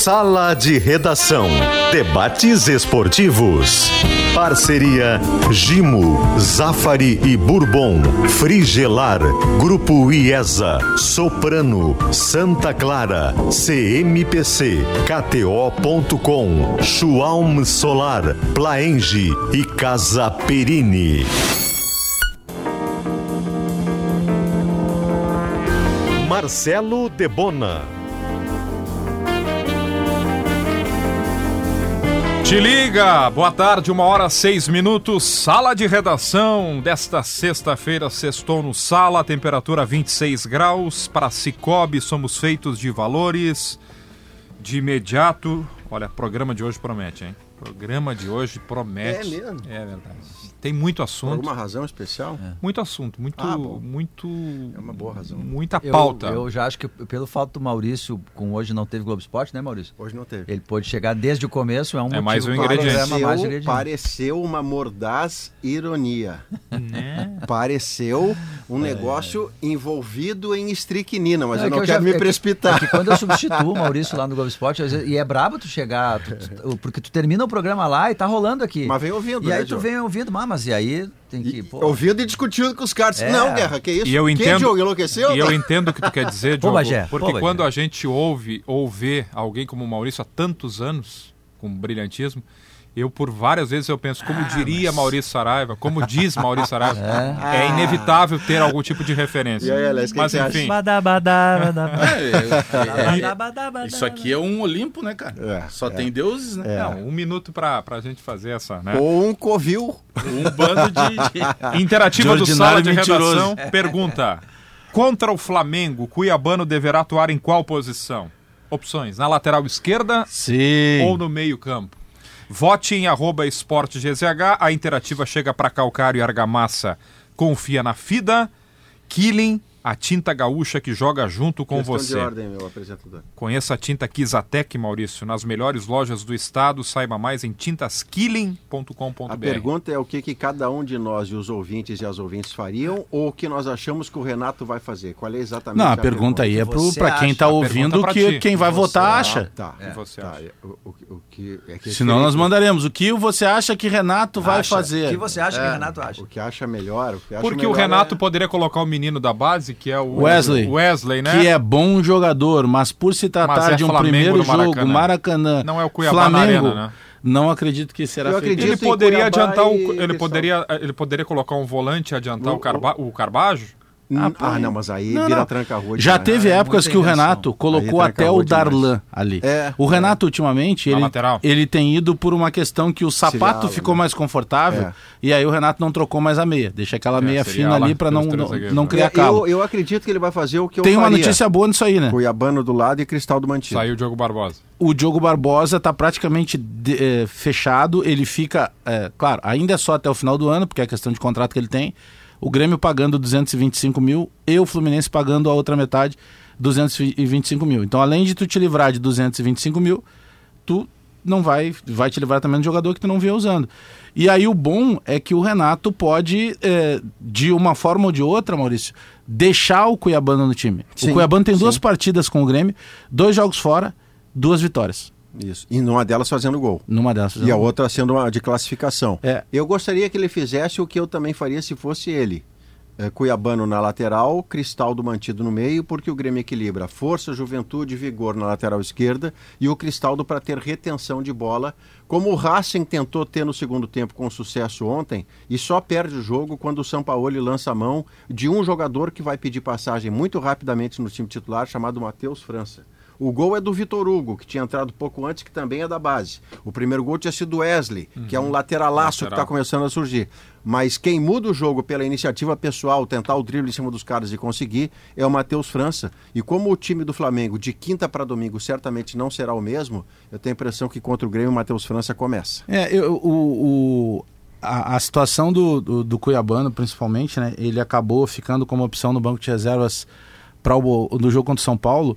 Sala de Redação. Debates esportivos. Parceria Gimo, Zafari e Bourbon, Frigelar, Grupo IESA, Soprano, Santa Clara, CMPC, KTO.com, Schwalm Solar, Plaenge e Casa Perini. Marcelo Debona. Te liga! Boa tarde, uma hora seis minutos. Sala de redação desta sexta-feira, sextou no Sala, temperatura 26 graus. Para Cicobi, somos feitos de valores. De imediato, olha, programa de hoje promete, hein? Programa de hoje promete. É mesmo? É verdade. Tem muito Por assunto. alguma razão especial? Muito assunto, muito, Ah, muito. É uma boa razão. Muita Eu, pauta. eu já acho que pelo fato do Maurício, com hoje não teve Globo Esporte, né, Maurício? Hoje não teve. Ele pôde chegar desde o começo, é um motivo mais um ingrediente. programa, mais um Pareceu, ingrediente. pareceu uma mordaz ironia. Né? Pareceu um negócio envolvido em estricnina, mas Não, é eu que não eu quero já- me é que- precipitar. É que quando eu substituo o Maurício lá no Globo Esporte, às vezes- e é brabo tu chegar, tu- tu- porque tu termina o programa lá e tá rolando aqui. Mas vem ouvindo, E né, aí tu Diogo? vem ouvindo, mas, mas e aí tem que. pô, Ouvindo e discutindo com os caras. É. Não, Guerra, que isso? E eu Que, entendo- Diogo, enlouqueceu? E eu entendo o que tu quer dizer, Pô, Diogo, Bagé, porque Bagé. quando a gente ouve ou vê alguém como o Maurício há tantos anos, com brilhantismo, eu por várias vezes eu penso, como diria Maurício Saraiva, como diz Maurício Saraiva, é, inevitável ter algum tipo de referência. E aí, Alex, Mas enfim, Badá, badá, badá, badá. É, é, Badá, badá, badá, isso aqui é um Olimpo, né, cara? É, Só é. tem deuses, né? não, um minuto pra, pra gente fazer essa, né? Ou um covil. Um bando de. de- Interativa De do Sala de mentiroso. Redação pergunta: Contra o Flamengo, Cuiabano deverá atuar em qual posição? Opções: na lateral esquerda Sim. ou no meio-campo. Vote em arroba esporte GZH. A interativa chega para Calcário e Argamassa. Confia na FIDA. Killing, a tinta gaúcha que joga junto com Questão você. de ordem, meu apresentador. Conheça a tinta Kizatec, Maurício, nas melhores lojas do estado. Saiba mais em tintaskilling.com.br. A pergunta é o que, que cada um de nós e os ouvintes e as ouvintes fariam ou o que nós achamos que o Renato vai fazer? Qual é exatamente Não, a pergunta aí é pra quem tá A ouvindo pergunta que ti. quem vai Você votar acha? Tá, que você tá. acha? O, o- o que, é que Senão nós mandaremos. O que você acha que Renato vai Acha. fazer? O que você acha que o Renato acha? O que acha melhor. O que acha Porque o melhor Renato é- poderia colocar o menino da base, que é o Wesley. Wesley, né? Que é bom jogador, mas por se tratar é de um Flamengo primeiro jogo, Maracanã. Maracanã, Não é o Cuiabá na Flamengo, Arena, né? não acredito que será Eu feito acredito Ele poderia Cuiabá adiantar o, ele poderia ele poderia colocar um volante e adiantar O- o, Carba, o Carbajo? Ah, pô. não, mas aí Não, vira tranca-rua. Já demais. teve é épocas que o. Renato colocou até o Darlan demais. ali. É, o Renato, ultimamente, Na ele, ele tem ido por uma questão que o sapato ficou né? mais confortável É. e aí o Renato não trocou mais a meia. Deixa aquela meia seria fina ali para não, não, não né? criar É, calo. eu, eu acredito que ele vai fazer o que eu Tem uma faria. notícia boa nisso aí, né? Cuiabano do lado e Cristal do Mantido. Saiu o Diogo Barbosa. O Diogo Barbosa está praticamente de- eh, fechado. Ele fica, eh, claro, ainda é só até o final do ano, porque é questão de contrato que ele tem. O Grêmio pagando 225 mil e o Fluminense pagando a outra metade, 225 mil. Então, além de tu te livrar de 225 mil, tu não vai, vai te livrar também do jogador que tu não vê usando. E aí o bom é que o Renato pode, eh, de uma forma ou de outra, Maurício, deixar o Cuiabano no time. Sim, o Cuiabano tem sim. duas partidas com o Grêmio, dois jogos fora, duas vitórias. Isso. E numa delas fazendo gol. Numa dessas. E a outra sendo uma de classificação. É. Eu gostaria que ele fizesse o que eu também faria se fosse ele. É, Cuiabano na lateral, Cristal do Mantido no meio, porque o Grêmio equilibra força, juventude e vigor na lateral esquerda e o Cristaldo para ter retenção de bola, como o Racing tentou ter no segundo tempo com sucesso ontem e só perde o jogo quando o Sampaoli lança a mão de um jogador que vai pedir passagem muito rapidamente no time titular, chamado Matheus França. O gol é do Vitor Hugo, que tinha entrado pouco antes, que também é da base. O primeiro gol tinha sido do Wesley, que é um lateralaço que Lateral. está começando a surgir. Mas quem muda o jogo pela iniciativa pessoal, tentar o drible em cima dos caras e conseguir, é o Matheus França. E como o time do Flamengo, de quinta para domingo, certamente não será o mesmo, eu tenho a impressão que contra o Grêmio, o Matheus França começa. É, eu- o, o- a, a situação do, do, do Cuiabano, principalmente, né? Ele acabou ficando como opção no banco de reservas para o no jogo contra o São Paulo.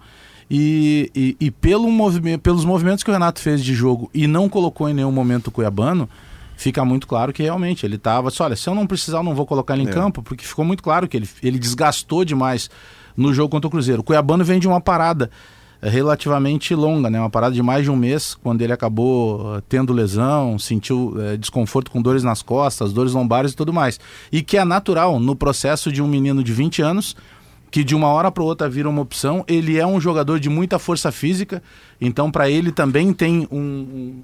E, e, e pelo movimento, pelos movimentos que o Renato fez de jogo e não colocou em nenhum momento o Cuiabano, fica muito claro que realmente ele estava. Olha, se eu não precisar, eu não vou colocar ele em É. campo, porque ficou muito claro que ele, ele desgastou demais no jogo contra o Cruzeiro. O Cuiabano vem de uma parada relativamente longa, né? Uma parada de mais de um mês, quando ele acabou uh, tendo lesão, sentiu uh, desconforto com dores nas costas, dores lombares e tudo mais. E que é natural no processo de um menino de 20 anos que de uma hora para outra vira uma opção. Ele é um jogador de muita força física, então para ele também tem um, um,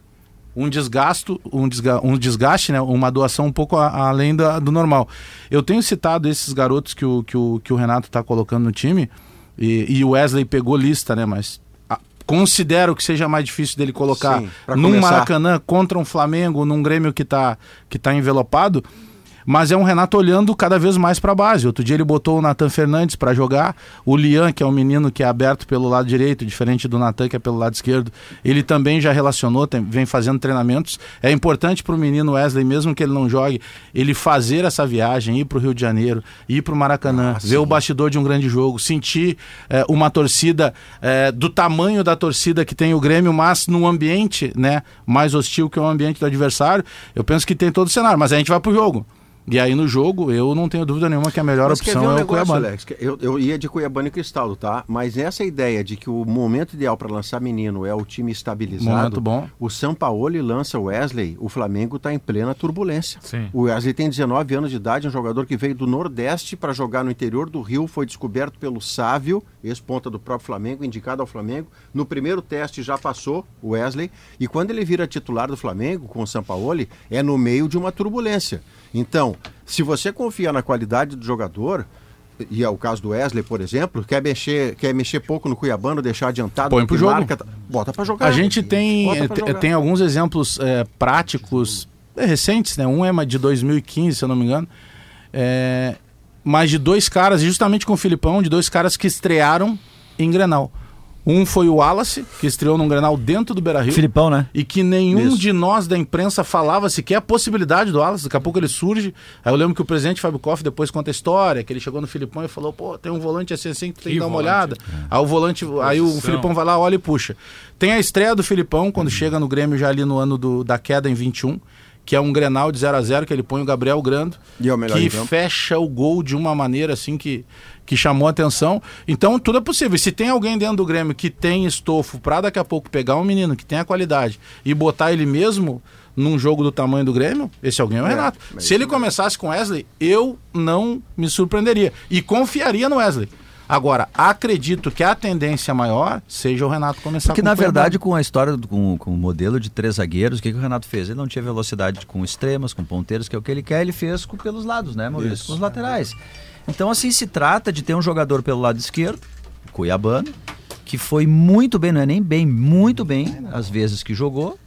um desgasto, um, desga um desgaste, né? uma doação um pouco a, além da, do normal. Eu tenho citado esses garotos que o, que o, que o Renato está colocando no time, e, o Wesley pegou lista, né? Mas a, considero que seja mais difícil dele colocar Sim, num começar. Maracanã contra um Flamengo, num Grêmio que está que tá envelopado. Mas é um Renato olhando cada vez mais para a base. Outro dia ele botou o Natan Fernandes para jogar, o Lian, que é um menino que é aberto pelo lado direito, diferente do Natan, que é pelo lado esquerdo. Ele também já relacionou, tem, vem fazendo treinamentos. É importante para o menino Wesley, mesmo que ele não jogue, ele fazer essa viagem, ir para o Rio de Janeiro, ir para o Maracanã, Ah, ver sim. o bastidor de um grande jogo, sentir eh, uma torcida eh, do tamanho da torcida que tem o Grêmio, mas num ambiente né, mais hostil que o ambiente do adversário. Eu penso que tem todo o cenário, mas a gente vai pro jogo. E aí no jogo, eu não tenho dúvida nenhuma que a melhor Mas opção um é o negócio, Cuiabá. Alex? Que Eu, eu ia de Cuiabano e Cristaldo, tá? Mas essa ideia de que o momento ideal para lançar menino é o time estabilizado. Momento bom. O Sampaoli lança o Wesley, o Flamengo está em plena turbulência. Sim. O Wesley tem 19 anos de idade, é um jogador que veio do Nordeste para jogar no interior do Rio, foi descoberto pelo Sávio, ex-ponta do próprio Flamengo, indicado ao Flamengo. No primeiro teste já passou o Wesley, e quando ele vira titular do Flamengo com o Sampaoli, é no meio de uma turbulência. Então, se você confia na qualidade do jogador, e é o caso do Wesley, por exemplo, quer mexer, quer mexer pouco no Cuiabano, deixar adiantado, Põe pro jogo. marca, tá- bota para jogar. A gente tem, eh, jogar. tem alguns exemplos eh, práticos eh, recentes, né? Um é de 2015, se eu não me engano. É, mas de dois caras, justamente com o Filipão, de dois caras que estrearam em Grenal. Um foi o Wallace, que estreou num Grenal dentro do Beira-Rio. Filipão, né? E que nenhum Isso. de nós da imprensa falava sequer a possibilidade do Wallace. Daqui a pouco ele surge. Aí eu lembro que o presidente Fábio Koff depois conta a história, que ele chegou no Filipão e falou: pô, tem um volante assim assim que tem que, Que dar uma volante. olhada. Aí o volante, aí o. Filipão vai lá, olha e puxa. Tem a estreia do Filipão quando chega no Grêmio já ali no ano do- da queda em 21. Que é um Grenal de 0 a 0 que ele põe o Gabriel Grando, E é o melhor que fecha o gol de uma maneira assim que, que chamou a atenção. Então tudo é possível. E se tem alguém dentro do Grêmio que tem estofo para daqui a pouco pegar um menino que tem a qualidade e botar ele mesmo num jogo do tamanho do Grêmio, esse alguém é o É, Renato. Se ele isso- começasse com Wesley, eu não me surpreenderia e confiaria no Wesley. Agora, acredito que a tendência maior seja o Renato começar Porque com na verdade, com a história, do- com, com o modelo de três zagueiros, o que, que o Renato fez? Ele não tinha velocidade com extremas, com ponteiros, que é o que ele quer, ele fez com, pelos lados, né, Maurício? Isso. Com os laterais. Então, assim, se trata de ter um jogador pelo lado esquerdo, Cuiabano, que foi muito bem, não é nem bem, muito bem, às vezes que jogou.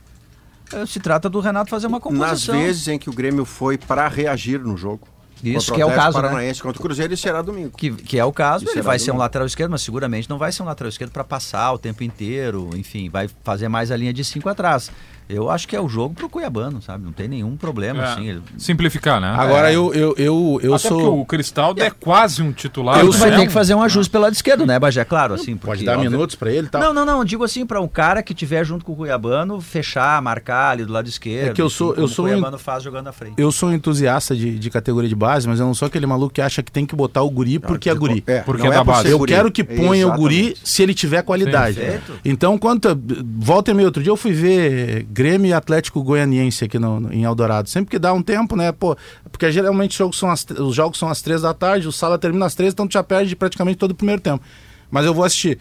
Eh, Se trata do Renato fazer uma Nas composição. vezes em que o Grêmio foi para reagir no jogo. Isso que é o caso, né? Paranaense contra o Cruzeiro e será domingo. Que, que é o caso, ele vai do- ser um lateral esquerdo, mas seguramente não vai ser um lateral esquerdo para passar o tempo inteiro, enfim, vai fazer mais a linha de cinco atrás. Eu acho que é o jogo pro Cuiabano, sabe? Não tem nenhum problema, É, assim. ele- Simplificar, né? Agora É. eu, eu, eu, eu Até sou. o Cristaldo é quase um titular. Eu vai né? ter que fazer um ajuste pelo lado esquerdo, né, Bagé? Claro, assim. Pode porque, dar óbvio- minutos pra ele e tal. Não, não, não. Digo assim, para um cara que tiver junto com o Cuiabano, fechar, marcar ali do lado esquerdo. É que eu sou- eu como sou O um- Cuiabano faz jogando à frente. Eu sou um entusiasta de, de categoria de base, mas eu não sou aquele maluco que acha que tem que botar o guri porque é guri. É, Porque não é da base. Eu quero que ponha o guri Exatamente. se ele tiver qualidade. Perfeito. Então, quanto. Volta e meia, outro dia eu fui ver Grêmio e Atlético Goianiense aqui no, no- em Eldorado. Sempre que dá um tempo, né? Pô, porque geralmente os jogos são às, os jogos são às três da tarde, o sala termina às três, então tu já perde praticamente todo o primeiro tempo. Mas eu vou assistir.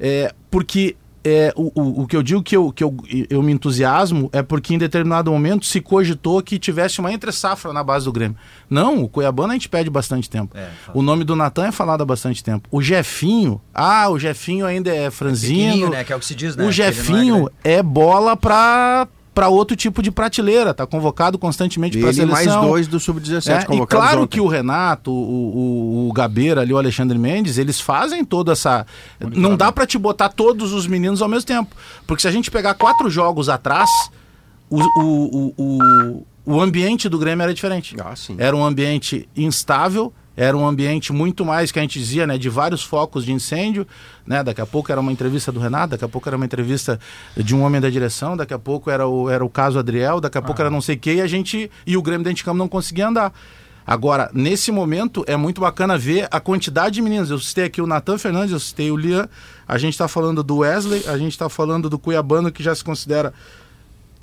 É, porque. É, o, o, o que eu digo que, eu, que eu, eu me entusiasmo é porque em determinado momento se cogitou que tivesse uma entre-safra na base do Grêmio. Não, o Cuiabano a gente pede bastante tempo. É, o nome do Natan é falado há bastante tempo. O Jefinho, ah, o Jefinho ainda é franzino. Pequenininho, né? Que é o que se diz, né? O é Jefinho grande. é, bola pra, pra outro tipo de prateleira, tá convocado constantemente pra Ele e mais seleção. dois do Sub-17 É, e convocados claro ontem. que o Renato, o, o, o Gabeira ali, o Alexandre Mendes, eles fazem toda essa. Não dá pra te botar todos os meninos ao mesmo tempo. Porque se a gente pegar quatro jogos atrás, o, o, o, o, o ambiente do Grêmio era diferente. Ah, sim. Era um ambiente instável, era um ambiente muito mais que a gente dizia, né, de vários focos de incêndio, né? Daqui a pouco era uma entrevista do Renato, daqui a pouco era uma entrevista de um homem da direção, daqui a pouco era o, era o caso Adriel, daqui a pouco era não sei o quê, e a gente e o Grêmio dentro de campo não conseguia andar. Agora, nesse momento, é muito bacana ver a quantidade de meninos. Eu citei aqui o Natan Fernandes, eu citei o Lian, a gente está falando do Wesley, a gente está falando do Cuiabano, que já se considera,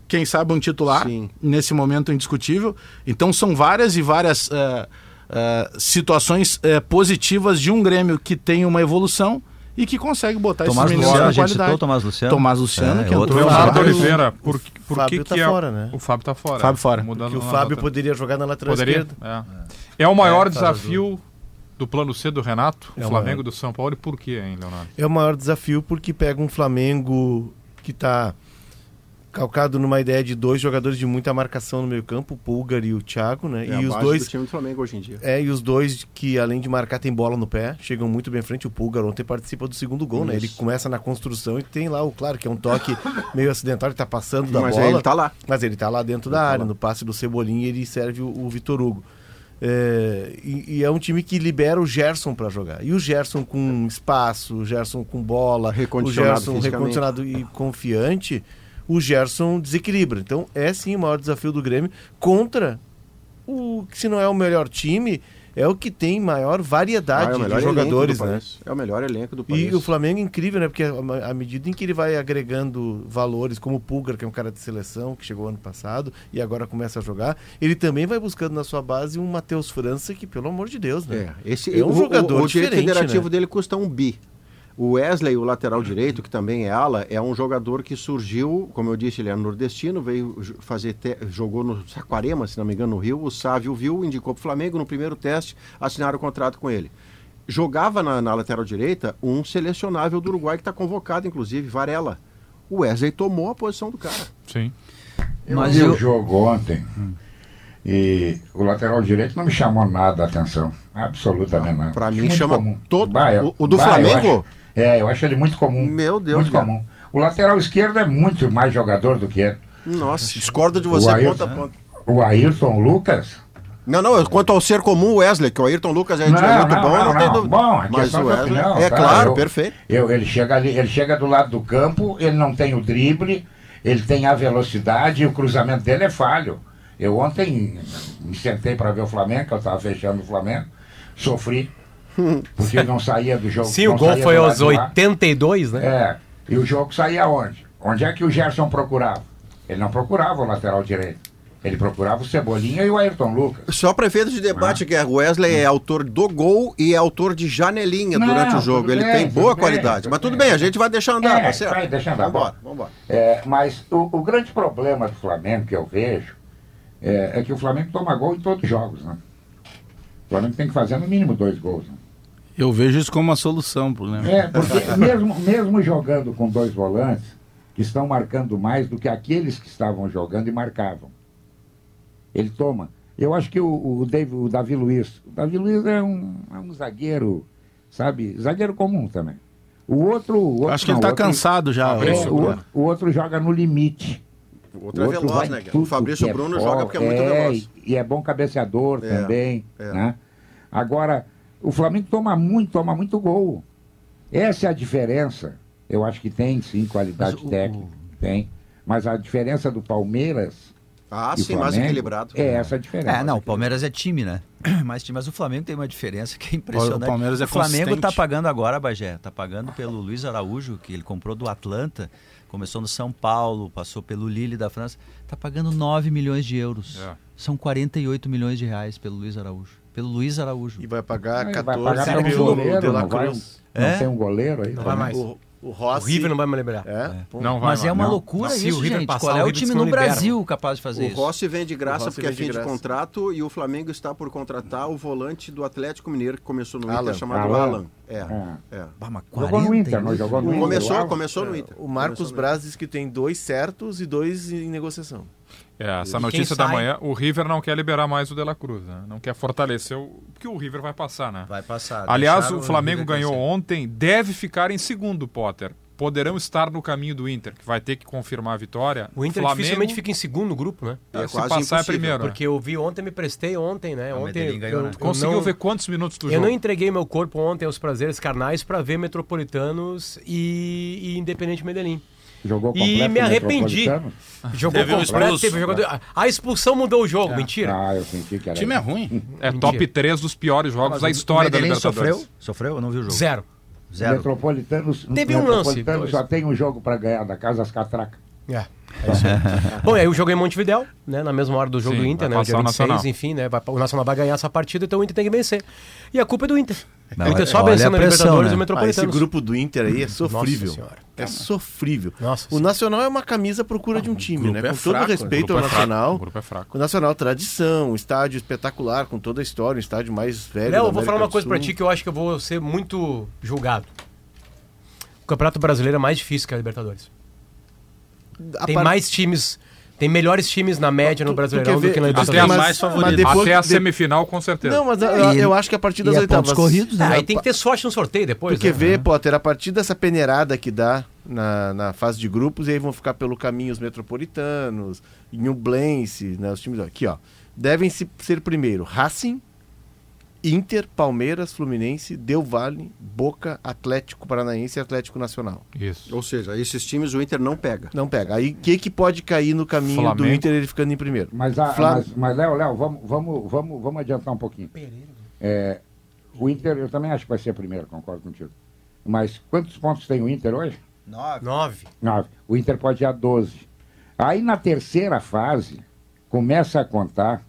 quem sabe, um titular, Sim. nesse momento indiscutível. Então, são várias e várias eh, eh, situações eh, positivas de um Grêmio que tem uma evolução e que consegue botar Tomás esses meninos Luciano, na qualidade. citou Tomás Luciano. Tomás Luciano, É, que outro entrou Leonardo Oliveira, por, por Fábio que tá que é... fora, né? O Fábio tá fora. Fábio fora. Mudando Que o Fábio poderia jogar na lateral Poderia? esquerda. É. É o maior É, desafio do plano C do Renato, o É o Flamengo maior. do São Paulo. E por quê, hein, Leonardo? É o maior desafio porque pega um Flamengo que está calcado numa ideia de dois jogadores de muita marcação no meio campo, o Pulgar e o Thiago, né? É a e os dois do time do Flamengo hoje em dia. É, e os dois que, além de marcar, tem bola no pé, chegam muito bem em frente. O Pulgar ontem participa do segundo gol, né? Ele Isso. começa na construção e tem lá, o claro, que é um toque meio acidental, ele tá passando da Mas bola. ele tá lá. Mas ele tá lá dentro da tá área, lá. no passe do Cebolinha, ele serve o, o Vitor Hugo. É, e, e é um time que libera o Gerson para jogar. E o Gerson com espaço, o Gerson com bola, o Gerson recondicionado e confiante, o Gerson desequilibra. Então é sim o maior desafio do Grêmio contra o que se não é o melhor time, é o que tem maior Ah, variedade é o melhor de jogadores, do né? É o melhor elenco do país. E o Flamengo é incrível, né? Porque à à medida em que ele vai agregando valores, como o Pulgar, que é um cara de seleção, que chegou ano passado e agora começa a jogar, ele também vai buscando na sua base um Matheus França, que, pelo amor de Deus, né? É, esse, É um o, jogador o, o diferente, federativo né? dele custa um bi. O Wesley, o lateral direito, que também é ala, é um jogador que surgiu, como eu disse, ele é nordestino, veio fazer te- jogou no Saquarema, se não me engano, no Rio. O Sávio viu, indicou para o Flamengo no primeiro teste, assinaram o contrato com ele. Jogava na, na lateral direita um selecionável do Uruguai que está convocado, inclusive, Varela. O Wesley tomou a posição do cara. Sim. Eu Mas vi eu- o jogo ontem e o lateral direito não me chamou nada a atenção. Absolutamente nada. Pra Acho mim muito chama comum. todo- Bah, eu- o- o do bah, eu Flamengo? É, eu acho ele muito comum. Meu Deus, Muito cara. comum. O lateral esquerdo é muito mais jogador do que ele. Nossa, discordo de você O Ayrton- ponta a ponta. O Ayrton Lucas. Não, não, quanto ao ser comum, o Wesley, que o Ayrton Lucas é, Não, é muito não, bom, não, não, tem não. dúvida. Bom, é Mas questão o Wesley, opinião, é tá? claro, Eu- perfeito. Eu, ele, chega ali, ele chega do lado do campo, ele não tem o drible, ele tem a velocidade e o cruzamento dele é falho. Eu ontem me sentei para ver o Flamengo, que eu estava fechando o Flamengo, sofri, porque não saía do jogo. Sim, o gol foi aos de lá. 82, né? É, e o jogo saía onde? Onde é que o Gerson procurava? Ele não procurava o lateral direito. Ele procurava o Cebolinha e o Ayrton Lucas. Só para de debate, Guerra, o Wesley é autor do gol e é autor de janelinha Não, durante o jogo. Ele bem, tem boa bem, qualidade. Mas tudo bem. bem, a gente vai deixar andar, É, tá certo? vai deixar andar. Vambora, vambora. É, mas o, o grande problema do Flamengo que eu vejo é, é que o Flamengo toma gol em todos os jogos, né? O Flamengo tem que fazer no mínimo dois gols. Né? Eu vejo isso como uma solução, problema. É, porque mesmo, mesmo jogando com dois volantes, que estão marcando mais do que aqueles que estavam jogando e marcavam. Ele toma. Eu acho que o, o, Davi, o Davi Luiz. O Davi Luiz é um, é um zagueiro, sabe? Zagueiro comum também. O outro. o outro Acho que ele não, tá o outro- cansado já. é, o, Bruno. outro, o outro joga no limite. O outro é outro veloz, vai né, Guerra? O tudo Fabrício é Bruno bola, joga porque é muito é, veloz. E, e é bom cabeceador É, também. é. Né? Agora, o Flamengo toma muito, toma muito gol. Essa é a diferença. Eu acho que tem sim qualidade Mas o- técnica. Tem. Mas a diferença do Palmeiras. Ah, e sim, o mais equilibrado. É essa a diferença. É, não, o Palmeiras é time, né? Time, mas o Flamengo tem uma diferença que é impressionante. O Palmeiras é o Flamengo consistente. tá pagando agora, Bagé, tá pagando pelo Luiz Araújo, que ele comprou do Atlanta, começou no São Paulo, passou pelo Lille da França, tá pagando 9 milhões de euros. É. São 48 milhões de reais pelo Luiz Araújo. Pelo Luiz Araújo. E vai pagar Vai 14 pagar pelo pelo goleiro, De La não vai- Cruz. Não É? tem um goleiro aí? Não vai também? mais. O, o O Rossi... River não vai me liberar. É? Pô. Não vai Mas é uma não. loucura Não, isso, o River gente. passar, Qual é o o time não no libera. Brasil capaz de fazer O isso? Rossi vem de graça O porque é fim de contrato e o Flamengo está por contratar o volante do Atlético Mineiro que começou no Alan. Inter chamado Alan. Alan. É, É. é. Bah, Jogou no Inter, não 48? jogou no Inter. Começou, lá? começou no Inter. O Marcos Braz diz que tem dois certos e dois em negociação. É, essa E notícia da sai? manhã, o River não quer liberar mais o De La Cruz, né? Não quer fortalecer o. Porque o River vai passar, né? Vai passar. Aliás, o Flamengo River ganhou crescer. ontem, deve ficar em segundo, Potter. Poderão estar no caminho do Inter, que vai ter que confirmar a vitória. O Inter Flamengo, dificilmente fica em segundo grupo, né? É se quase passar é primeiro. né? Porque eu vi ontem, me prestei ontem, né? O Ontem ganhou, eu, né? eu Conseguiu não, ver quantos minutos do Eu jogo? não entreguei meu corpo ontem aos prazeres carnais para ver Metropolitanos e, e Independente Medellín. Jogou E completo me no arrependi. Jogou Teve completo, teve jogador. A expulsão mudou o jogo, mentira. Ah, eu senti que O era. time é ruim. É Mentira. top 3 dos piores jogos da história da Libertadores. sofreu? Sofreu? Eu não vi o jogo. Zero. Zero. Metropolitano, Teve um lance, Metropolitano dois. só tem um jogo pra ganhar da Casa das Catracas. É. é isso aí. Bom, aí o jogo é em Montevidéu, né? Na mesma hora do jogo Sim, do Inter, né? Dia passar o 26, Nacional. enfim, né? vai- o Nacional vai ganhar essa partida, então o Inter tem que vencer. E a culpa é do Inter. Não, o Inter é- só venceu a na pressão, Libertadores né? e o Ah, esse Metropolitano. grupo do Inter aí é sofrível. É sofrível. Nossa O. Nacional é uma camisa à procura de um time, né? é Com fraco, todo o respeito ao é Nacional. o grupo é fraco. O Nacional, tradição, um estádio espetacular, com toda a história, um estádio mais velho. Léo, eu vou falar uma coisa pra Sul. ti que eu acho que eu vou ser muito julgado. O Campeonato Brasileiro é mais difícil que a Libertadores. A Tem par- mais times, tem melhores times na média no Tu- tu Brasileirão do que na Até Até Libertadores. a mais favorita. depois- Até a semifinal, com certeza. Não, mas eu, E- eu acho que a partir das E é oitavas. corridos, né? Ah, aí tem que ter sorte no sorteio depois. Quer né? ver, Potter, a partir dessa peneirada que dá na, na fase de grupos, e aí vão ficar pelo caminho os metropolitanos, Nublense, né, os times aqui, ó. Devem se- ser primeiro Racing, Inter, Palmeiras, Fluminense, Del Valle, Boca, Atlético Paranaense e Atlético Nacional. Isso. Ou seja, esses times o Inter não pega. Não pega. Aí o que, que pode cair no caminho do Flamengo. Inter ele ficando em primeiro? Mas, a, Fla- mas, mas Léo, Léo, vamos, vamos, vamos, vamos adiantar um pouquinho. É, o Inter, eu também acho que vai ser primeiro, concordo contigo. Mas quantos pontos tem o Inter hoje? Nove. Nove. Nove. O Inter pode ir a 12. Aí na terceira fase, começa a contar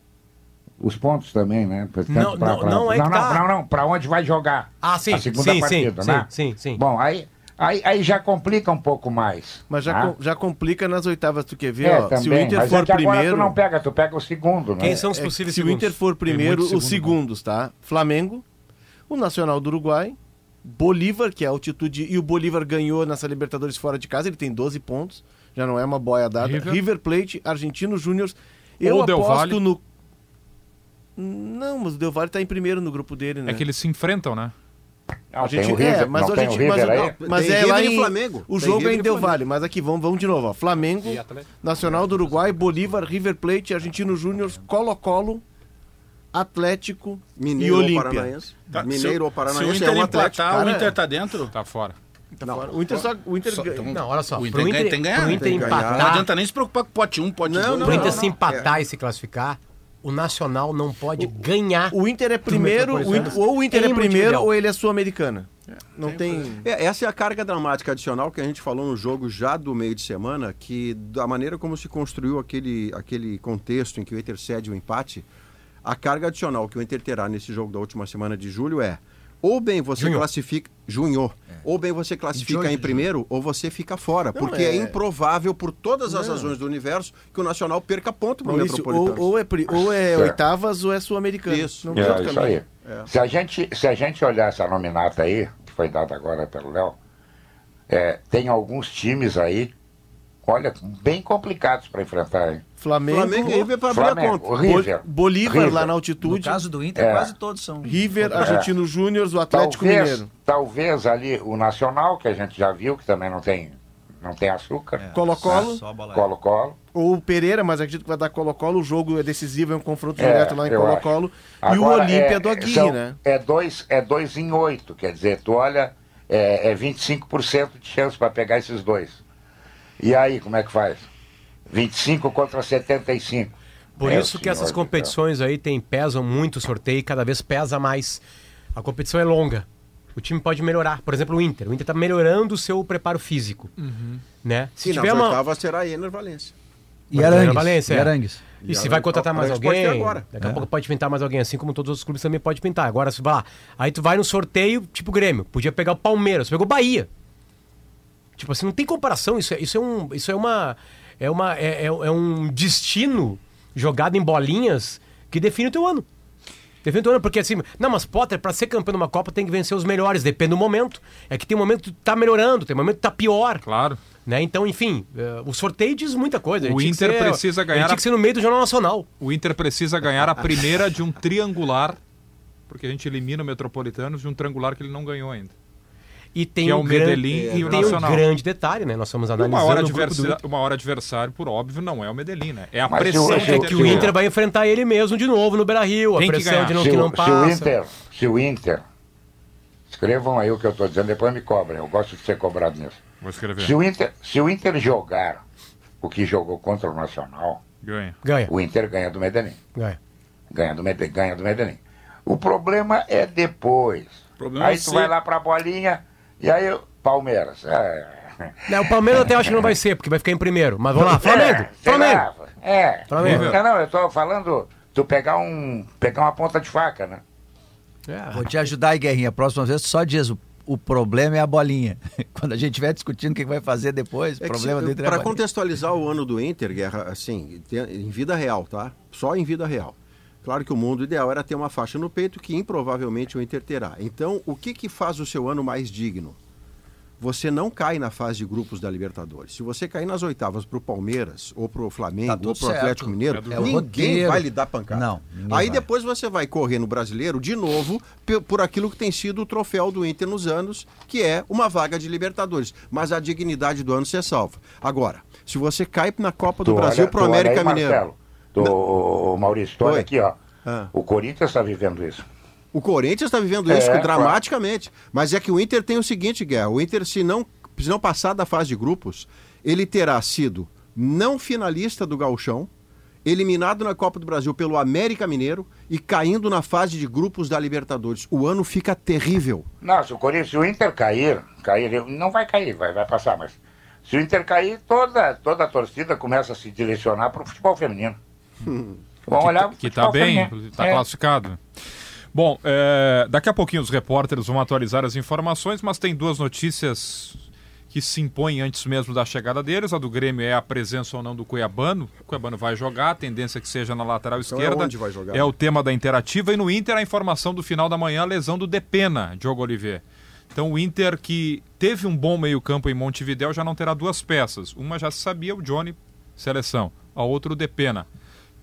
os pontos também, né? Tanto Não, pra- não, pra- não é não, que não, tá. não, não, pra onde vai jogar. Ah, sim, A segunda sim, partida, sim, né? sim, sim, sim. Bom, aí, aí, aí já complica um pouco mais. Mas já, tá? com- já complica nas oitavas. Tu quer ver? É, ó, também, se o Inter mas for é que agora primeiro. tu não pega, tu pega o segundo, né? Quem são os É possíveis se o segundos? Inter for primeiro, muito os segundo segundos, tá? Flamengo, o Nacional do Uruguai, Bolívar, que é a altitude, e o Bolívar ganhou nessa Libertadores fora de casa, ele tem 12 pontos, já não é uma boia dada. River. River, Plate, Argentino Júnior. Eu aposto Valle. no. Não, mas o Del Valle tá em primeiro no grupo dele, né? É que eles se enfrentam, né? Não, A tem gente, o River, é, mas não a tem o gente, mas, não, mas Tem é River lá em, Flamengo. O Tem jogo é em Del. Valle, mas aqui vamos, vamos de novo, ó. Flamengo. Nacional do Uruguai, Bolívar, River Plate, Argentino Júnior, Colo-Colo, Atlético Mineiro e Olímpia. Paranaense. Tá, Mineiro se, ou se Paranaense o Inter é um empatar, o cara. Inter tá dentro. Tá fora. Não, o Inter só. O Inter Só- ganha- então- Não, olha só. O Inter Inter, tem que ganhar, pro? Inter empatar, Não adianta nem se preocupar com pote 1, pote Não, 2. não, pro Inter não, se empatar e se classificar, o Nacional não pode ganhar. O Inter é primeiro, o ou o Inter é primeiro ou ele é sul-americana. Não tem. É, essa é a carga dramática adicional que a gente falou no jogo já do meio de semana, que da maneira como se construiu aquele, aquele contexto em que o Inter cede o empate, a carga adicional que o Inter terá nesse jogo da última semana de julho é ou bem você Junho. classifica junho, ou bem você classifica 28 em primeiro ou você fica fora, porque é... é- improvável por todas as Não. razões do universo que o Nacional perca ponto para o Metropolitano. ou, ou é, pri- ou é oitavas ou é sul-americana. Isso. Não É, isso aí. É. Se, a gente, se a gente olhar essa nominata aí, que foi dada agora pelo Léo, é, tem alguns times aí, olha, bem complicados para enfrentar, hein? Flamengo, Flamengo e River para abrir a conta. River. Bo- Bolívar River. lá na No altitude. caso do Inter, É. quase todos são. River, Argentino Júnior, o Atlético talvez, Mineiro. talvez ali o Nacional, que a gente já viu, que também não tem, não tem açúcar, É, Colo-Colo. Bola Colo-Colo. Ou o Pereira, mas acredito que vai dar Colo-Colo. O jogo é decisivo, é um confronto É, direto lá em Colo-Colo. E o Agora, Olímpia é- do Aguirre, são- né? É dois, é dois em oito, quer dizer, tu olha, é, é 25% de chance para pegar esses dois. E aí, como é que faz? 25 contra 75. Por Meu isso que essas do competições aí tem, pesam muito o sorteio e cada vez pesa mais. A competição é longa. O time pode melhorar. Por exemplo, o Inter. O Inter está melhorando o seu preparo físico. Né? Se E nas tiver uma. oitavas será Ener Valência. E Arangues. Valência, e é. Arangues. E se vai contratar mais alguém, agora. daqui a É. pouco pode pintar mais alguém, assim como todos os outros clubes também pode pintar. Agora, se vai lá, aí tu vai no sorteio, tipo Grêmio, podia pegar o Palmeiras, pegou o Bahia. Tipo assim, não tem comparação, isso é, isso é um. Isso é uma. É, uma é, é- é um destino jogado em bolinhas que define o teu ano. Define o teu ano, porque assim, não, mas Potter, pra ser campeão de uma Copa tem que vencer os melhores, depende do momento. É que tem um momento que tu tá melhorando, tem um momento que tá pior. Claro. Né? Então, enfim, eh, o sorteio diz muita coisa. O tinha Inter ser- precisa ele ganhar Tinha a- que ser no meio do Jornal Nacional. O Inter precisa ganhar a primeira de um triangular, porque a gente elimina o Metropolitanos de um triangular que ele não ganhou ainda. E tem Que é um o gran- Medellín e o tem Nacional. um grande detalhe, né? Nós estamos O analisando o grupo do adversa- Inter. o maior adversário, por óbvio, não é o Medellín, né? É a Mas pressão se o- que se o- tem Que que o Inter vai enfrentar ele mesmo de novo no Beira-Rio. A Tem que pressão ganhar. de não, se, que o, não se o passa. Inter, se o Inter, escrevam aí o que eu estou dizendo, depois me cobrem, eu gosto de ser cobrado nisso. Vou escrever. Se o, Inter, se o Inter jogar o que jogou contra o Nacional, Ganha. Ganha, o Inter ganha do Medellín. ganha. Ganha do, Medellín, ganha do Medellín. O problema é depois. problema aí é tu se- vai lá pra bolinha e aí o Palmeiras. É, Não, o Palmeiras até acho que não vai ser, porque vai ficar em primeiro. Mas vamos lá, Flamengo! É, Flamengo! lá, É. Flamengo. Não, não, eu tô falando tu pegar um pegar uma ponta de faca, né? É. Vou te ajudar aí, Guerrinha. A próxima vez tu só diz o, o problema é a bolinha. Quando a gente estiver discutindo o que vai fazer depois, o É problema se- dentro é a Para contextualizar o ano do Inter, Guerra, assim, em vida real, tá? Só em vida real. Claro que o mundo ideal era ter uma faixa no peito, que improvavelmente o Inter terá. Então, o que, que faz o seu ano mais digno? Você não cai na fase de grupos da Libertadores. Se você cair nas oitavas pro Palmeiras, ou pro Flamengo, Tá ou pro certo. Atlético Mineiro, É o ninguém roteiro. vai lhe dar pancada. Não, Aí vai. depois você vai correr no brasileiro de novo por aquilo que tem sido o troféu do Inter nos anos, que é uma vaga de Libertadores. Mas a dignidade do ano se salva. Agora, se você cai na Copa do Tu Brasil tu olha América aí, Mineiro. Marcelo, ô, Maurício, olha Oi. aqui, ó. Ah. O Corinthians está vivendo isso. O Corinthians está vivendo isso É, dramaticamente. Mas é que o Inter tem o seguinte, Guerra. O Inter, se não, se não passar da fase de grupos, ele terá sido não finalista do Gauchão, eliminado na Copa do Brasil pelo América Mineiro e caindo na fase de grupos da Libertadores. O ano fica terrível. Não, se o Corinthians, se o Inter cair, cair, não vai cair, vai, vai passar, mas se o Inter cair, toda, toda a torcida começa a se direcionar para o futebol feminino. Vamos olhar pro Que tá futebol bem, feminino. inclusive, tá É. classificado. Bom, é, daqui a pouquinho os repórteres vão atualizar as informações, mas tem duas notícias que se impõem antes mesmo da chegada deles. A do Grêmio é a presença ou não do Cuiabano. O Cuiabano vai jogar, a tendência é que seja na lateral Então é esquerda. onde vai jogar? É o tema da interativa. E no Inter, a informação do final da manhã, a lesão do Depena, Diogo Oliveira. Então o Inter, que teve um bom meio-campo em Montevidéu, já não terá duas peças. Uma já se sabia, o Johnny, seleção. A outra, o Depena.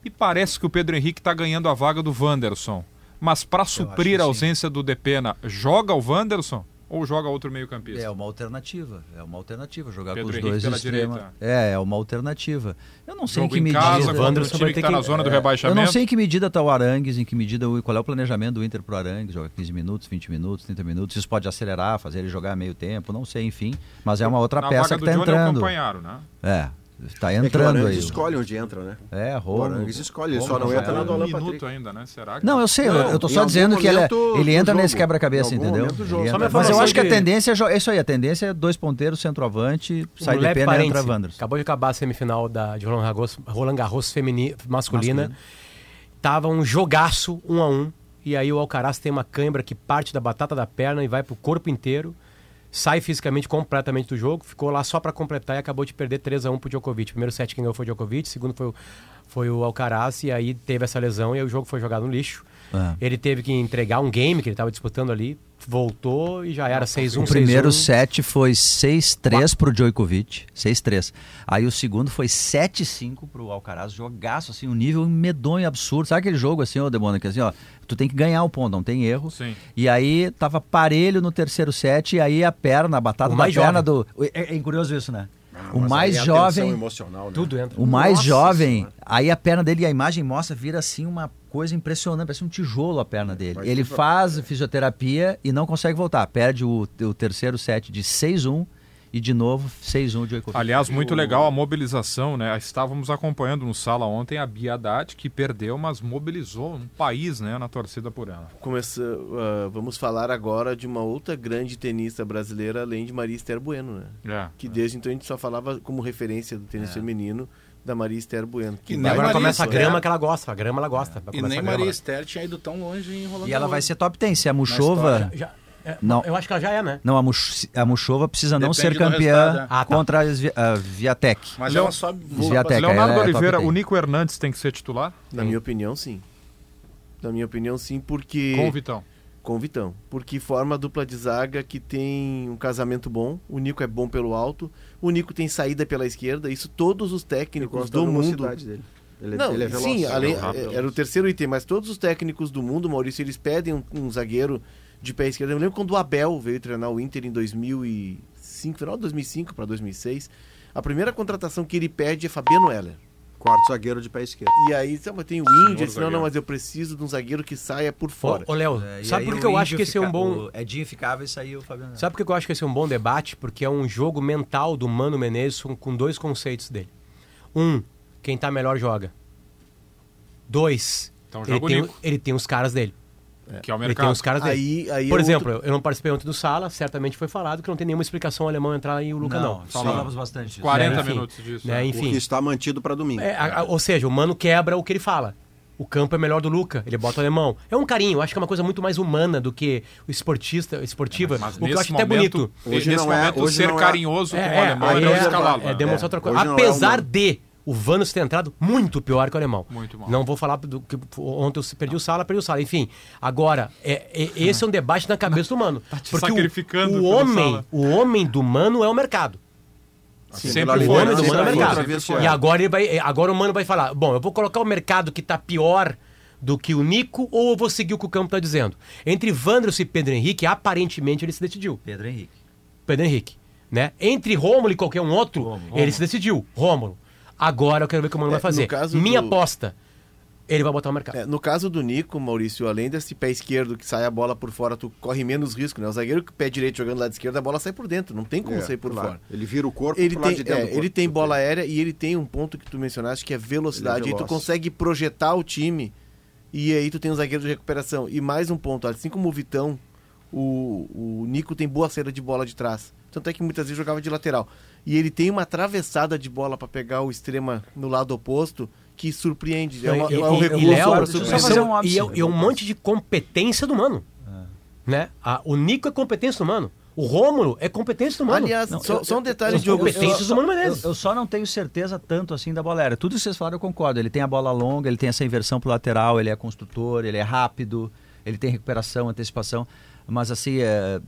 E parece que o Pedro Henrique está ganhando a vaga do Wanderson. Mas para suprir a sim. ausência do Depena, joga o Wanderson ou joga outro meio-campista? É uma alternativa, é uma alternativa jogar Pedro com os Henrique dois pela extrema. direita. É, é uma alternativa. Eu não sei Jogo em que em medida. casa, o Wanderson vai que ter na que- zona do Eu rebaixamento. não sei em que medida está o Arangues, em que medida o, qual é o planejamento do Inter pro Arangues, joga 15 minutos, 20 minutos, 30 minutos, isso pode acelerar, fazer ele jogar meio tempo, não sei, enfim, mas é uma outra Na peça vaga que do está Johnny é o entrando. né? É, está É que o entrando Arangues aí. escolhe onde entra, né? É, O Romulo. Arangues escolhe, ele só não entra na do Alan minuto Patrick. ainda, né? Será que... Não, eu sei, eu- Não, eu tô só dizendo que ele, é- ele entra nesse quebra-cabeça, entendeu? Mas eu informação acho que a tendência é é isso aí, a tendência é dois ponteiros, centroavante, sai de pena e entra. Wanderson. Acabou de acabar a semifinal da, de Roland Garros, Roland Garros femini, masculina. Tava um jogaço, um a um. E aí o Alcaraz tem uma cãibra que parte da batata da perna e vai pro corpo inteiro. Sai fisicamente completamente do jogo. Ficou lá só para completar e acabou de perder 3 a 1 pro Djokovic. Primeiro set quem ganhou foi o Djokovic, segundo foi o, foi o Alcaraz. E aí teve essa lesão e aí o jogo foi jogado no lixo. É. Ele teve que entregar um game que ele estava disputando ali. Voltou e já era 6-1, O primeiro 6-1. set foi 6-3 pro Djokovic, 6-3. Aí o segundo foi 7-5 pro Alcaraz, jogaço, assim, um nível medonho, absurdo. Sabe aquele jogo assim, ô Demônio, que assim, ó, tu tem que ganhar o ponto, não tem erro. Sim. E aí tava parelho no terceiro set, e aí a perna, a batata O da mais perna jovem. do... É, é curioso isso, né? o Mas mais é jovem... emocional, né? Tudo entra. O mais Nossa jovem, Senhora. aí a perna dele, a imagem mostra, vira assim uma coisa impressionante, parece um tijolo a perna dele. Mas Ele faz fisioterapia e não consegue voltar. Perde o, o terceiro set de 6-1 e de novo 6-1 de Djokovic. Aliás, muito legal a mobilização, né? Estávamos acompanhando no sala ontem a Bia Haddad, que perdeu, mas mobilizou um país, né, na torcida por ela. Começa, ah, vamos falar agora de uma outra grande tenista brasileira, além de Maria Esther Bueno, né? É. Que desde então a gente só falava como referência do tênis feminino da Maria Esther Bueno. Que agora Maria começa a Esther. grama que ela gosta. A grama ela gosta. Vai E nem a. Maria Esther tinha ido tão longe em Roland E ela vai ser top 10. Se a Muchova. Já- é, Não. Eu acho que ela já é, né? Não, a, Much, a Muchova precisa não Depende ser do campeã né? Ah, tá. contra a, Svi- a Viatec. Mas Leon- ela sobe... Leonardo ela é top Oliveira, 10. o Nico Hernandes tem que ser titular? Na minha opinião, sim. Na minha opinião, sim, porque. Com o Vitão. Com o Vitão. Porque forma a dupla de zaga que tem um casamento bom. O Nico é bom pelo alto. O Nico tem saída pela esquerda. Isso todos os técnicos do mundo. dele. Ele, Não, ele é veloz. sim, além, é é- era o terceiro item, mas todos os técnicos do mundo, Maurício, eles pedem um, um zagueiro de pé esquerdo. Eu lembro quando o Abel veio treinar o Inter em 2005, final de 2005 para 2006. A primeira contratação que ele pede é Fabiano Heller. Quarto zagueiro de pé esquerdo. E aí sabe, tem o Índia, disse, não, não, mas eu preciso de um zagueiro que saia por fora. Ô, Léo, É, sabe por o que eu acho Índio que esse é um bom. O Edinho ficava e saiu o Fabiano. Sabe por que eu acho que esse é um bom debate? Porque é um jogo mental do Mano Menezes com, com dois conceitos dele. Um, quem tá melhor joga. Dois, Então ele, tem, ele tem os caras dele. Que é o Ele tem mercado. os caras. Aí, aí Por é exemplo, outro- eu não participei ontem do Sala, certamente foi falado que não tem nenhuma explicação o alemão entrar e o Luca não. falávamos bastante disso. 40 Né, enfim, minutos disso. né? O enfim. que está mantido para domingo. É, a- a- ou seja, o Mano quebra o que ele fala. O campo é melhor do Luca, ele bota o alemão. É um carinho, eu acho que é uma coisa muito mais humana do que o esportista, esportiva. Mas o que eu acho até momento, bonito. Hoje nesse não é- momento, hoje ser não é- carinhoso com o alemão é não é, escalado. é demonstrar outra coisa. Não é Apesar de o Vanos ter entrado muito pior que o alemão. Muito mal. Não vou falar do que ontem eu perdi o sala, perdi o sala. Enfim, agora, é, é- esse é um debate na cabeça do mano. Tá te porque sacrificando o, o homem, Sala. o homem do mano é o mercado. Sempre O homem liderança, do mano é o sempre mercado. E agora ele vai, agora o mano vai falar: bom, eu vou colocar o mercado que tá pior do que o Nico ou eu vou seguir o que o campo tá dizendo? Entre Vandros e Pedro Henrique, aparentemente ele se decidiu. Pedro Henrique. Pedro Henrique. Né? Entre Rômulo e qualquer um outro, ele se decidiu. Rômulo. Agora eu quero ver o que o Mano É, vai fazer. Minha do- aposta, ele vai botar o mercado. É, no caso do Nico, Maurício, além desse pé esquerdo que sai a bola por fora, tu corre menos risco, né? O zagueiro que pé direito jogando lá de esquerda, a bola sai por dentro, não tem como É, sair por claro. fora. Ele vira o corpo Ele lado tem, de dentro é, ele tem bola aérea e ele tem um ponto que tu mencionaste que é velocidade. É aí tu consegue projetar o time e aí tu tem um zagueiro de recuperação. E mais um ponto, assim como o Vitão, o, o Nico tem boa saída de bola de trás. Tanto é que muitas vezes jogava de lateral. E ele tem uma atravessada de bola para pegar o extrema no lado oposto que surpreende. É, uma, E- é um e- recurso e Léo, um e, é- e é um monte de competência do Mano. Né? A- o Nico é competência do Mano. O Rômulo é competência do Mano. Aliás, Não, só, eu- só um detalhe, eu- Diogo. competências do Mano Menezes. Eu, eu só não tenho certeza tanto assim da bola aérea. Tudo que vocês falaram eu concordo. Ele tem a bola longa, ele tem essa inversão pro lateral, ele é construtor, ele é rápido, ele tem recuperação, antecipação. Mas assim, é,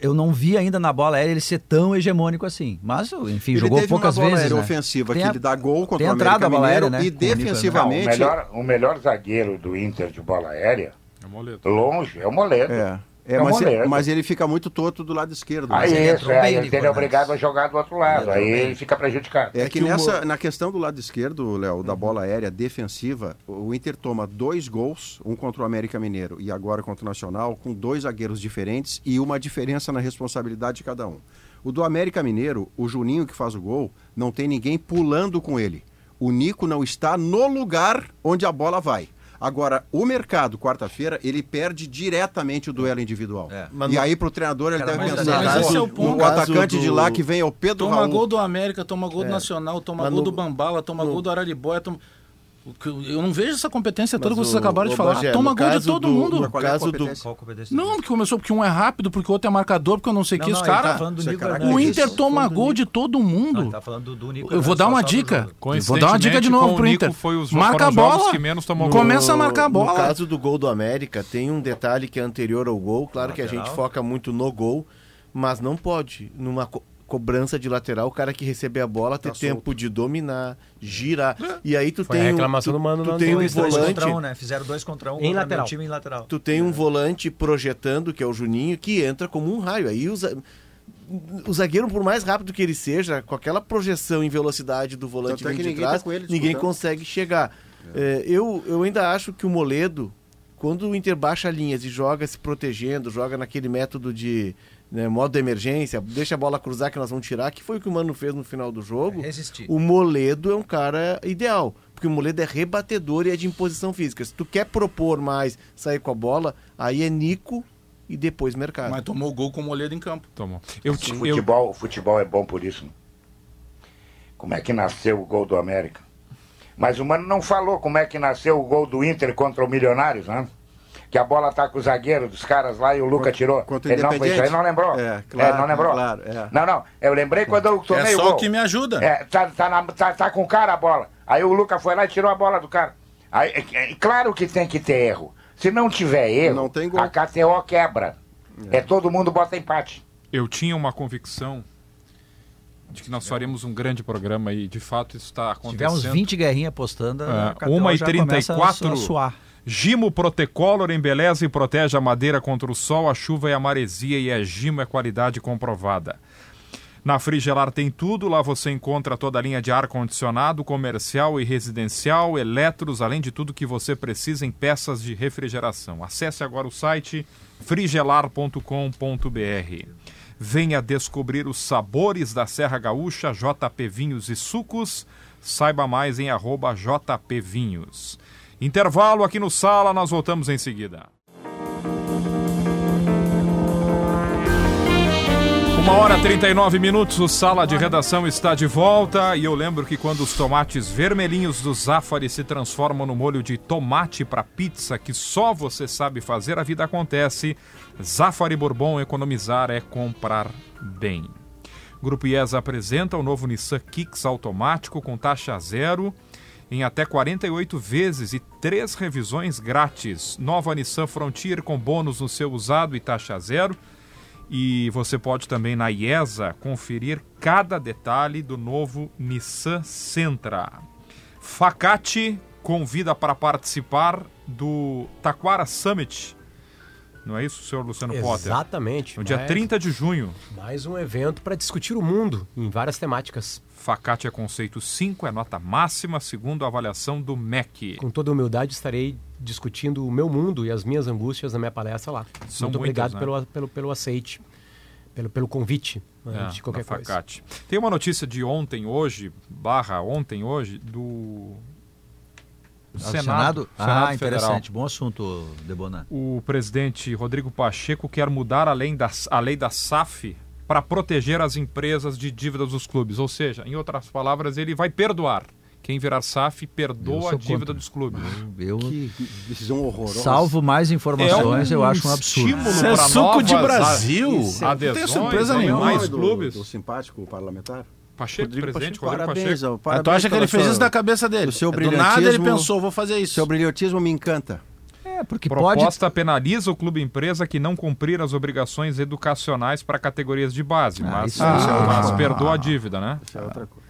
eu não vi ainda na bola aérea ele ser tão hegemônico assim. Mas, enfim, Ele jogou teve poucas uma bola vezes. aérea né? ofensiva Tem que a- ele dá gol contra tem o entrada América Mineiro aérea, né? e o né? Não, o, defensivamente melhor, o melhor zagueiro do Inter de bola aérea, É moleto. longe, é o Moledo. É, é, É mas, Moledo. mas ele fica muito torto do lado esquerdo. Aí né? ele isso, é, bem, ele Nico ele é Hernandes. obrigado a jogar do outro lado, aí ele fica prejudicado. É, É que, nessa, na questão do lado esquerdo, Léo, da bola aérea defensiva, o Inter toma dois gols, um contra o América Mineiro e agora contra o Nacional, com dois zagueiros diferentes e uma diferença na responsabilidade de cada um. O do América Mineiro, o Juninho que faz o gol, não tem ninguém pulando com ele. O Nico não está no lugar onde a bola vai. Agora, o mercado, quarta-feira, ele perde diretamente o duelo individual. É. Mas E no- aí, pro treinador, ele Cara, deve pensar. mas esse é o ponto. o atacante de do- lá que vem é o Pedro Toma Raul. gol do América, toma gol do É. Nacional, toma Mas gol no- do Bambala, toma no- gol do Araribóia. Toma... eu- não vejo essa competência toda Mas que vocês o- acabaram de o falar. Bagé, toma gol de todo do- mundo. no Qual é a caso do-? Qual? Não, porque começou porque um é rápido, porque o outro é marcador, porque eu não sei o que. Não, Os não, tá caras. falando do Isso é. O. Inter toma gol de todo Não, mundo. ele tá falando do, do Nico Eu vou Hernandes, dar uma dica. Vou dar uma dica de novo pro Inter. foi os- Marca a bola. que menos tomou No- gol. Começa a marcar a bola. No caso do gol do América, tem um detalhe que é anterior ao gol. Claro que a gente foca muito no gol, mas não pode, numa cobrança de lateral, o cara que receber a bola ter Tá tempo de dominar, girar. E aí tu Foi tem a um, reclamação tu, do Mano tu tem um volante, contra um, né? Fizeram dois contra um Em contra lateral. time em lateral. tu tem um volante projetando, que é o Juninho, que entra como um raio. Aí o, za- o zagueiro, por mais rápido que ele seja, com aquela projeção em velocidade do volante é vindo que de ninguém trás, tá ele ninguém consegue chegar. É, eu, eu ainda acho que o Moledo, quando o Inter baixa linhas e joga se protegendo, joga naquele método de né, modo de emergência, deixa a bola cruzar que nós vamos tirar, que foi o que o Mano fez no final do jogo. Resistir. O Moledo é um cara ideal, porque o Moledo é rebatedor e é de imposição física. Se tu quer propor mais, sair com a bola, aí é Nico e depois mercado. Mas tomou gol com o Moledo em campo. Tomou. Eu, Futebol, futebol é bom por isso. né? Como é que nasceu o gol do América? Mas o Mano não falou como é que nasceu o gol do Inter contra o Milionários, né? Que a bola tá com o zagueiro dos caras lá e o Luca tirou. contra o ele não, foi isso aí não lembrou. É, claro, não lembrou. claro, é. Não, não. Eu lembrei quando eu tomei É o só gol. o que me ajuda. É, tá, tá, na- tá- tá com o cara a bola. Aí o Luca foi lá e tirou a bola do cara. Aí, é- é claro que tem que ter erro. Se não tiver erro, Não tem gol. a KTO quebra. É. todo mundo bota empate. eu tinha uma convicção de que nós faríamos um grande programa e de fato isso está Se tiver uns acontecendo. 20 guerrinhas apostando, É, a KTO uma e já começa 34. a suar. Gimo Protecolor embeleza e protege a madeira contra o sol, a chuva e a maresia e a Gimo é qualidade comprovada. Na Frigelar tem tudo, lá você encontra toda a linha de ar-condicionado, comercial e residencial, eletros, além de tudo que você precisa em peças de refrigeração. Acesse agora o site frigelar.com.br. Venha descobrir os sabores da Serra Gaúcha, JP Vinhos e Sucos. Saiba mais em arroba JP Vinhos. Intervalo aqui no Sala, nós voltamos em seguida. Uma hora e 39 minutos, o Sala de Redação está de volta e eu lembro que quando os tomates vermelhinhos do Zafari se transformam no molho de tomate para pizza que só você sabe fazer, a vida acontece. Zafari Bourbon, economizar é comprar bem. Grupo IES apresenta o novo Nissan Kicks automático com taxa zero em até 48 vezes e três revisões grátis. Nova Nissan Frontier com bônus no seu usado e taxa zero. E você pode também na IESA conferir cada detalhe do novo Nissan Sentra. Facate convida para participar do Taquara Summit. Não é isso, senhor Luciano Potter? Exatamente. No dia Mais- 30 de junho. Mais um evento para discutir o mundo em várias temáticas. Facate é conceito 5, é nota máxima, segundo a avaliação do MEC. Com toda humildade, estarei discutindo o meu mundo e as minhas angústias na minha palestra lá. São Muito muitas, obrigado né? pelo, pelo, pelo aceite, pelo, pelo convite né, É, de qualquer coisa. Facate. Tem uma notícia de ontem, hoje, barra ontem, hoje, do Senado. Senado? Senado Ah, Federal. interessante. Bom assunto, Debona. O presidente Rodrigo Pacheco quer mudar a lei da, a lei da SAF para proteger as empresas de dívidas dos clubes. Ou seja, em outras palavras, ele vai perdoar. Quem virar SAF perdoa a dívida contra. dos clubes. Eu, Que decisão horrorosa. salvo mais informações, eu acho um absurdo. estímulo Isso é suco de Brasil. Isso é- Não tem adesões, surpresa nenhuma. mais do, clubes. do simpático parlamentar. Pacheco, Rodrigo presidente Pacheco. Rodrigo Parabéns, Pacheco. ó, parabéns tu acha que ele fez sua- isso da cabeça dele? o seu Do nada ele pensou, vou fazer isso. Seu brilhantismo me encanta. É, porque pode. Proposta penaliza o clube empresa que não cumprir as obrigações educacionais para categorias de base, Ah, mas, é outra mas perdoa a dívida, né? Isso é outra coisa.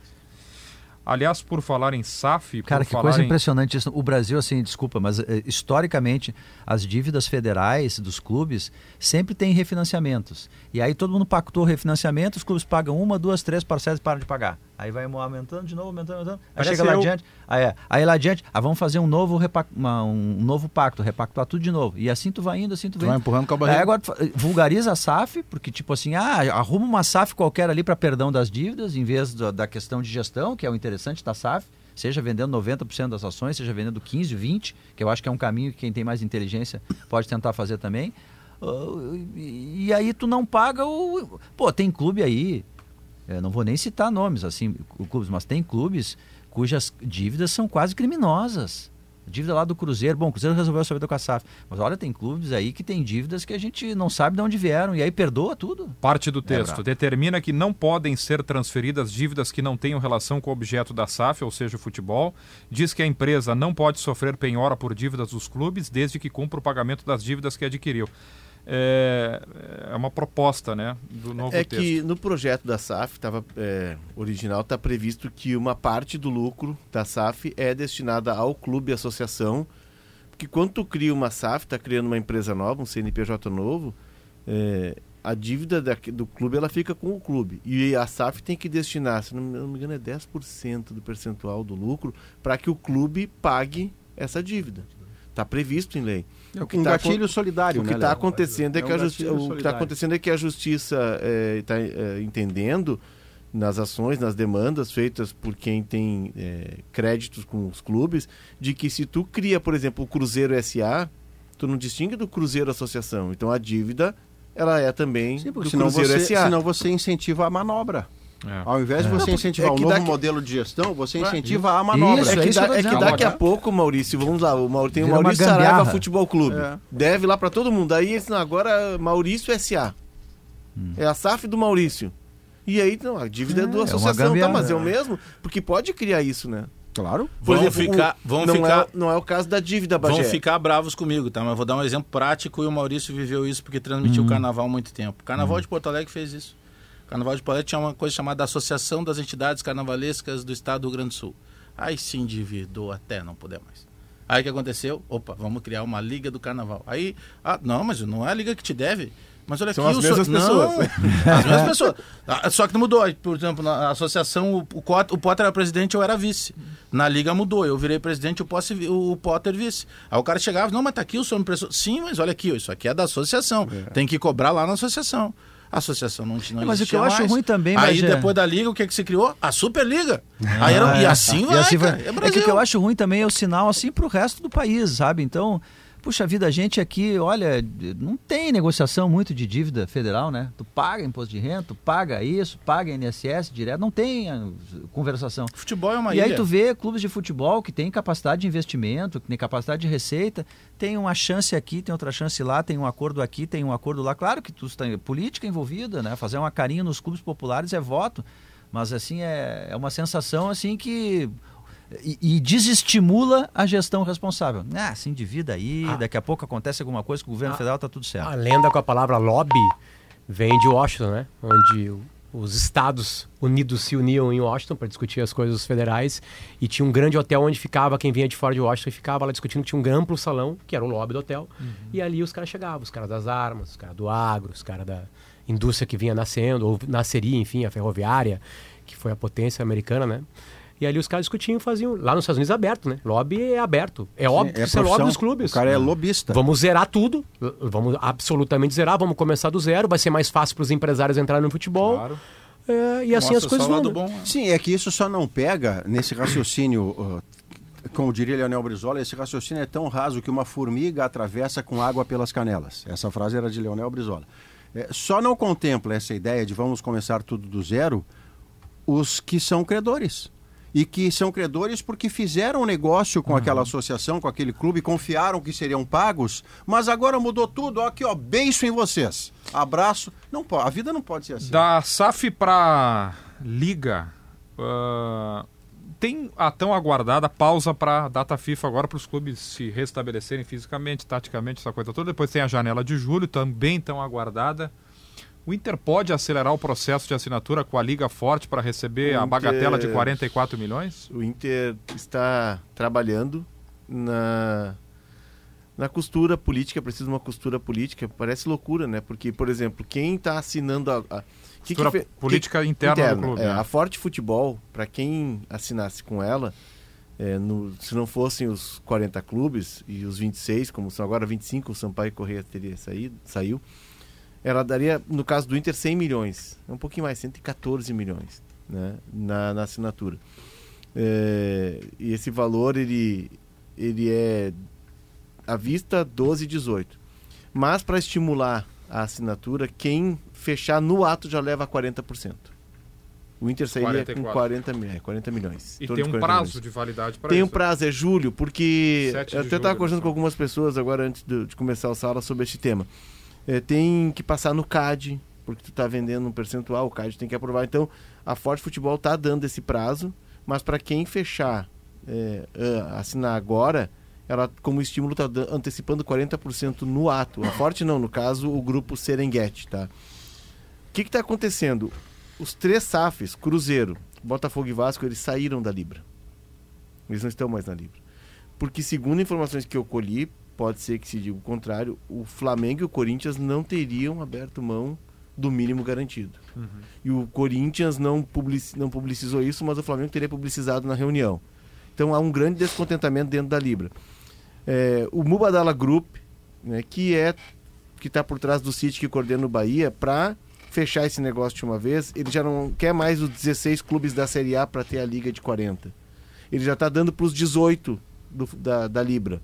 Aliás, por falar em SAF, Cara, por que falar coisa em... impressionante isso. O Brasil, assim, desculpa, mas eh, historicamente as dívidas federais dos clubes sempre têm refinanciamentos. E aí todo mundo pactou refinanciamento, os clubes pagam uma, duas, três parcelas e param de pagar. Aí vai aumentando de novo, aumentando, aumentando. Aí Parece chega lá eu. adiante, aí, é, aí lá adiante, ah, vamos fazer um novo, repac- uma- um novo pacto, repactuar tudo de novo. E assim tu vai indo, assim tu Tu vai vai indo. empurrando com a Aí barriga. agora tu fa- vulgariza a SAF, porque tipo assim, ah, arruma uma SAF qualquer ali para perdão das dívidas, em vez da, da questão de gestão, que é o interessante da SAF, seja vendendo 90% das ações, seja vendendo 15, 20, que eu acho que é um caminho que quem tem mais inteligência pode tentar fazer também. Ah, e, e aí tu não paga o. Pô, tem clube aí, eu não vou nem citar nomes assim, clubes, mas tem clubes cujas dívidas são quase criminosas. Dívida lá do Cruzeiro. Bom, o Cruzeiro resolveu sua vida com a SAF. Mas olha, tem clubes aí que tem dívidas que a gente não sabe de onde vieram. E aí perdoa tudo. Parte do texto brabo. determina que não podem ser transferidas dívidas que não tenham relação com o objeto da SAF, ou seja, o futebol. Diz que a empresa não pode sofrer penhora por dívidas dos clubes, desde que cumpra o pagamento das dívidas que adquiriu. É, é uma proposta, né, do novo É texto. que no projeto da SAF tava, é, original está previsto que uma parte do lucro da SAF é destinada ao clube e associação. Porque quando tu cria uma SAF, está criando uma empresa nova, um CNPJ novo, é, a dívida da- do clube ela fica com o clube. E a SAF tem que destinar, se não, me- não me engano, é 10% do percentual do lucro para que o clube pague essa dívida. Está previsto em lei. O que um tá gatilho solidário, o que né, está Léo? acontecendo é, É que um a justi- solidário. acontecendo é que a justiça está entendendo nas ações, nas demandas feitas por quem tem eh, créditos com os clubes, de que se tu cria, por exemplo, o Cruzeiro SA, tu não distingue do Cruzeiro Associação. Então a dívida ela é também Sim, porque do senão Cruzeiro você, SA. senão você incentiva a manobra. É. Ao invés de Não, você incentivar é um que novo daqui- modelo de gestão, você Ah, incentiva a manobra. Isso, é que, isso da- é que dizendo. daqui a pouco, Maurício, vamos lá, o Maur- tem o Maurício Saraiva. Futebol Clube. É. Deve lá pra todo mundo. Aí agora Maurício SA. Hum. É a SAF do Maurício. E aí, não, a dívida é, É, do é associação, tá? Mas é o mesmo? Porque pode criar isso, né? Claro. Por Vão exemplo, ficar- o- vão não, ficar- é, não é o caso da dívida, Bagé. Vão ficar bravos comigo, tá? Mas eu vou dar um exemplo prático e o Maurício viveu isso porque transmitiu o carnaval há muito tempo. O Carnaval de Porto Alegre fez isso. O Carnaval de Alegre tinha uma coisa chamada Associação das Entidades Carnavalescas do Estado do Rio Grande do Sul. Aí se endividou até não poder mais. Aí o que aconteceu? Opa, vamos criar uma liga do carnaval. Aí, ah, não, mas não é a liga que te deve. Mas olha São aqui, as o mesmas so- pessoas. Não, as mesmas pessoas. Ah, Só que não mudou. Por exemplo, na associação, o, o, o Potter era presidente, eu era vice. Na liga mudou. Eu virei presidente, o, Posse, o Potter vice. Aí o cara chegava, não, mas tá aqui o senhor me prestou. Sim, mas olha aqui, isso aqui é da associação. Tem que cobrar lá na associação. A associação não, não É, mas o que eu acho mais. ruim também, Aí depois da liga, o que, que se criou? A Superliga. Aí era, e assim E vai, assim vai. cara. É É, que o que eu acho ruim também é o sinal assim pro resto do país, sabe? Então, puxa vida, a gente aqui, olha, não tem negociação muito de dívida federal, né? Tu paga imposto de renda, tu paga isso, paga INSS direto, não tem ah, conversação. Futebol é uma e ilha. aí tu vê clubes de futebol que tem capacidade de investimento, que tem capacidade de receita, tem uma chance aqui, tem outra chance lá, tem um acordo aqui, tem um acordo lá. Claro que tu tem política envolvida, né? Fazer uma carinha nos clubes populares é voto, mas assim é, é uma sensação assim que e, e desestimula a gestão responsável. Ah, se endivida aí, daqui a pouco acontece alguma coisa com o governo federal, tá tudo certo. A lenda com a palavra lobby vem de Washington, né? Onde os Estados Unidos se uniam em Washington para discutir as coisas federais e tinha um grande hotel onde ficava quem vinha de fora de Washington e ficava lá discutindo. Tinha um amplo salão, que era o lobby do hotel, e ali os caras chegavam, os caras das armas, os caras do agro, os caras da indústria que vinha nascendo, ou nasceria, enfim, a ferroviária, que foi a potência americana, né? E ali os caras discutiam e faziam. Lá nos Estados Unidos é aberto, né? Lobby é aberto. É óbvio que isso é lobby dos clubes. O cara é lobista. Vamos zerar tudo, vamos absolutamente zerar, vamos começar do zero, vai ser mais fácil para os empresários entrarem no futebol. Claro. É, e assim Mostra as coisas vão. bom, né? Sim, é que isso só não pega nesse raciocínio, uh, como diria Leonel Brizola, esse raciocínio é tão raso que uma formiga atravessa com água pelas canelas. Essa frase era de Leonel Brizola. É, só não contempla essa ideia de vamos começar tudo do zero os que são credores. E que são credores porque fizeram um negócio com aquela associação, com aquele clube, confiaram que seriam pagos, mas agora mudou tudo. Ó, aqui, ó, beijo em vocês. Abraço. Não pode, a vida não pode ser assim. Da SAF para Liga, ah, tem a tão aguardada pausa para data FIFA agora para os clubes se restabelecerem fisicamente, taticamente, essa coisa toda. Depois tem a janela de julho, também tão aguardada. O Inter pode acelerar o processo de assinatura com a Liga Forte para receber O a bagatela de Inter- 44 milhões? O Inter está trabalhando na, na costura política, precisa de uma costura política. Parece loucura, né? Porque, por exemplo, quem está assinando a. a que Costura fe- política interna do clube, é, né? A Forte Futebol, para quem assinasse com ela, é, no- se não fossem os 40 clubes e os 26, como são agora 25, o Sampaio Correia teria saído, saiu, ela daria, no caso do Inter, 100 milhões. É um pouquinho mais, 114 milhões né, na, na assinatura. É, e esse valor, ele, ele é à vista 12 e 18. Mas para estimular a assinatura, quem fechar no ato já leva 40%. O Inter sairia 44. com 40, mi- é, 40 milhões. E tem um 40 prazo milhões. de validade para Tem isso. um prazo, é julho, porque 7 de eu até estava conversando pessoal. com algumas pessoas agora antes de, de começar o sala sobre este tema. É, tem que passar no CAD, porque tu está vendendo um percentual, o CAD tem que aprovar. Então, a Forte Futebol está dando esse prazo, mas para quem fechar, é, ah, assinar agora, ela, como estímulo, está antecipando 40% no ato. A Forte não, no caso, o grupo Serengeti, tá? O que está acontecendo? Os três SAFs, Cruzeiro, Botafogo e Vasco, eles saíram da Libra. Eles não estão mais na Libra. Porque, segundo informações que eu colhi, pode ser que se diga o contrário, o Flamengo e o Corinthians não teriam aberto mão do mínimo garantido. E o Corinthians não, publici- não publicizou isso, mas o Flamengo teria publicizado na reunião. Então há um grande descontentamento dentro da Libra. É, o Mubadala Group, né, que é que está por trás do City que coordena o Bahia, para fechar esse negócio de uma vez, ele já não quer mais os 16 clubes da Série A para ter a liga de 40. Ele já está dando para os 18 do- da, da Libra.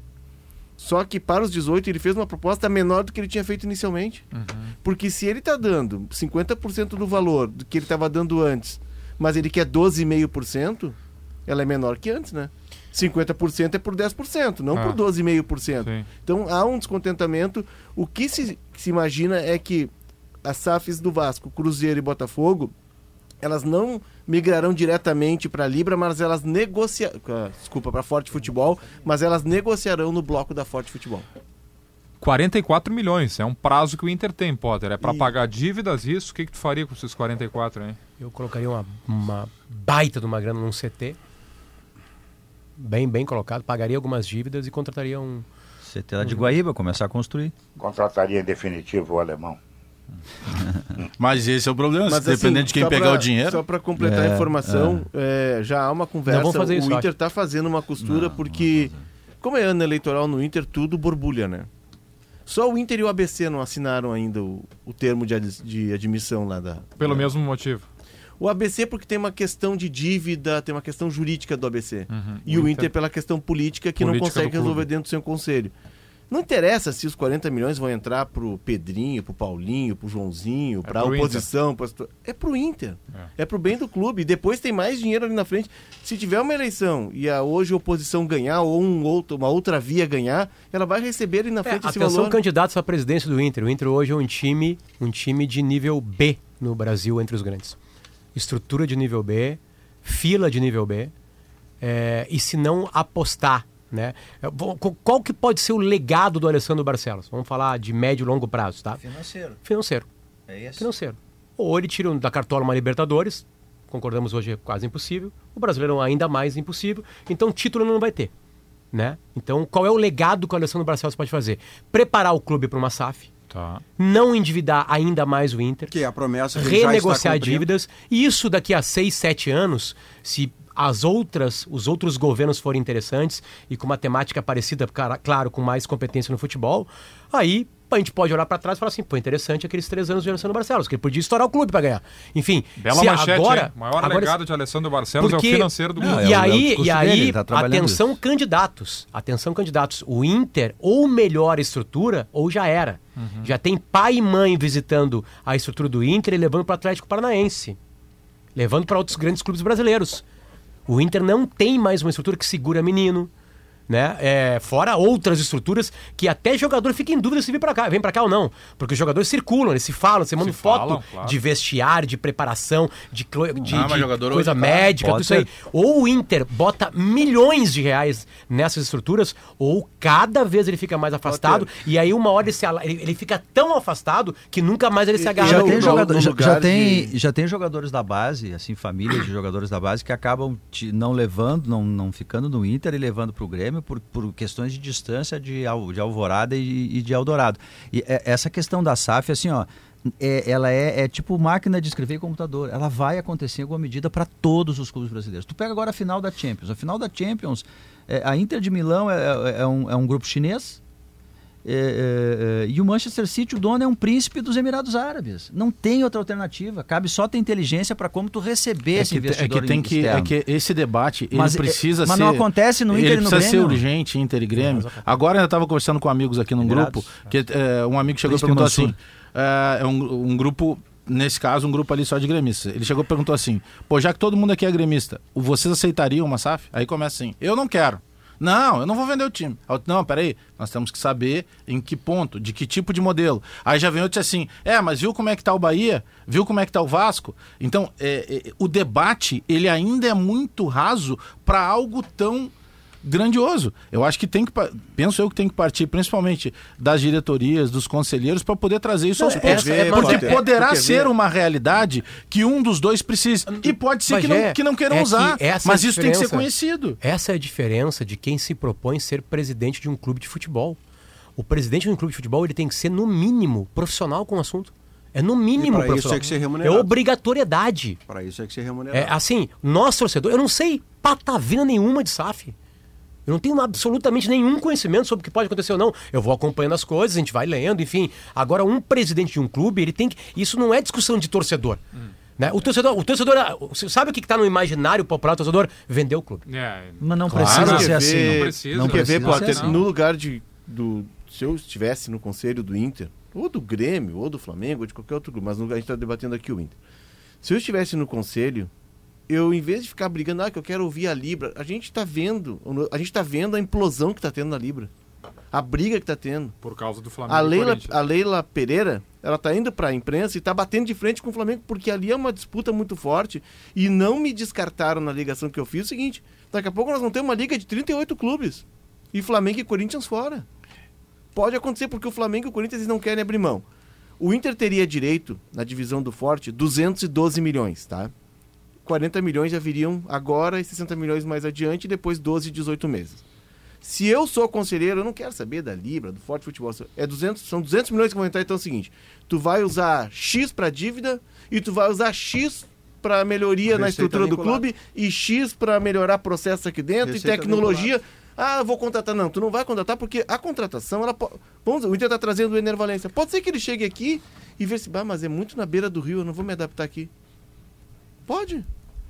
Só que para os 18 ele fez uma proposta menor do que ele tinha feito inicialmente. Porque se ele está dando 50% do valor do que ele estava dando antes, mas ele quer 12,5%, ela é menor que antes, né? 50% é por 10%, não Ah. por 12,5%. Sim. Então há um descontentamento. O que se, se imagina é que as SAFs do Vasco, Cruzeiro e Botafogo, elas não migrarão diretamente para a Libra, mas elas negociarão. Desculpa, para Forte Futebol, mas elas negociarão no bloco da Forte Futebol. 44 milhões, é um prazo que o Inter tem, Potter. É para E- pagar dívidas, isso? O que, que tu faria com esses 44, hein? Eu colocaria uma, uma baita de uma grana num CT. Bem, bem colocado. Pagaria algumas dívidas e contrataria um. CT lá de Guaíba, começar a construir. Contrataria em definitivo o alemão. Mas esse é o problema, Mas, dependendo assim, de quem pegar pra- o dinheiro. Só para completar a informação, é, já há uma conversa. Não o Inter está fazendo uma costura porque, como é ano eleitoral no Inter, tudo borbulha, né? Só o Inter e o ABC não assinaram ainda o, o termo de, ad- de admissão lá da. Pelo mesmo motivo. O ABC porque tem uma questão de dívida, tem uma questão jurídica do ABC. Uhum. E o Inter pela questão política que não Política consegue do clube. resolver dentro do seu conselho. Não interessa se os 40 milhões vão entrar pro Pedrinho, pro Paulinho, pro Joãozinho, pra pro oposição. situa- É pro Inter. É. pro bem do clube. E depois tem mais dinheiro ali na frente. Se tiver uma eleição e a hoje a oposição ganhar ou um outro, uma outra via ganhar, ela vai receber ali na É, frente esse atenção, valor. candidatos à presidência do Inter. O Inter hoje é um time, um time de nível B no Brasil entre os grandes. Estrutura de nível B, fila de nível B. é, e se não apostar, né? É, Qual que pode ser o legado do Alessandro Barcelos? Vamos falar de médio e longo prazo, tá? Financeiro. Financeiro. É isso. Financeiro. Ou ele tira da cartola uma Libertadores, concordamos hoje é quase impossível. O Brasileirão ainda mais impossível. Então título não vai ter, né? Então qual é o legado que o Alessandro Barcelos pode fazer? Preparar o clube para uma SAF, Tá. não endividar ainda mais o Inter, Que é a promessa que ele já está renegociar dívidas. E isso daqui a seis, sete anos, se as outras, os outros governos forem interessantes e com uma temática parecida, claro, com mais competência no futebol, aí a gente pode olhar para trás e falar assim, pô, interessante aqueles três anos de Alessandro Barcelos, que ele podia estourar o clube para ganhar. Enfim, Bela manchete, agora, hein? Maior agora legado de Alessandro Barcelos porque- é o financeiro do Não, clube. e é aí, e aí tá atenção isso. candidatos, atenção candidatos. O Inter ou melhor estrutura ou já era. Uhum. Já tem pai e mãe visitando a estrutura do Inter e levando para o Atlético Paranaense, levando para outros grandes clubes brasileiros. O Inter não tem mais uma estrutura que segura menino. Né? É, fora outras estruturas que até jogador fica em dúvida se vem pra cá, vem para cá ou não. Porque os jogadores circulam, eles se falam, você manda Se foto falam, claro. de vestiário, de preparação, de, clo- de, Ah, de coisa tá- médica, tudo isso aí. Ou o Inter bota milhões de reais nessas estruturas, ou cada vez ele fica mais afastado, e aí uma hora ele, se ele, ele fica tão afastado que nunca mais ele se agarra Já no- tem, no- jogador- no já, já tem, de- já tem jogadores da base, assim, famílias de jogadores da base que acabam te- não levando, não, não ficando no Inter e levando para o Por, por questões de distância de, de Alvorada e, e de Eldorado. E é- essa questão da SAF, assim, ó, é- ela é, é tipo máquina de escrever em computador. Ela vai acontecer em alguma medida para todos os clubes brasileiros. Tu pega agora a final da Champions. A final da Champions, é, a Inter de Milão é, é- é um, é um grupo chinês. É, é, é, e o Manchester City, o dono é um príncipe dos Emirados Árabes. Não tem outra alternativa. Cabe só ter inteligência para como tu receber É esse que, te- é investidor que tem que, é que esse debate ele Mas, é, precisa mas ser. não acontece no Inter ele e no precisa ser Grêmio. urgente, Inter e Grêmio. Agora eu estava conversando com amigos aqui num Emirados. grupo, que é, um amigo chegou e perguntou Mansur. assim: é, é um, um grupo, nesse caso, um grupo ali só de gremistas. Ele chegou e perguntou assim: pô, já que todo mundo aqui é gremista, vocês aceitariam uma SAF? Aí começa assim: eu não quero. Não, eu não vou vender o time. Não, peraí, nós temos que saber em que ponto, de que tipo de modelo. Aí já vem outro assim, é, mas viu como é que tá o Bahia? Viu como é que tá o Vasco? Então, é, é, o debate, ele ainda é muito raso para algo tão grandioso. Eu acho que tem que, penso eu que tem que partir principalmente das diretorias, dos conselheiros, para poder trazer isso aos é, poucos. é, Porque Potter, poderá porque ser uma realidade que um dos dois precise. E pode ser que Mas não, é- que não queiram é que usar. Mas é isso tem que ser conhecido. Essa é a diferença de quem se propõe ser presidente de um clube de futebol. O presidente de um clube de futebol ele tem que ser, no mínimo, profissional com o assunto. É no mínimo pra isso profissional. é que ser é remunerado. obrigatoriedade. Para isso é que ser É, remunerado. assim, nosso torcedor, eu não sei patavina nenhuma de SAF. Eu não tenho absolutamente nenhum conhecimento sobre o que pode acontecer ou não. Eu vou acompanhando as coisas, a gente vai lendo, enfim. Agora, um presidente de um clube, ele tem que. Isso não é discussão de torcedor. Né? O torcedor, o torcedor. Você sabe o que está no imaginário popular do torcedor? Vender o clube. É, Mas não Claro. precisa ser assim. ver- Não precisa, Não não Quer ver, precisa ser Potter, assim. no lugar de, do. Se eu estivesse no conselho do Inter, ou do Grêmio, ou do Flamengo, ou de qualquer outro grupo, mas no- a gente está debatendo aqui o Inter. Se eu estivesse no conselho, eu, em vez de ficar brigando, ah, que eu quero ouvir a Libra, a gente está vendo, a gente tá vendo a implosão que está tendo na Libra. A briga que está tendo. por causa do Flamengo A Leila, a Leila Pereira, ela tá indo para a imprensa e tá batendo de frente com o Flamengo, porque ali é uma disputa muito forte. E não me descartaram na ligação que eu fiz o seguinte: daqui a pouco nós vamos ter uma liga de 38 clubes. E Flamengo e Corinthians fora. Pode acontecer porque o Flamengo e o Corinthians não querem abrir mão. O Inter teria direito, na divisão do Forte, 212 milhões, tá? 40 milhões já viriam agora e 60 milhões mais adiante, e depois 12 e 18 meses. Se eu sou conselheiro, eu não quero saber da Libra, do Forte Futebol. É 200, são 200 milhões que vão entrar, então é o seguinte: tu vai usar X para dívida e tu vai usar X para melhoria na estrutura do clube e X para melhorar processo aqui dentro Receita e tecnologia. Ah, eu vou contratar. Não, tu não vai contratar porque a contratação, ela pode. Vamos dizer, o Inter tá trazendo o Ener Valência. Pode ser que ele chegue aqui e veja se, bah, mas é muito na beira do rio, eu não vou me adaptar aqui. Pode.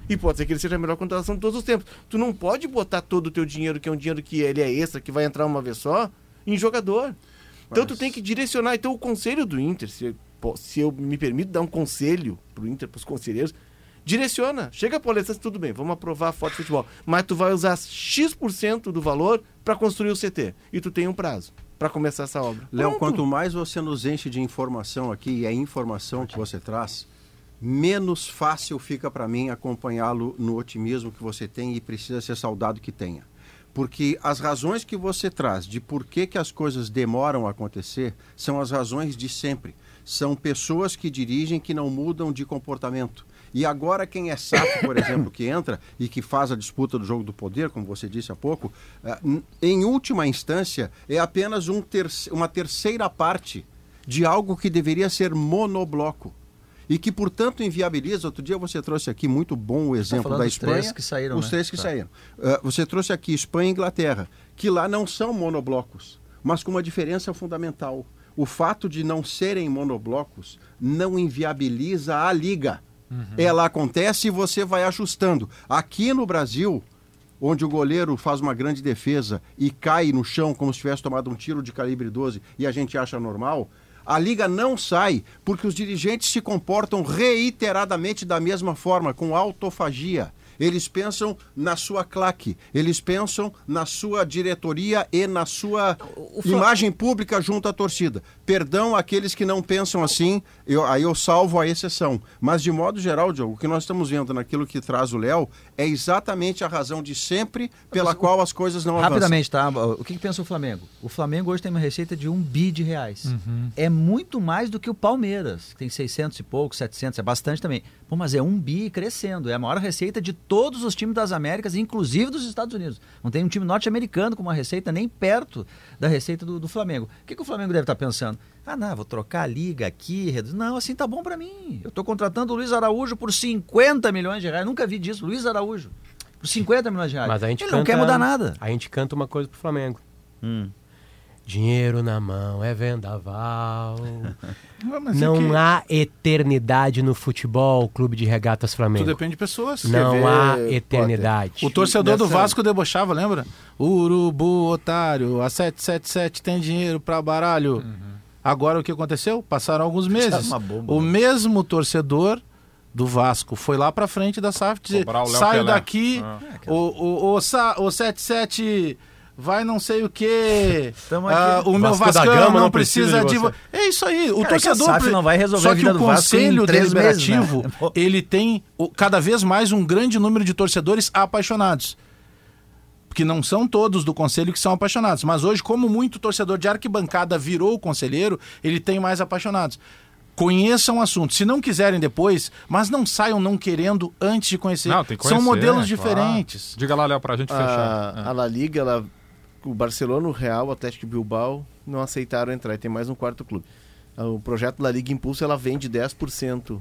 E pode ser que ele seja a melhor contratação de todos os tempos. Tu não pode botar todo o teu dinheiro, que é um dinheiro que ele é extra, que vai entrar uma vez só, em jogador. Então tu tem que direcionar. Então o conselho do Inter, se, se eu me permito dar um conselho pro Inter, pros conselheiros, direciona. Chega pra Alessandro, tudo bem, vamos aprovar forte futebol. Mas tu vai usar X% do valor para construir o CT. E tu tem um prazo para começar essa obra. Léo, quanto mais você nos enche de informação aqui, e é informação que você traz, menos fácil fica para mim acompanhá-lo no otimismo que você tem e precisa ser saudado que tenha. Porque as razões que você traz de por que, que as coisas demoram a acontecer são as razões de sempre. São pessoas que dirigem que não mudam de comportamento. E agora quem é SAF, por exemplo, que entra e que faz a disputa do jogo do poder, como você disse há pouco, eh, em última instância é apenas um terce- uma terceira parte de algo que deveria ser monobloco. E que, portanto, inviabiliza. Outro dia você trouxe aqui muito bom o exemplo falando da Espanha. três que saíram, Os né? três que Tá. saíram. Eh, você trouxe aqui Espanha e Inglaterra, que lá não são monoblocos, mas com uma diferença fundamental. O fato de não serem monoblocos não inviabiliza a liga. Ela acontece e você vai ajustando. Aqui no Brasil, onde o goleiro faz uma grande defesa e cai no chão como se tivesse tomado um tiro de calibre 12 e a gente acha normal, a liga não sai porque os dirigentes se comportam reiteradamente da mesma forma, com autofagia. Eles pensam na sua claque, eles pensam na sua diretoria e na sua imagem pública junto à torcida. Perdão àqueles que não pensam assim, eu- aí eu salvo a exceção. Mas, de modo geral, Diogo, o que nós estamos vendo naquilo que traz o Léo é exatamente a razão de sempre pela qual as coisas não avançam. Rapidamente, tá? O que, que pensa o Flamengo? O Flamengo hoje tem uma receita de um bi de reais. É muito mais do que o Palmeiras, que tem 600 e pouco, 700, é bastante também. Pô, mas é um bi crescendo. É a maior receita de todos os times das Américas, inclusive dos Estados Unidos. Não tem um time norte-americano com uma receita nem perto da receita do, do Flamengo. O que, que o Flamengo deve estar pensando? Ah, não, vou trocar a liga aqui. Não, assim tá bom pra mim. Eu tô contratando o Luiz Araújo por 50 milhões de reais. Nunca vi disso. Luiz Araújo. Por 50 milhões de reais. Mas a gente Ele canta, não quer mudar nada. A gente canta uma coisa pro Flamengo. Hum. Dinheiro na mão é vendaval. Mas é não que há eternidade no futebol, Clube de Regatas Flamengo. Tudo depende de pessoas. Não ver, há Potter, eternidade. O torcedor do Vasco debochava, lembra? Urubu, otário, a 777 tem dinheiro pra baralho. Agora o que aconteceu? Passaram alguns meses. uma bomba, o né? mesmo torcedor do Vasco foi lá pra frente da SAF dizer: saio Pelé." daqui, Ah. o, o, o, Sa- o 77 vai não sei o quê. Tamo Ah, aqui. o meu Vasco Gama não não precisa, precisa de É isso aí. O Cara, torcedor. que a SAF pre- não vai resolver Só a que vida o do Vasco em Conselho três meses, Deliberativo, né? Ele tem o- cada vez mais um grande número de torcedores apaixonados. Porque não são todos do conselho que são apaixonados. Mas hoje, como muito torcedor de arquibancada virou conselheiro, ele tem mais apaixonados. Conheçam o assunto. Se não quiserem depois, mas não saiam não querendo antes de conhecer. Não, tem que são conhecer, modelos claro. diferentes. Diga lá, Léo, pra gente fechar. A, a La Liga, ela, o Barcelona, o Real, o Atlético Bilbao não aceitaram entrar. E tem mais um quarto clube. O projeto La Liga Impulso, ela vende 10%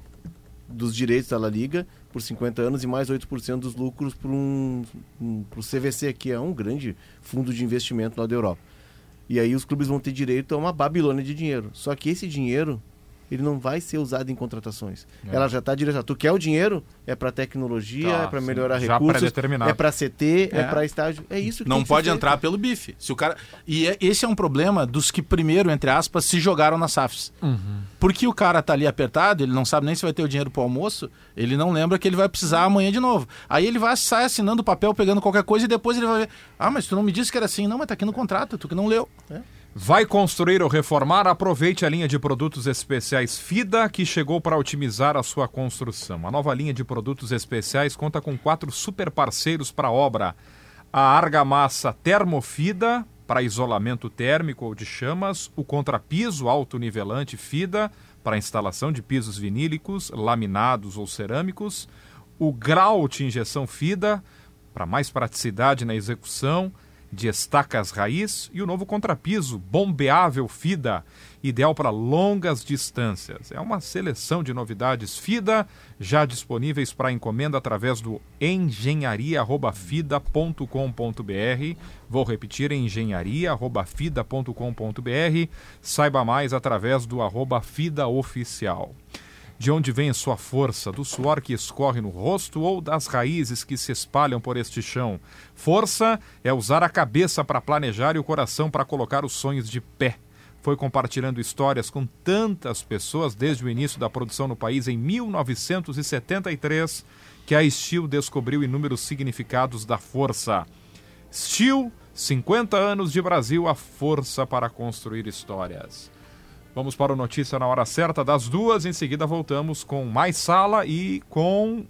dos direitos da La Liga por 50 anos e mais 8% dos lucros para um, um, pro CVC, que é um grande fundo de investimento lá da Europa. E aí os clubes vão ter direito a uma babilônia de dinheiro. Só que esse dinheiro, ele não vai ser usado em contratações. É. Ela já está direcionada. Tu quer o dinheiro? É para tecnologia, Tá, é para melhorar Já recursos, é para CT, é, É. para estágio. É isso que Não tem que pode feito. entrar pelo bife. Se o cara e é- esse é um problema dos que primeiro, entre aspas, se jogaram nas SAFs. Porque o cara tá ali apertado, ele não sabe nem se vai ter o dinheiro pro almoço, ele não lembra que ele vai precisar amanhã de novo. Aí ele vai sai assinando o papel, pegando qualquer coisa e depois ele vai ver: "Ah, mas tu não me disse que era assim". Não, mas tá aqui no contrato, tu que não leu. Vai construir ou reformar? Aproveite a linha de produtos especiais FIDA, que chegou para otimizar a sua construção. A nova linha de produtos especiais conta com quatro super parceiros para a obra. A argamassa termofida, para isolamento térmico ou de chamas, o contrapiso autonivelante FIDA, para instalação de pisos vinílicos, laminados ou cerâmicos, o grau de injeção FIDA, para mais praticidade na execução, de estacas raiz e o novo contrapiso bombeável FIDA, ideal para longas distâncias. É uma seleção de novidades FIDA já disponíveis para encomenda através do engenharia@fida.com.br. Vou repetir engenharia@fida.com.br. Saiba mais através do arroba FIDA oficial. De onde vem sua força? Do suor que escorre no rosto ou das raízes que se espalham por este chão? Força é usar a cabeça para planejar e o coração para colocar os sonhos de pé. Foi compartilhando histórias com tantas pessoas desde o início da produção no país em 1973 que a Steel descobriu inúmeros significados da força. Steel, 50 anos de Brasil, a força para construir histórias. Vamos para o Notícia na hora certa das duas. Em seguida, voltamos com mais sala e com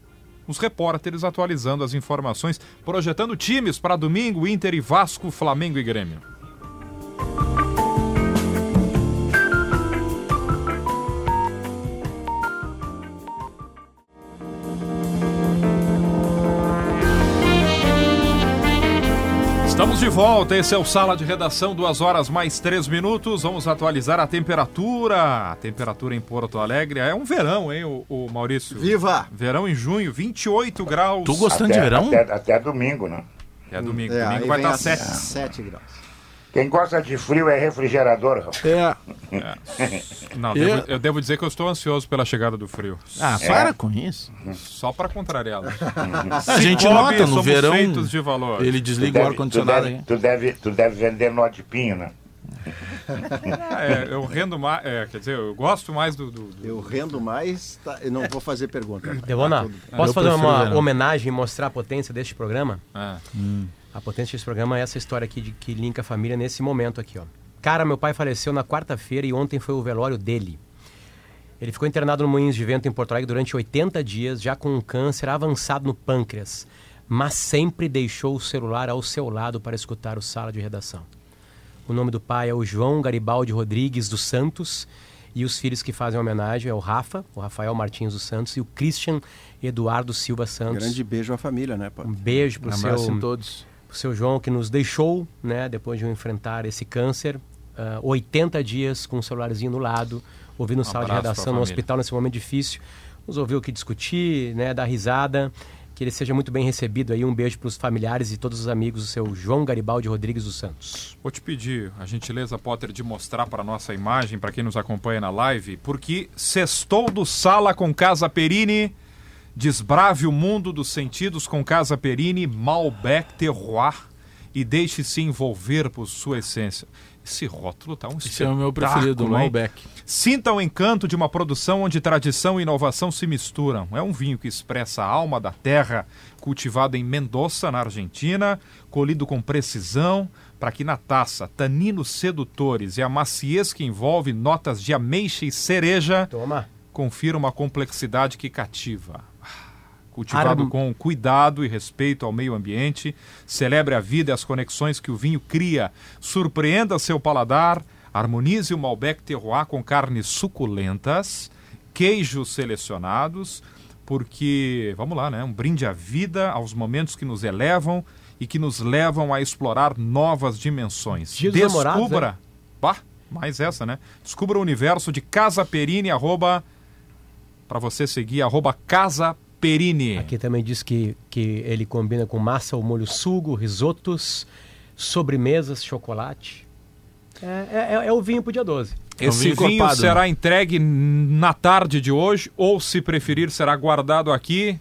os repórteres atualizando as informações, projetando times para domingo: Inter e Vasco, Flamengo e Grêmio. De volta, esse é o Sala de Redação, duas horas mais três minutos. Vamos atualizar a temperatura. A temperatura em Porto Alegre é um verão, hein, o, o Maurício? Viva! Verão em junho, 28 graus. Tu gostando até, de verão? Até, até domingo, né? É domingo, É, domingo vai estar a 7. 7 graus. Quem gosta de frio é refrigerador, rapaz. É. Não, Eu- devo- eu devo dizer que eu estou ansioso pela chegada do frio. Ah, para com isso. Só para contrariá-lo. A gente nota no somos verão. feitos de valor. Ele Tu desliga o deve, tu, ar-condicionado deve, aí. tu, deve, tu deve vender nó de pinho, né? É, eu rendo mais. É, quer dizer, eu gosto mais do. do- do- Eu rendo mais, tá, eu não vou fazer pergunta. Devona, posso Eu fazer uma homenagem e mostrar a potência deste programa? é. A potência desse programa é essa história aqui de que linka a família nesse momento aqui, ó. Cara, meu pai faleceu na quarta-feira e ontem foi o velório dele. Ele ficou internado no Moinhos de Vento em Porto Alegre durante 80 dias, já com um câncer avançado no pâncreas, mas sempre deixou o celular ao seu lado para escutar o sala de redação. O nome do pai é o João Garibaldi Rodrigues dos Santos e os filhos que fazem homenagem é o Rafa, o Rafael Martins dos Santos e o Christian Eduardo Silva Santos. Grande beijo à família, né, pô? Um beijo Um abraço seu todos. O seu João que nos deixou, né, depois de enfrentar esse câncer, ah, 80 dias com o celularzinho no lado, ouvindo sala de redação no hospital nesse momento difícil, nos ouviu o que discutir, né, dar risada, que ele seja muito bem recebido aí, um beijo para os familiares e todos os amigos do seu João Garibaldi Rodrigues dos Santos. Vou te pedir a gentileza, Potter, de mostrar para nossa imagem, para quem nos acompanha na live, porque sextou do Sala com Casa Perini, desbrave o mundo dos sentidos com Casa Perini, Malbec Terroir e deixe-se envolver por sua essência. Esse rótulo tá um Esse é o meu preferido? Malbec. Sinta o encanto de uma produção onde tradição e inovação se misturam. É um vinho que expressa a alma da terra, cultivado em Mendoza, na Argentina, colhido com precisão, para que na taça taninos sedutores e a maciez que envolve notas de ameixa e cereja Toma. confira uma complexidade que cativa. Cultivado Arm- com cuidado e respeito ao meio ambiente, celebre a vida e as conexões que o vinho cria, surpreenda seu paladar, harmonize o Malbec Terroir com carnes suculentas, queijos selecionados, porque, vamos lá, né? Um brinde à vida, aos momentos que nos elevam e que nos levam a explorar novas dimensões. Dia dos namorados, Descubra, Bah, mais essa, né? Descubra o universo de Casa Perini, arroba, para você seguir, arroba Casa Perini. Aqui também diz que, que ele combina com massa ou molho sugo, risotos, sobremesas, chocolate. É, é- é- é o vinho pro dia 12. É um Esse vinho vinho encorpado, será entregue na tarde de hoje, ou se preferir, será guardado aqui.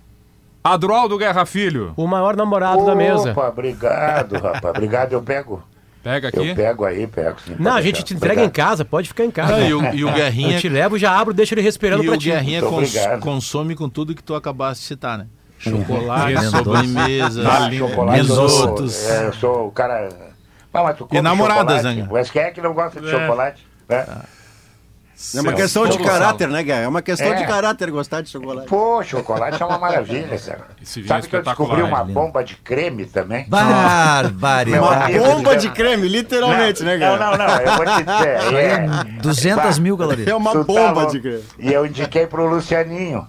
Adroaldo Guerra Filho, O maior namorado da mesa. Opa, obrigado, rapaz. Obrigado, eu pego. Pega aqui. Eu pego aí, pego. sim, Não, a gente deixar. te entrega em Obrigado. casa, pode ficar em casa. Não, e, o, e o Guerrinha, Eu te levo, já abro, deixa ele respirando e pra o ti. Guerrinha cons- consome com tudo que tu acabaste de citar, né? Chocolate, sobremesa, Ah, chocolate, eu sou, risotos. é, eu sou o cara. Ah, mas tu come namoradas, chocolate? né? Mas quem é que não gosta de É. chocolate? né? É uma questão de caráter, né, Guerra? É uma questão É. de caráter gostar de chocolate. Pô, chocolate é uma maravilha, cara. Esse vinho Sabe que eu descobri uma bomba de creme também? Barbaridade. Uma bomba de creme, literalmente, né, Não, Guerra? não, não, eu vou te dizer. É, 200 Bah, mil calorias. É uma bomba de creme. E eu indiquei pro Lucianinho.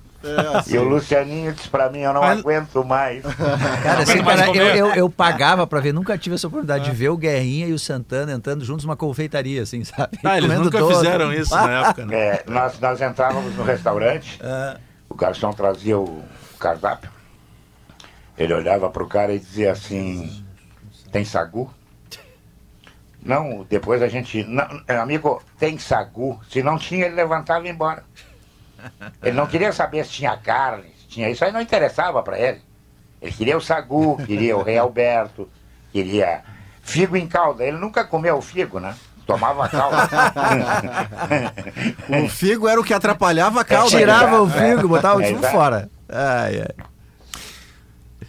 E o Lucianinho disse pra mim, eu não Mas- aguento mais. Cara, assim, mais cara, eu, eu, eu pagava pra ver, nunca tive essa oportunidade de ver o Guerrinha e o Santana entrando juntos numa confeitaria, assim, sabe? Ah, eles Comendo nunca doce. fizeram isso na época, né? É, nós, nós entrávamos no restaurante, o garçom trazia o cardápio, ele olhava pro cara e dizia assim, tem sagu? Não, depois a gente, não, amigo, tem sagu? Se não tinha, ele levantava e ia embora. Ele não queria saber se tinha carne, se tinha isso aí não interessava para ele. Ele queria o sagu, queria o rei Alberto, queria figo em calda. Ele nunca comeu o figo, né? Tomava calda. O figo era o que atrapalhava a calda. Tirava o Exato, é. figo, botava o time Exato. fora. Ai, ai.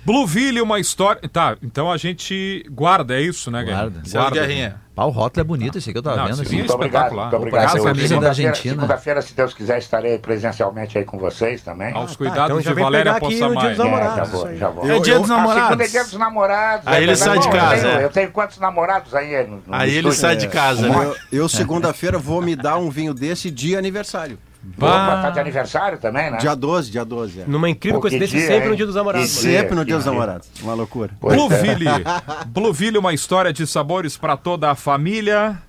Blueville, uma história. Tá, então a gente guarda, é isso, né, Guerrinha? Guarda. Seu Guerrinha. Pá, o rótulo é bonito esse aqui, eu tava Não, vendo esse assim. Muito obrigado, muito obrigado. Essa Eu- camisa da segunda-feira- Argentina. Segunda-feira, se Deus quiser, estarei presencialmente aí com vocês também. Aos então cuidados já de vem Valéria pegar aqui no Dia Poçamai. dos É, namorados, já isso vou, aí. já vou. É dia dos A namorados. segunda é dia dos namorados. Aí é ele sai de casa. tenho- Eu tenho quantos namorados aí Aí ele sai de casa, né? Eu, eu, segunda-feira, vou me dar um vinho desse de aniversário. Opa, tá de aniversário também, né? Dia 12, dia 12. É. Numa incrível Pô, coincidência, dia, sempre hein? no dia dos namorados. Sempre no dia dos namorados. Uma loucura. Pois é. Blueville. Blueville, uma história de sabores para toda a família.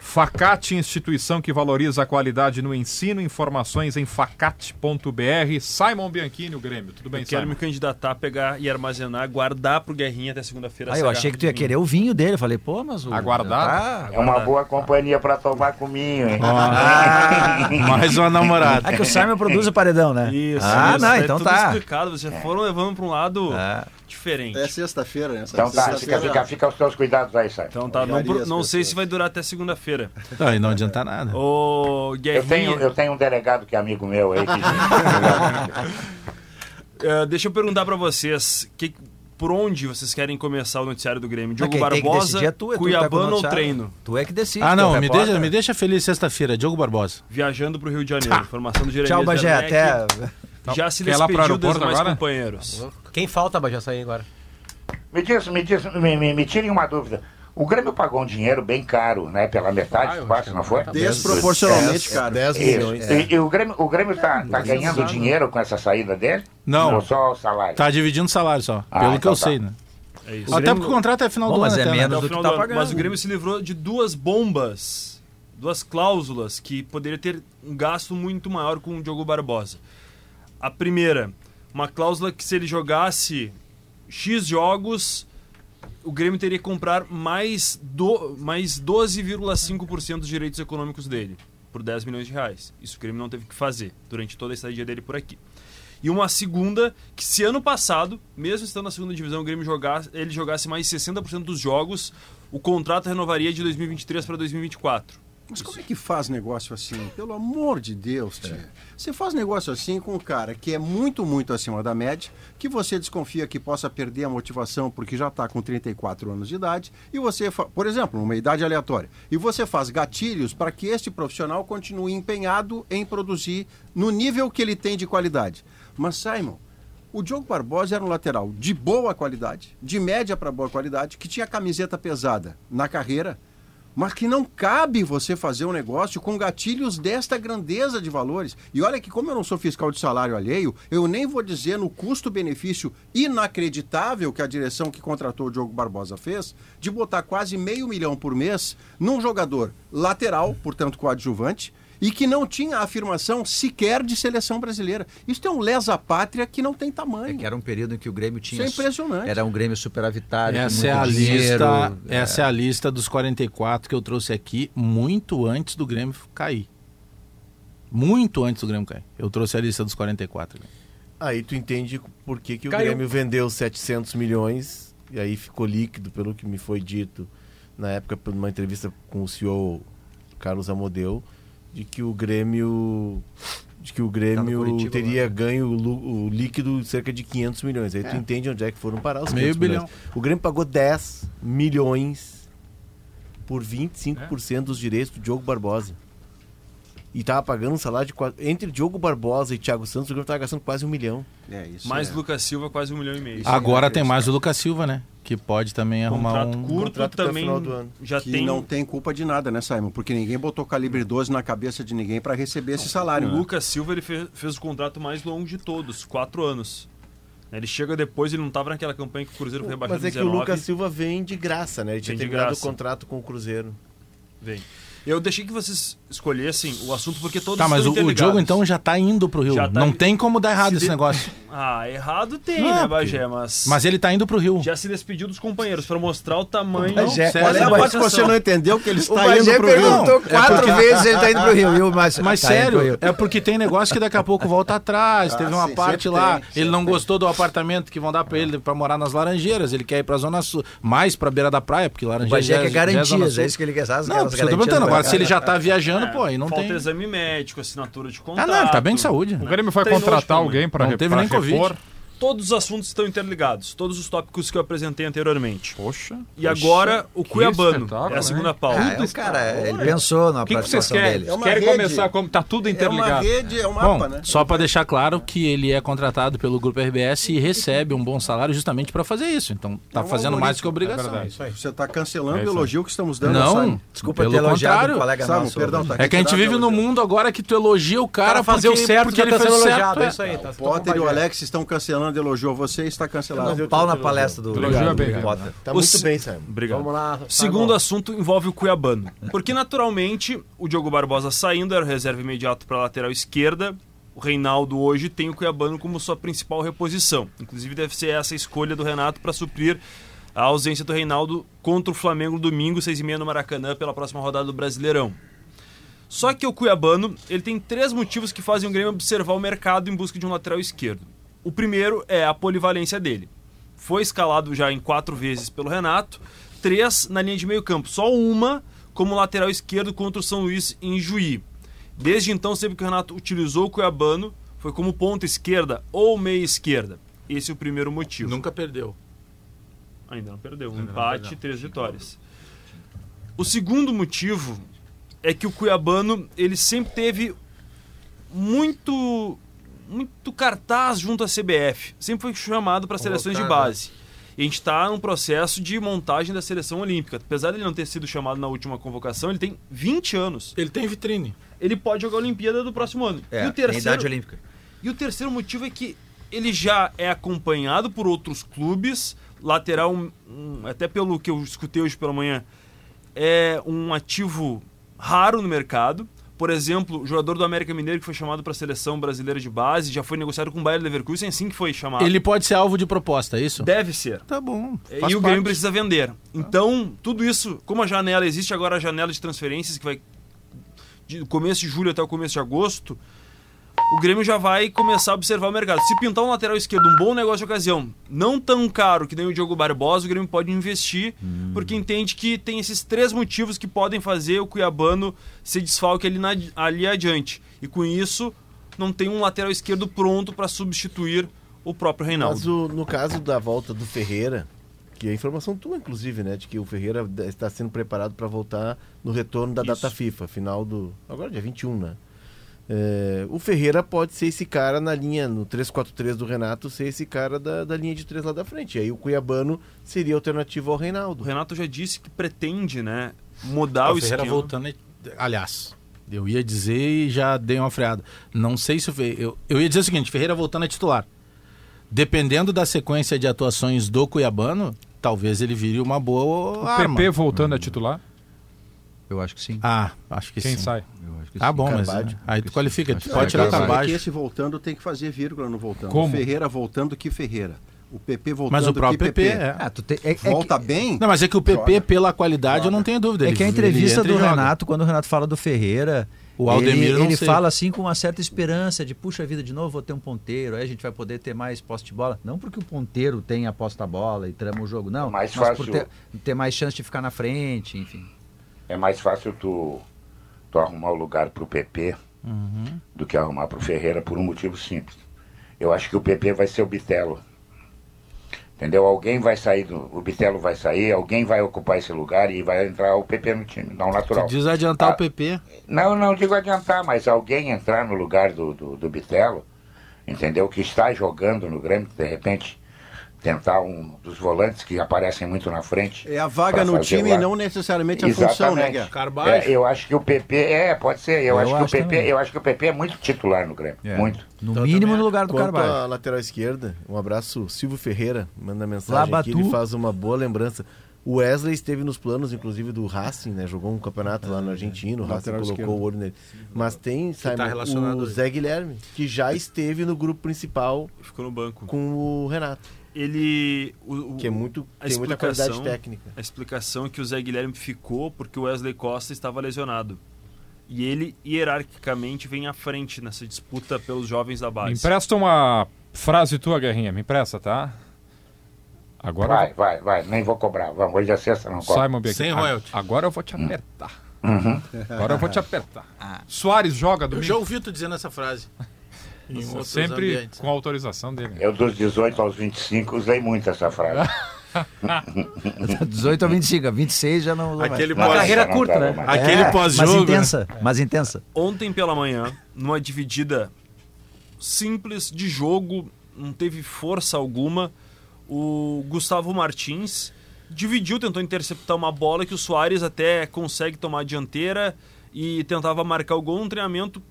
Facate, instituição que valoriza a qualidade no ensino. Informações em facate.br. Simon Bianchini, o Grêmio. Tudo bem, Eu quero Simon? me candidatar, pegar e armazenar, guardar pro Guerrinha até segunda-feira. Ah, eu achei que tu ia vinho. querer o vinho dele. Eu falei, pô, mas o. Aguardar? Tá- É uma boa companhia pra tomar cominho, hein? Mais uma namorada. Ah, que o Simon produz o paredão, né? Isso, ah, isso, não, é então tá. explicado, vocês foram levando pra um lado É. diferente. É sexta-feira, né? Então tá, fica, fica, fica aos teus cuidados aí, Sai. Então tá, não, não sei se vai durar até segunda-feira. Não, e não adianta nada. Ô, Eu Guerrinha, tenho, eu tenho um delegado que é amigo meu aí. Que... eh, deixa eu perguntar pra vocês, que, por onde vocês querem começar o noticiário do Grêmio? Diogo Barbosa, é tu, é tá o Cuiabano ou noticiário. treino? Tu é que decide. Ah, é não, o me deixa, me deixa feliz sexta-feira, Diogo Barbosa. Viajando pro Rio de Janeiro. Formação do Jeremias Tchau, Bagé. Até. Já se despediu dos demais agora? companheiros. Quem falta, Bajé, sair agora? Me diz, me diz, me, me, me tirem uma dúvida. O Grêmio pagou um dinheiro bem caro, né? Pela metade, quase, não foi? Desproporcionalmente, cara. 10 Isso. milhões. E, e o Grêmio, o Grêmio tá, tá ganhando dinheiro com essa saída dele? Não. Ou só o salário? Tá dividindo salário só, Ah, pelo que então eu tá. sei, né? É isso. Até porque o contrato é final Bom, do mas ano é até, né? menos Até o do que tá do pagando. Mas o Grêmio se livrou de duas bombas, duas cláusulas que poderia ter um gasto muito maior com o Diogo Barbosa. A primeira, uma cláusula que se ele jogasse X jogos, o Grêmio teria que comprar mais, do, mais 12,5% dos direitos econômicos dele, por 10 milhões de reais. Isso o Grêmio não teve que fazer durante toda a estadia dele por aqui. E uma segunda, que se ano passado, mesmo estando na segunda divisão, o Grêmio jogasse, ele jogasse mais 60% dos jogos, o contrato renovaria de 2023 para 2024. Mas como é que faz negócio assim? Pelo amor de Deus, tia. Você faz negócio assim com um cara que é muito, muito acima da média, que você desconfia que possa perder a motivação porque já está com 34 anos de idade, e você, fa- por exemplo, uma idade aleatória, e você faz gatilhos para que este profissional continue empenhado em produzir no nível que ele tem de qualidade. Mas, Simon, o Diogo Barbosa era um lateral de boa qualidade, de média para boa qualidade, que tinha camiseta pesada na carreira, mas que não cabe você fazer um negócio com gatilhos desta grandeza de valores. E olha que, como eu não sou fiscal de salário alheio, eu nem vou dizer no custo-benefício inacreditável que a direção que contratou o Diogo Barbosa fez, de botar quase meio milhão por mês num jogador lateral, portanto coadjuvante, e que não tinha afirmação sequer de seleção brasileira. Isso é um lesa-pátria que não tem É tamanho. que era um período em que o Grêmio tinha. Isso é impressionante. Era um Grêmio superavitário. Essa é a dinheiro, lista, essa é a lista dos 44 que eu trouxe aqui muito antes do Grêmio cair. Muito antes do Grêmio cair. Eu trouxe a lista dos 44. Aí tu entende por que, que o. Grêmio vendeu 700 milhões e aí ficou líquido, pelo que me foi dito na época, por uma entrevista com o CEO Carlos Amodeu, de que o Grêmio de que o Grêmio Curitiba teria ganho o, o líquido de cerca de 500 milhões. Aí tu entende onde é que foram parar os Meio 500 bilhão. milhões. O Grêmio pagou 10 milhões por 25% dos direitos do Diogo Barbosa. E tava pagando um salário de quase, entre Diogo Barbosa e Thiago Santos, o Grêmio tava gastando quase um milhão. É isso. Mais é. Lucas Silva, quase um milhão e meio. Agora tem mais o Lucas Silva, né? Que pode também arrumar Contrato um. curto contrato até o também final do ano. já que tem. não tem culpa de nada, né, Simon? Porque ninguém botou calibre 12 na cabeça de ninguém para receber esse O salário. né? Lucas Silva ele fez, fez o contrato mais longo de todos, quatro anos. Ele chega depois, ele não estava naquela campanha que o Cruzeiro foi rebaixado Mas é em que o 19. Lucas Silva vem de graça, né? Ele tinha Vem de terminado graça. o contrato com o Cruzeiro. Vem. Eu deixei que vocês escolhessem o assunto porque todos Tá, mas estão o, o. Diogo então já tá indo pro Rio. Tá Não indo. tem como dar errado Se esse de- negócio. Ah, errado tem, Não, né, Bagé? Mas, Mas ele tá indo pro Rio. já se despediu dos companheiros para mostrar o tamanho. Bagé, sério, Olha, não, mas mas você não entendeu que ele O está Bagé indo pro Rio. perguntou quatro porque- vezes ele tá indo pro Rio, viu? Mas, Mas tá indo pro sério, Rio. é porque tem negócio que daqui a pouco volta atrás. Ah, Teve uma sim, parte lá, tem, ele não tem. gostou do apartamento que vão dar pra ele pra morar nas Laranjeiras. Ele quer ir pra Zona Sul, mais pra beira da praia, porque O Laranjeiras Bagé quer é- é Zona garantias, é isso que ele quer. Não, que garantias perguntando. do Agora, Bagé. se ele já tá viajando, É, pô, aí não falta tem. exame médico, assinatura de Ah, contrato. não, ele tá bem de saúde. O Grêmio vai Treinou contratar alguém para Não teve nem Covid. Todos os assuntos estão interligados, todos os tópicos que eu apresentei anteriormente. Poxa. E agora, o que Cuiabano. É a segunda hein? pauta. Ah, é o cara, ele pensou na O que, que vocês participação querem? dele. É Querem rede. começar como tá tudo É uma interligado? rede, é um Bom, mapa, né? só pra deixar claro que ele é contratado pelo Grupo RBS e recebe um bom salário justamente pra fazer isso. Então tá É um fazendo mais do que algoritmo, obrigação. é verdade. Você está cancelando É o isso aí. elogio que estamos dando. Não. Desculpa pelo ter elogiado contrário. um colega Simon, nosso. perdão, tá É que a gente vive o elogio. mundo agora que tu elogia o cara Para fazer porque, o certo porque já ele tá sendo elogiado, certo. é isso aí. Tá, Potter e o Alex estão cancelando elogio a você e está cancelado. Eu- Pau na palestra do Elogio é bem, Potter. Tá muito se- bem, Simon. Obrigado. Vamos lá. Segundo assunto envolve o Cuiabano. Porque naturalmente o Diogo Barbosa saindo era o reserva imediato para a lateral esquerda. O Reinaldo hoje tem o Cuiabano como sua principal reposição. Inclusive deve ser essa a escolha do Renato para suprir a ausência do Reinaldo contra o Flamengo domingo, 6h30 no Maracanã, pela próxima rodada do Brasileirão. Só que o Cuiabano ele tem três motivos que fazem o Grêmio observar o mercado em busca de um lateral esquerdo. O primeiro é a polivalência dele. Foi escalado já em quatro vezes pelo Renato, três na linha de meio campo, só uma como lateral esquerdo contra o São Luís em Juí. Desde então, sempre que o Renato utilizou o Cuiabano, foi como ponta esquerda ou meia esquerda. Esse é o primeiro motivo. Nunca perdeu. Ainda não perdeu. Um Ainda empate, perdeu. três vitórias. O segundo motivo é que o Cuiabano ele sempre teve muito muito cartaz junto à CBF. Sempre foi chamado para seleções de base. E a gente está num processo de montagem da seleção olímpica. Apesar de ele não ter sido chamado na última convocação, ele tem 20 anos. Ele tem vitrine. Ele pode jogar a Olimpíada do próximo ano. É, e o tem idade terceiro, olímpica. e o terceiro motivo é que ele já é acompanhado por outros clubes, lateral, um- um- até pelo que eu escutei hoje pela manhã, é um ativo raro no mercado. Por exemplo, o jogador do América Mineiro que foi chamado para a seleção brasileira de base, já foi negociado com o Bayern Leverkusen, assim que foi chamado. Ele pode ser alvo de proposta, é isso? Deve ser. Tá bom. E o Grêmio precisa vender. Então, tudo isso, como a janela, existe agora a janela de transferências que vai de começo de julho até o começo de agosto, o Grêmio já vai começar a observar o mercado. Se pintar um lateral esquerdo, um bom negócio de ocasião, não tão caro que nem o Diogo Barbosa, o Grêmio pode investir, porque entende que tem esses três motivos que podem fazer o Cuiabano se desfalque ali, na- ali adiante. E com isso, não tem um lateral esquerdo pronto para substituir o próprio Reinaldo. Mas o- no caso da volta do Ferreira, que é informação tua, inclusive, né? De que o Ferreira está sendo preparado para voltar no retorno da data Isso. FIFA, final do. Agora dia 21, né? É, o Ferreira pode ser esse cara na linha, no 3-4-3 do Renato, ser esse cara da, da linha de três lá da frente. E aí o Cuiabano seria alternativo ao O Reinaldo. Renato já disse que pretende, né, mudar o o Ferreira esquema. voltando. é- Aliás, eu ia dizer e já dei uma freada. Não sei se o Ferreira. Eu, eu ia dizer o seguinte: Ferreira voltando é titular. Dependendo da sequência de atuações do Cuiabano, talvez ele vire uma boa O arma. PP voltando a titular. Eu acho que sim. Ah, acho que Quem sim. sai? Eu acho que Tá sim. bom, mas Carvalho. aí tu qualifica. Tu pode que tirar o Carvalho. É que esse voltando tem que fazer vírgula no voltando. Como? O Ferreira voltando, que Ferreira. O PP voltando, Mas o que próprio PP, é. Ah, tu tem- é- é que- Volta bem? Não, mas é que o PP, Joga. pela qualidade, eu não Joga. tenho dúvida. É que a entrevista do joga. Renato, quando o Renato fala do Ferreira, O Aldemir ele, não ele sei. fala assim com uma certa esperança de, puxa vida, de novo vou ter um ponteiro, aí a gente vai poder ter mais posse de bola. Não porque o ponteiro tem a posse da bola e trama o jogo, não. É mais mas fácil. por ter, ter mais chance de ficar na frente, enfim. É mais fácil tu, tu arrumar o lugar pro PP do que arrumar pro Ferreira por um motivo simples. Eu acho que o PP vai ser o Bitelo. Entendeu? Alguém vai sair, do, o Bitelo vai sair, alguém vai ocupar esse lugar e vai entrar o PP no time, não natural. Tu diz adiantar Ah, o PP. Não, não digo adiantar, mas alguém entrar no lugar do, do, do Bitelo, entendeu? Que está jogando no Grêmio, de repente tentar um dos volantes que aparecem muito na frente. É a vaga no time e não necessariamente a função, né, Guerra? Carvalho. É, eu acho que o PP é, pode ser. Eu, Eu acho, que o acho PP, também. eu acho que o PP é muito titular no Grêmio, É. muito. No Então, mínimo no lugar do Quanto Carvalho. à lateral esquerda, um abraço, Silvio Ferreira, manda mensagem Labatu. aqui, ele faz uma boa lembrança. O Wesley esteve nos planos, inclusive, do Racing, né? Jogou um campeonato lá no Argentino, o Racing colocou esquerdo. o olho nele. Mas tem, Simon, tá relacionado o aí. Zé Guilherme, que já esteve no grupo principal Ficou no banco. com o Renato, Ele. O, o- que é muito, a tem muita qualidade explicação- técnica. A explicação é que o Zé Guilherme ficou porque o Wesley Costa estava lesionado. E ele, hierarquicamente, vem à frente nessa disputa pelos jovens da Me base. empresta uma frase tua, Guerrinha. Me empresta, tá? Agora Vai, vai, vai, nem vou cobrar. Vamos, hoje é sexta, não cobra. Simon. Sem royalty. Agora eu vou te apertar. Uhum. Agora eu vou te apertar. Soares joga Eu domingo. já ouvi tu dizendo essa frase. Em outros Sempre ambientes. com autorização dele. Eu dos 18 aos 25 usei muito essa frase. 18 a 25, a 26 já não. Aquele Não, pós- carreira não curta, né? mais. Aquele É, pós-jogo, Mais né? intensa, mais intensa. Ontem pela manhã, numa dividida simples de jogo, não teve força alguma, o Gustavo Martins dividiu, tentou interceptar uma bola que o Soares até consegue tomar a dianteira e tentava marcar o gol num treinamento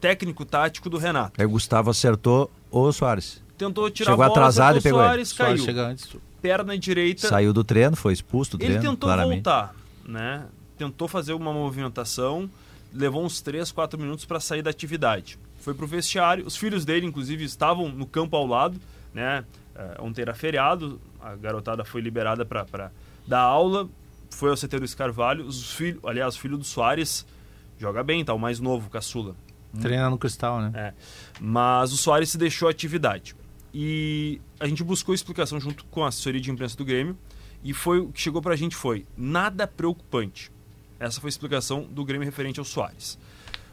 técnico-tático do Renato. Aí o Gustavo acertou o Soares. Tentou tirar Chegou a bola, atrasado e pegou o ele. Soares, Só caiu. chega antes. Perna direita. Saiu do treino, foi expulso do Ele treino, tentou claramente. voltar, né? Tentou fazer uma movimentação, levou uns 3, 4 minutos para sair da atividade. Foi pro vestiário, os filhos dele, inclusive, estavam no campo ao lado, né? É, ontem era feriado, a garotada foi liberada para dar aula, foi ao CT Luiz Carvalho, os filhos, aliás, o filho do Soares joga bem, tá? O mais novo, o caçula. Treina no cristal, né? É. Mas o Soares se deixou a atividade. E a gente buscou explicação junto com a assessoria de imprensa do Grêmio. E foi o que chegou pra gente foi nada preocupante. Essa foi a explicação do Grêmio referente ao Soares.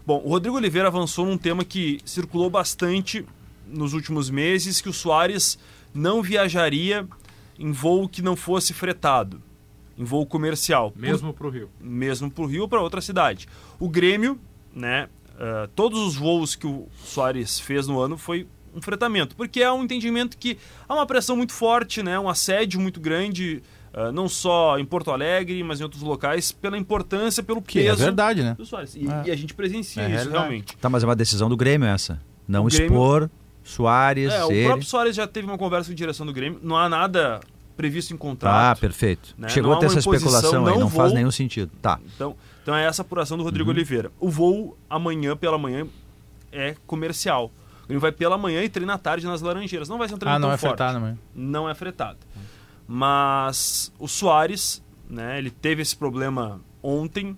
Bom, o Rodrigo Oliveira avançou num tema que circulou bastante nos últimos meses, que o Soares não viajaria em voo que não fosse fretado, em voo comercial. Por- Mesmo pro Rio. mesmo para o Rio ou para outra cidade. O Grêmio, né, eh, todos os voos que o Soares fez no ano foi um fretamento, porque há um entendimento que há uma pressão muito forte, né, um assédio muito grande, eh, não só em Porto Alegre, mas em outros locais, pela importância, pelo Que é peso verdade, né? do Soares. E, É. e a gente presencia É isso realmente. Tá, mas é uma decisão do Grêmio essa. Não O Grêmio- expor Soares, É, o ele. próprio Soares já teve uma conversa com a direção do Grêmio, não há nada previsto em Ah, contrato. perfeito. né? Chegou Não a ter essa especulação aí, não não faz vou- nenhum sentido. Tá. Então, então é essa apuração do Rodrigo Uhum. Oliveira. O voo amanhã pela manhã é comercial. Ele vai pela manhã e treina à tarde nas Laranjeiras. Não vai ser um treino Ah, não é forte. fretado. Não é fretado. Mas o Soares, né, ele teve esse problema ontem.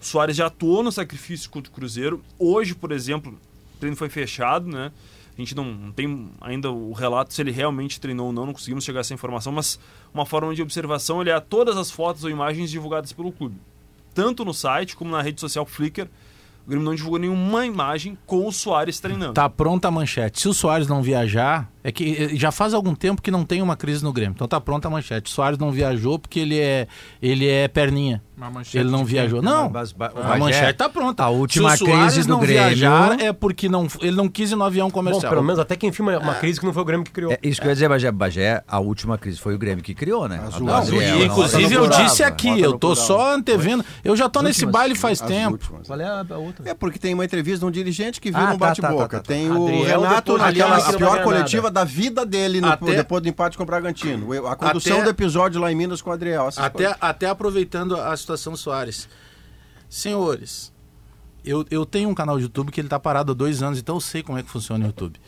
O Soares já atuou no sacrifício contra o Cruzeiro. Hoje, por exemplo, o treino foi fechado, né? A gente não, tem ainda o relato se ele realmente treinou ou não, não conseguimos chegar a essa informação, mas uma forma de observação ele é todas as fotos ou imagens divulgadas pelo clube. Tanto no site como na rede social Flickr. O Grêmio não divulgou nenhuma imagem com o Soares treinando. Tá pronta a manchete. Se o Soares não viajar, é que eh, já faz algum tempo que não tem uma crise no Grêmio. Então tá pronta a manchete. O Soares não viajou porque ele é, ele é perninha. Ele não viajou. Não, Mas- mas- a Bagé, manchete tá pronta. A última Se o Soares crise do não Grêmio. viajar é porque não, ele não quis ir no avião Bom, comercial. pelo menos até quem filma uma crise que não foi o Grêmio que criou. É isso que eu ia dizer, Bagé. Bagé, a última crise foi o Grêmio que criou, né? A do Não, Gabriel, E, não, inclusive eu disse aqui, eu no tô só antevendo. Eu já tô As nesse últimas. baile faz tempo. últimas. Qual é a a outra? É porque tem uma entrevista de um dirigente que vira Ah, um tá, bate-boca. tá, tá, tá. Tem o Adriel, Renato naquela que pior coletiva da vida dele no- depois do empate com o Bragantino. A condução do episódio lá em Minas com o Adriel. até aproveitando a situação do Soares. Senhores, eu, eu tenho um canal de YouTube que ele tá parado há dois anos, então eu sei como é que funciona o YouTube.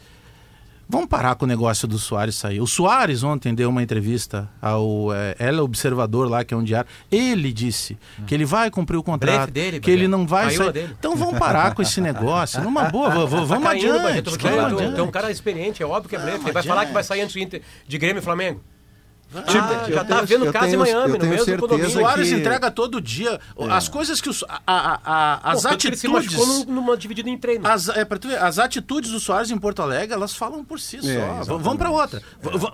Vamos parar com o negócio do Soares sair. O Soares ontem deu uma entrevista ao é, Ela Observador lá, que é um diário. Ele disse que ele vai cumprir o contrato, dele, que ele não vai sair. dele. Então vamos parar com esse negócio. Numa boa, vamos Tá adiante. vamos tu- adiante. é um cara experiente, é óbvio que é blefe. Ele vai adiante. falar que vai sair antes de Grêmio e Flamengo. Ah, já tá tenho- vendo casa em tenho- Miami, eu no mesmo condomínio. O Soares que- entrega todo dia. As coisas que o, Su- a, a- a- as Pô, que ele se atitudes. numa dividida em treino. As, é, pra tu ver, as atitudes do Soares em Porto Alegre, elas falam por si só. V- exatamente. vamos pra outra.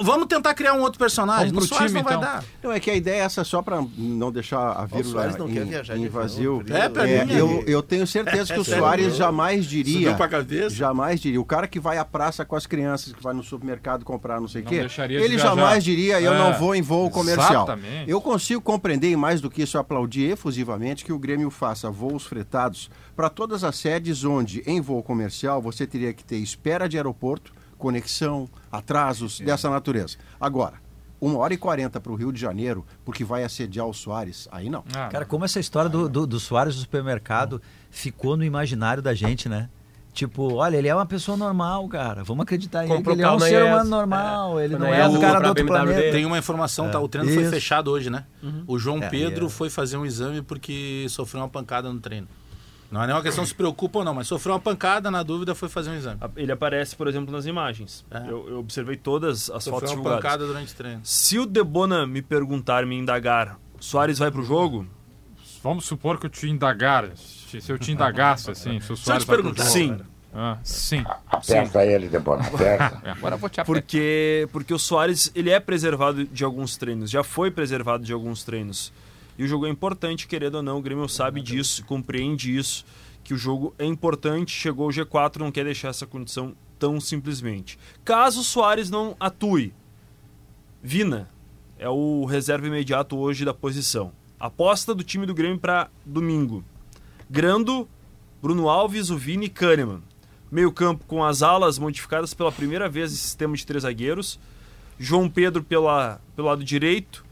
Vamos tentar criar um outro personagem. Vamos No pro Soares time, não vai então. dar. Não, é que a ideia é essa só para não deixar a O vírgula Soares não em, quer viajar em vazio. É, pra É, mim, eu, eu tenho certeza que o Soares jamais diria. Subiu pra cabeça. Jamais diria. O cara que vai à praça com as crianças, que vai no supermercado comprar não sei o Não quê, ele jamais diria eu É, não vou em voo comercial. exatamente. Eu consigo compreender e mais do que isso aplaudir efusivamente que o Grêmio faça voos fretados para todas as sedes onde em voo comercial você teria que ter espera de aeroporto, conexão, atrasos dessa natureza. Agora, uma hora e quarenta para o Rio de Janeiro, porque vai assediar o Soares, aí não. Ah, Cara, como essa história do, do, do Soares do supermercado ficou no imaginário da gente, né? Tipo, olha, ele é uma pessoa normal, cara. Vamos acreditar em ele. Ele é um ser humano normal. Ele Foi não é IES, o cara do outro BMW planeta. dele. Tem uma informação, tá? O treino foi Isso. fechado hoje, né? O João É, Pedro é. foi fazer um exame porque sofreu uma pancada no treino. Não é nenhuma questão se preocupa ou não, mas sofreu uma pancada, na dúvida foi fazer um exame. Ele aparece, por exemplo, nas imagens. É. Eu, eu observei todas as fotos Sofreu uma divulgadas. pancada durante o treino. Se o Debona me perguntar, me indagar, Soares vai pro jogo? Vamos supor que eu te indagar. Se eu te indagasse, assim, se o Soares te vai pro perguntar. jogo. Sim. Ah, sim. Aperta ele, Debona, aperta. É, agora eu vou te apertar. Porque, porque o Soares ele é preservado de alguns treinos, já foi preservado de alguns treinos. E o jogo é importante, querendo ou não, o Grêmio sabe disso, compreende isso, que o jogo é importante, chegou o G4, não quer deixar essa condição tão simplesmente. Caso o Soares não atue, Vina é o reserva imediato hoje da posição. Aposta do time do Grêmio para domingo. Grando, Bruno Alves, o Vini e Kahneman. Meio campo com as alas modificadas pela primeira vez em sistema de três zagueiros. João Pedro pela, pelo lado direito.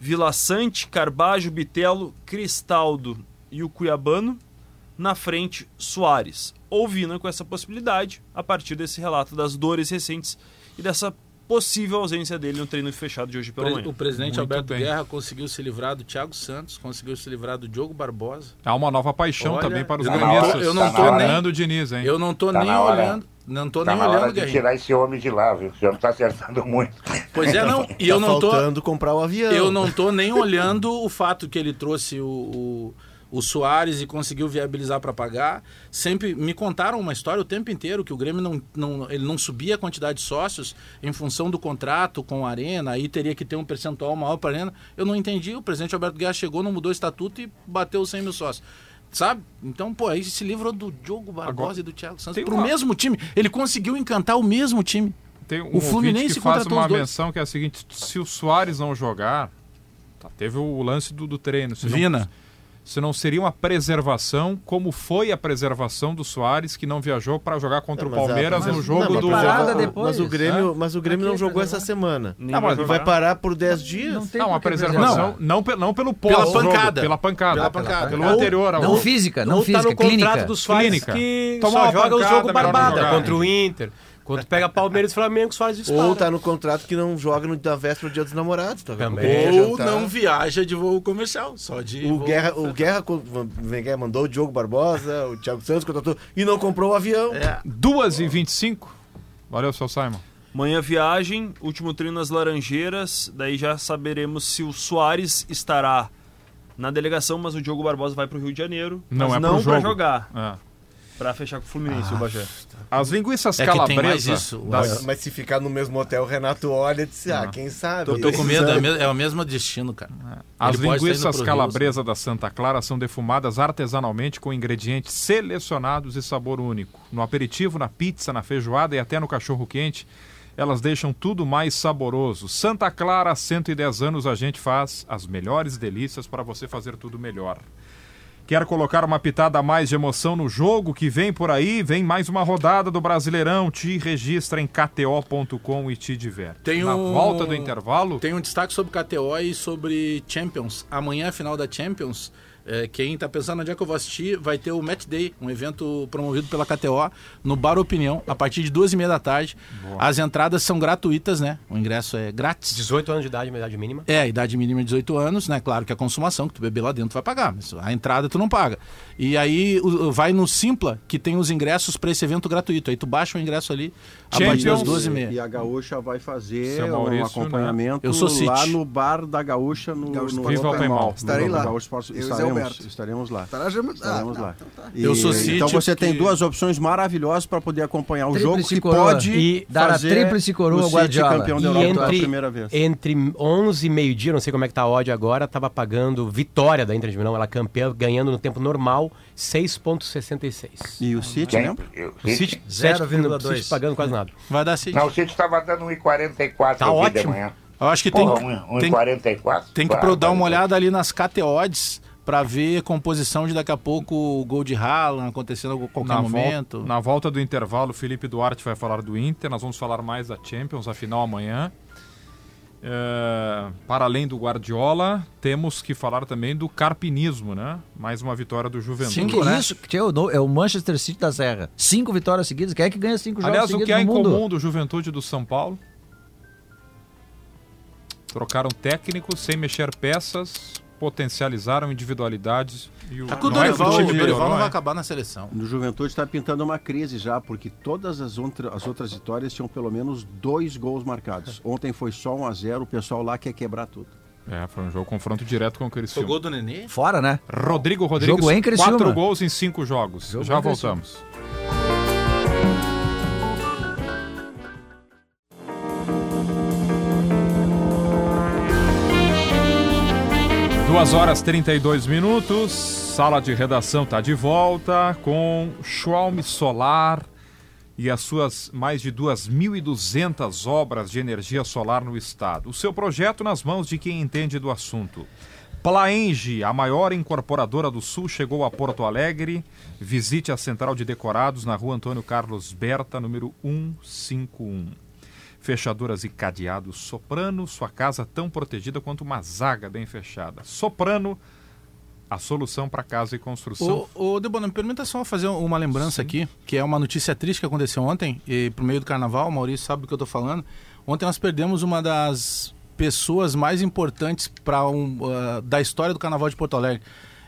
Vila Sante, Carbajo, Bitelo, Cristaldo e o Cuiabano. Na frente, Soares. Ou Vina com essa possibilidade, a partir desse relato das dores recentes e dessa possível ausência dele no treino fechado de hoje pela manhã. O presidente Muito Alberto bem. Guerra conseguiu se livrar do Thiago Santos, conseguiu se livrar do Diogo Barbosa. Há uma nova paixão Olha, também para os gremistas. eu não Tá tô na nem- Diniz, hein? Eu não tô Tá nem hora. olhando, não tô Tá nem na hora olhando, de Guerrinha. tirar esse homem de lá, viu? O senhor não tá acertando muito. Pois é, não, e eu tá não tô faltando comprar o avião. eu não tô nem olhando o fato que ele trouxe o, o, o Soares e conseguiu viabilizar para pagar. Sempre me contaram uma história o tempo inteiro que o Grêmio não, não, ele não subia a quantidade de sócios em função do contrato com a Arena, aí teria que ter um percentual maior para a Arena. Eu não entendi. O presidente Alberto Guerra chegou, não mudou o estatuto e bateu os 100 mil sócios. Sabe? Então, pô, aí se livrou do Diogo Barbosa e do Thiago Santos pro uma- mesmo time. Ele conseguiu encantar o mesmo time. Tem um O Fluminense que faz uma menção que é a seguinte: se o Soares não jogar, tá, teve o lance do, do treino. Se não, Vina. Se não seria uma preservação, como foi a preservação do Soares, que não viajou para jogar contra Não, o a- Palmeiras mas- no jogo não, mas do. parada depois, Mas o Grêmio, mas o Grêmio não jogou essa semana. Não, mas Vai parar por 10 dias. Não Não, que preservação, não, não pelo pós Pela pancada. pela pancada, Pela pancada. pelo Ou- anterior ao Não física, não Ou tá física, no contrato clínica. do Soares Clínica. que Tomar só joga o jogo barbada contra o Inter. Quando pega Palmeiras e Flamengo, o Soares dispara. Ou tá no contrato que não joga no, na véspera do dia dos namorados, tá vendo? Também. Ou jantar. não viaja de voo comercial, só de O voo- Guerra, o Guerra mandou o Diogo Barbosa, o Thiago Santos contratou e não comprou o avião. É. 2 e 25 Valeu, seu Simon. Manhã viagem, último treino nas Laranjeiras, daí já saberemos se o Soares estará na delegação, mas o Diogo Barbosa vai pro Rio de Janeiro, Não mas é pro não pra jogo. jogar, É. pra fechar com o Fluminense, o Bagé. As linguiças É que tem mais calabresa isso. das- Mas, se ficar no mesmo hotel, o Renato olha e diz, ah, quem sabe? Tô, tô com medo, é, é o mesmo destino, cara. As Ele linguiças pro calabresa da Santa Clara são defumadas artesanalmente com ingredientes selecionados e sabor único. No aperitivo, na pizza, na feijoada e até no cachorro quente, elas deixam tudo mais saboroso. Santa Clara, há 110 anos a gente faz as melhores delícias para você fazer tudo melhor. Quer colocar uma pitada a mais de emoção no jogo que vem por aí? Vem mais uma rodada do Brasileirão. Te registra em kto.com e te diverte. Tem Na um- volta do intervalo, Tem um destaque sobre KTO e sobre Champions. Amanhã, a final da Champions, É, quem tá pensando onde é que eu vou assistir, vai ter o Match Day, um evento promovido pela KTO, no Bar Opinião, a partir de duas e meia da tarde. As entradas são gratuitas, né? O ingresso é grátis. 18 anos de idade, idade mínima. É, a idade mínima é 18 anos, né? Claro que a consumação, que tu beber lá dentro, tu vai pagar, mas a entrada tu não paga. E aí o- vai no Simpla, que tem os ingressos para esse evento gratuito. Aí tu baixa o ingresso ali a partir das Champions. duas e meia. E a Gaúcha vai fazer Seu um Maurício, acompanhamento né? Eu sou City. lá no bar da Gaúcha no, Gaúcha no Viva Open Mall. Estarei lá. Gaúcha estaremos, Alberto. estaremos lá. Já- Estaremos Ah, lá. tá, então tá. E- Eu sou Então City, você tem duas opções maravilhosas para poder acompanhar o Tríplice jogo que pode E dar a fazer tríplice coroa o ao City Guardiola. campeão da Europa pela entre, primeira vez. entre 11 e meio-dia, não sei como é que tá a odd agora, tava pagando vitória da Inter de Milão, ela campeã, ganhando no tempo normal 6,66. E o City, Quem? lembra? Eu- O City, 0,2. City, City pagando quase nada. Vai dar City. Não, o City estava dando 1,44 Tá de ótimo. manhã. Eu acho que tem, Porra, que- tem, 1,44. tem que pro- dar uma olhada ali nas KT odds para ver composição de daqui a pouco o gol de Haaland acontecendo a qualquer Na momento. volta, na volta do intervalo, o Felipe Duarte vai falar do Inter. Nós vamos falar mais da Champions, a final amanhã. É, para além do Guardiola, temos que falar também do carpinismo, né? Mais uma vitória do Juventude. Cinco, que isso? Que é o é Manchester City da Serra. Cinco vitórias seguidas. Quem é que ganha cinco jogos Aliás, o seguidos que há em comum do Juventude do São Paulo? Trocaram técnicos sem mexer peças, potencializaram individualidades. O, Tá com o não é Dorival, o o time Dorival não vai é? acabar na seleção. No Juventude está pintando uma crise já, porque todas as, outra- as outras vitórias tinham pelo menos dois gols marcados. Ontem foi só 1 a 0 o pessoal lá quer quebrar tudo. É, foi um jogo confronto direto com o Foi Criciúma. gol do Nenê? Fora, né? Rodrigo Rodrigues, Jogo em Criciúma. quatro gols em cinco jogos. Jogo Já voltamos. Duas horas 32 minutos, sala de redação está de volta com Schwalm Solar e as suas mais de 2.200 obras de energia solar no estado. O seu projeto nas mãos de quem entende do assunto. Plaenge, a maior incorporadora do Sul, chegou a Porto Alegre. Visite a Central de Decorados na rua Antônio Carlos Berta, número 151. Fechaduras e cadeados Soprano, sua casa tão protegida quanto uma zaga bem fechada. Soprano, a solução para casa e construção. Ô, ô Debona, me permita só fazer uma lembrança aqui, que é uma notícia triste que aconteceu ontem, e pro meio do carnaval, o Maurício sabe do que eu tô falando. Ontem nós perdemos uma das pessoas mais importantes para um, ah, da história do carnaval de Porto Alegre.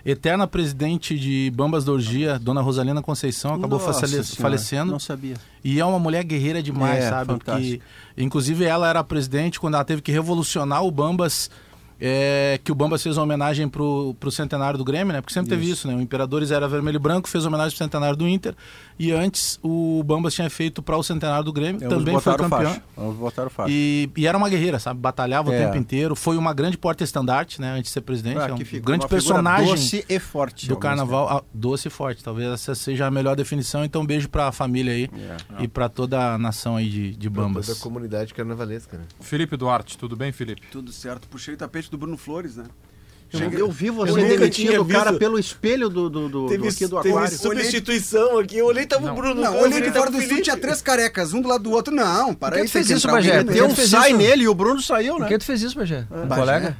Eterna presidente de Bambas da Orgia, Dona Rosalina Conceição, acabou Nossa falecendo. Não sabia. E é uma mulher guerreira demais, É, sabe? Porque, inclusive, ela era presidente quando ela teve que revolucionar o Bambas. é, que o Bambas fez uma homenagem pro, pro centenário do Grêmio, né? Porque sempre teve isso, né? O Imperadores era vermelho e branco, fez homenagem pro centenário do Inter. E antes o Bambas tinha feito para o centenário do Grêmio, Ambos também foi campeão. faixa. Ambos botaram faixa. E, e era uma guerreira, sabe? Batalhava É. o tempo inteiro. Foi uma grande porta-estandarte, né? Antes de ser presidente. Ah, é um grande personagem doce e forte. do carnaval. Ah, doce e forte. Talvez essa seja a melhor definição. Então, um beijo pra família aí É. e pra toda a nação aí de, de Pra Bambas. Toda a comunidade carnavalesca, né? Felipe Duarte, tudo bem, Felipe? Tudo certo. Puxei o tapete do Bruno Flores, né? Eu, eu vi você Eu o cara pelo espelho do, do, do, do aqui do aquário. substituição aqui. Eu olhei e tava Não. o Bruno. Não, eu olhei de fora do estúdio, tinha três carecas, um do lado do outro. Não, para Por que aí, fez isso, Bagé? Por Tem que um tu fez sai isso? nele e o Bruno saiu, Por né? que tu fez isso, Bagé? Um Bagé? colega?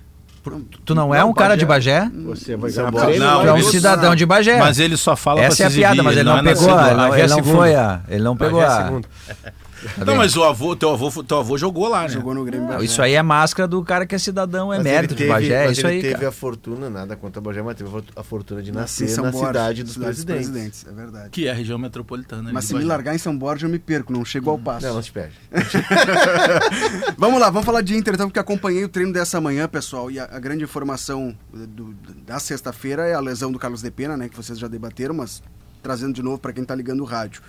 Tu não é um cara de Bagé? Você vai ganhar Paulo. prêmio. Não, Tu é um cidadão de Bagé. Mas ele só fala pra Essa é a piada, mas ele não, é pegou, ele não, Bagé não foi a, ele não pegou Bagé a... Tá Não, mas o avô, teu avô, teu avô jogou lá, né? Jogou no Grêmio Não, isso aí é máscara do cara que é cidadão, é Mas mérito ele de Bagé, é mas isso ele aí, teve cara. a fortuna, nada contra Bagé, mas teve a fortuna de nascer em São na Borja, cidade dos cidade presidentes. É verdade. Que é a região metropolitana. ali Mas de se me largar em São Borja, eu me perco, não chego ao passo. Não, não te perde. vamos lá, vamos falar de Inter, então, porque acompanhei o treino dessa manhã, pessoal, e a, a grande informação do- da sexta-feira é a lesão do Carlos De Pena, né, que vocês já debateram, mas trazendo de novo para quem tá ligando o rádio.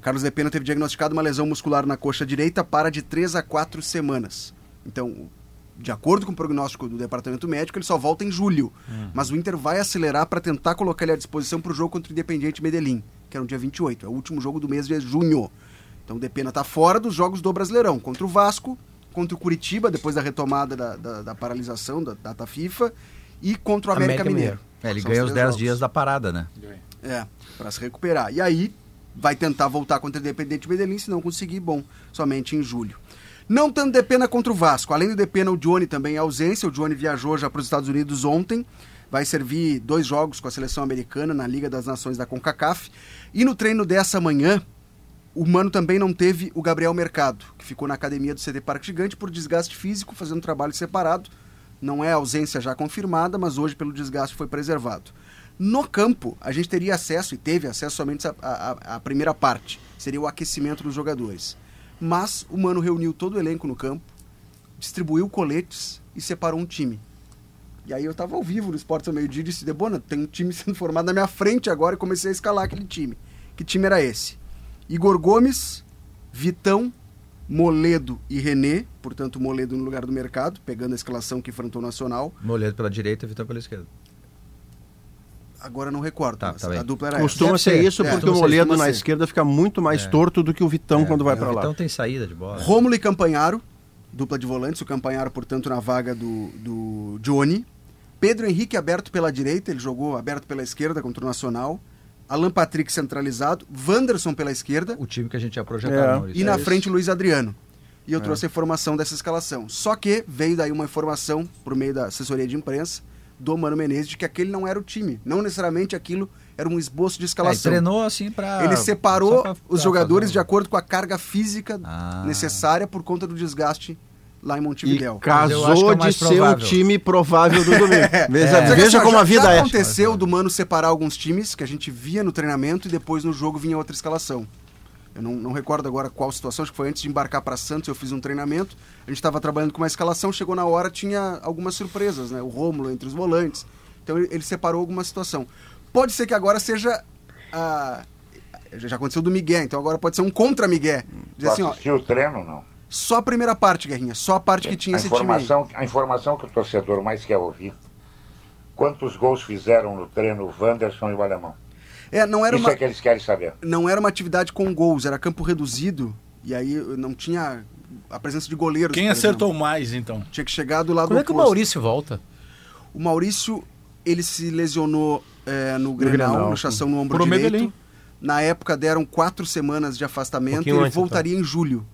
Carlos De Pena teve diagnosticado uma lesão muscular na coxa direita para de 3 a 4 semanas. Então, de acordo com o prognóstico do departamento médico, ele só volta em julho. Mas o Inter vai acelerar para tentar colocar ele à disposição para o jogo contra o Independiente Medellín, que é no dia 28, é o último jogo do mês de junho. Então o Depena está fora dos jogos do Brasileirão, contra o Vasco, contra o Curitiba, depois da retomada da, da- da paralisação da data FIFA, e contra o América, América Mineiro. É, ele São ganha os três 10 jogos. dias da parada, né? É, para se recuperar. E aí vai tentar voltar contra o Independente Medellín, se não conseguir, bom, somente em julho. Não tanto Depena contra o Vasco. Além do Depena, o Johnny também é ausência. O Johnny viajou já para os Estados Unidos ontem. vai servir dois jogos com a seleção americana na Liga das Nações da CONCACAF. E no treino dessa manhã, o Mano também não teve o Gabriel Mercado, que ficou na academia do CD Parque Gigante por desgaste físico, fazendo trabalho separado. Não é ausência já confirmada, mas hoje, pelo desgaste, foi preservado. No campo, a gente teria acesso, e teve acesso somente à- primeira parte, seria o aquecimento dos jogadores. Mas o Mano reuniu todo o elenco no campo, distribuiu coletes e separou um time. E aí eu tava ao vivo no Esportes ao meio-dia e disse, Debona, tem um time sendo formado na minha frente agora e comecei a escalar aquele time. Que time era esse? Igor Gomes, Vitão, Moledo e René, portanto Moledo no lugar do mercado, pegando a escalação que enfrentou o Nacional. Moledo pela direita Vitão pela esquerda. Agora não recordo, Tá, mas tá a dupla era Costuma essa. ser isso, É, porque o Moledo na ser. esquerda fica muito mais torto do que o Vitão quando vai pra O lá. Vitão tem saída de bola. Rômulo e Campanharo, dupla de volantes, o Campanharo, portanto, na vaga do, do Johnny. Pedro Henrique aberto pela direita, ele jogou aberto pela esquerda contra o Nacional. Alan Patrick centralizado, Wanderson pela esquerda O time que a gente ia projetar, É. Maurício. e na isso. frente o Luiz Adriano. E eu trouxe a informação dessa escalação. Só que veio daí uma informação, por meio da assessoria de imprensa, do Mano Menezes, de que aquele não era o time. Não necessariamente aquilo era um esboço de É, ele escalação. treinou assim pra. Ele separou pra- os pra jogadores fazer de um- acordo com a carga física Ah. necessária por conta do desgaste lá em E Montevidéu. É casou o de ser o provável. time provável do domingo. Veja, é que veja como já- a vida já é. aconteceu do Mano separar alguns times que a gente via no treinamento e depois no jogo vinha outra escalação. Eu não, não recordo agora qual situação, acho que foi antes de embarcar para Santos, eu fiz um treinamento, a gente estava trabalhando com uma escalação, chegou na hora, tinha algumas surpresas, né? O Rômulo entre os volantes. Então ele, ele separou alguma situação. Pode ser que agora seja a... Já aconteceu do Miguel, então agora pode ser um contra Miguel. Dizer assim, ó, o treino, não? só a primeira parte, Guerrinha, só a parte que tinha a esse time aí. informação, a informação que o torcedor mais quer ouvir. Quantos gols fizeram no treino o Wanderson e o Alemão? É, não era Isso uma... é que eles querem saber. não era uma atividade com gols, era campo reduzido e aí não tinha a presença de goleiros. Quem acertou exemplo. mais, então? Tinha que chegar do lado Como é que o oposto. Maurício volta? O Maurício, ele se lesionou é, no Grenal, Grenal. luxação no ombro Pro direito. Medellín. Na época deram quatro semanas de afastamento e pouquinho ele antes, então. voltaria em julho.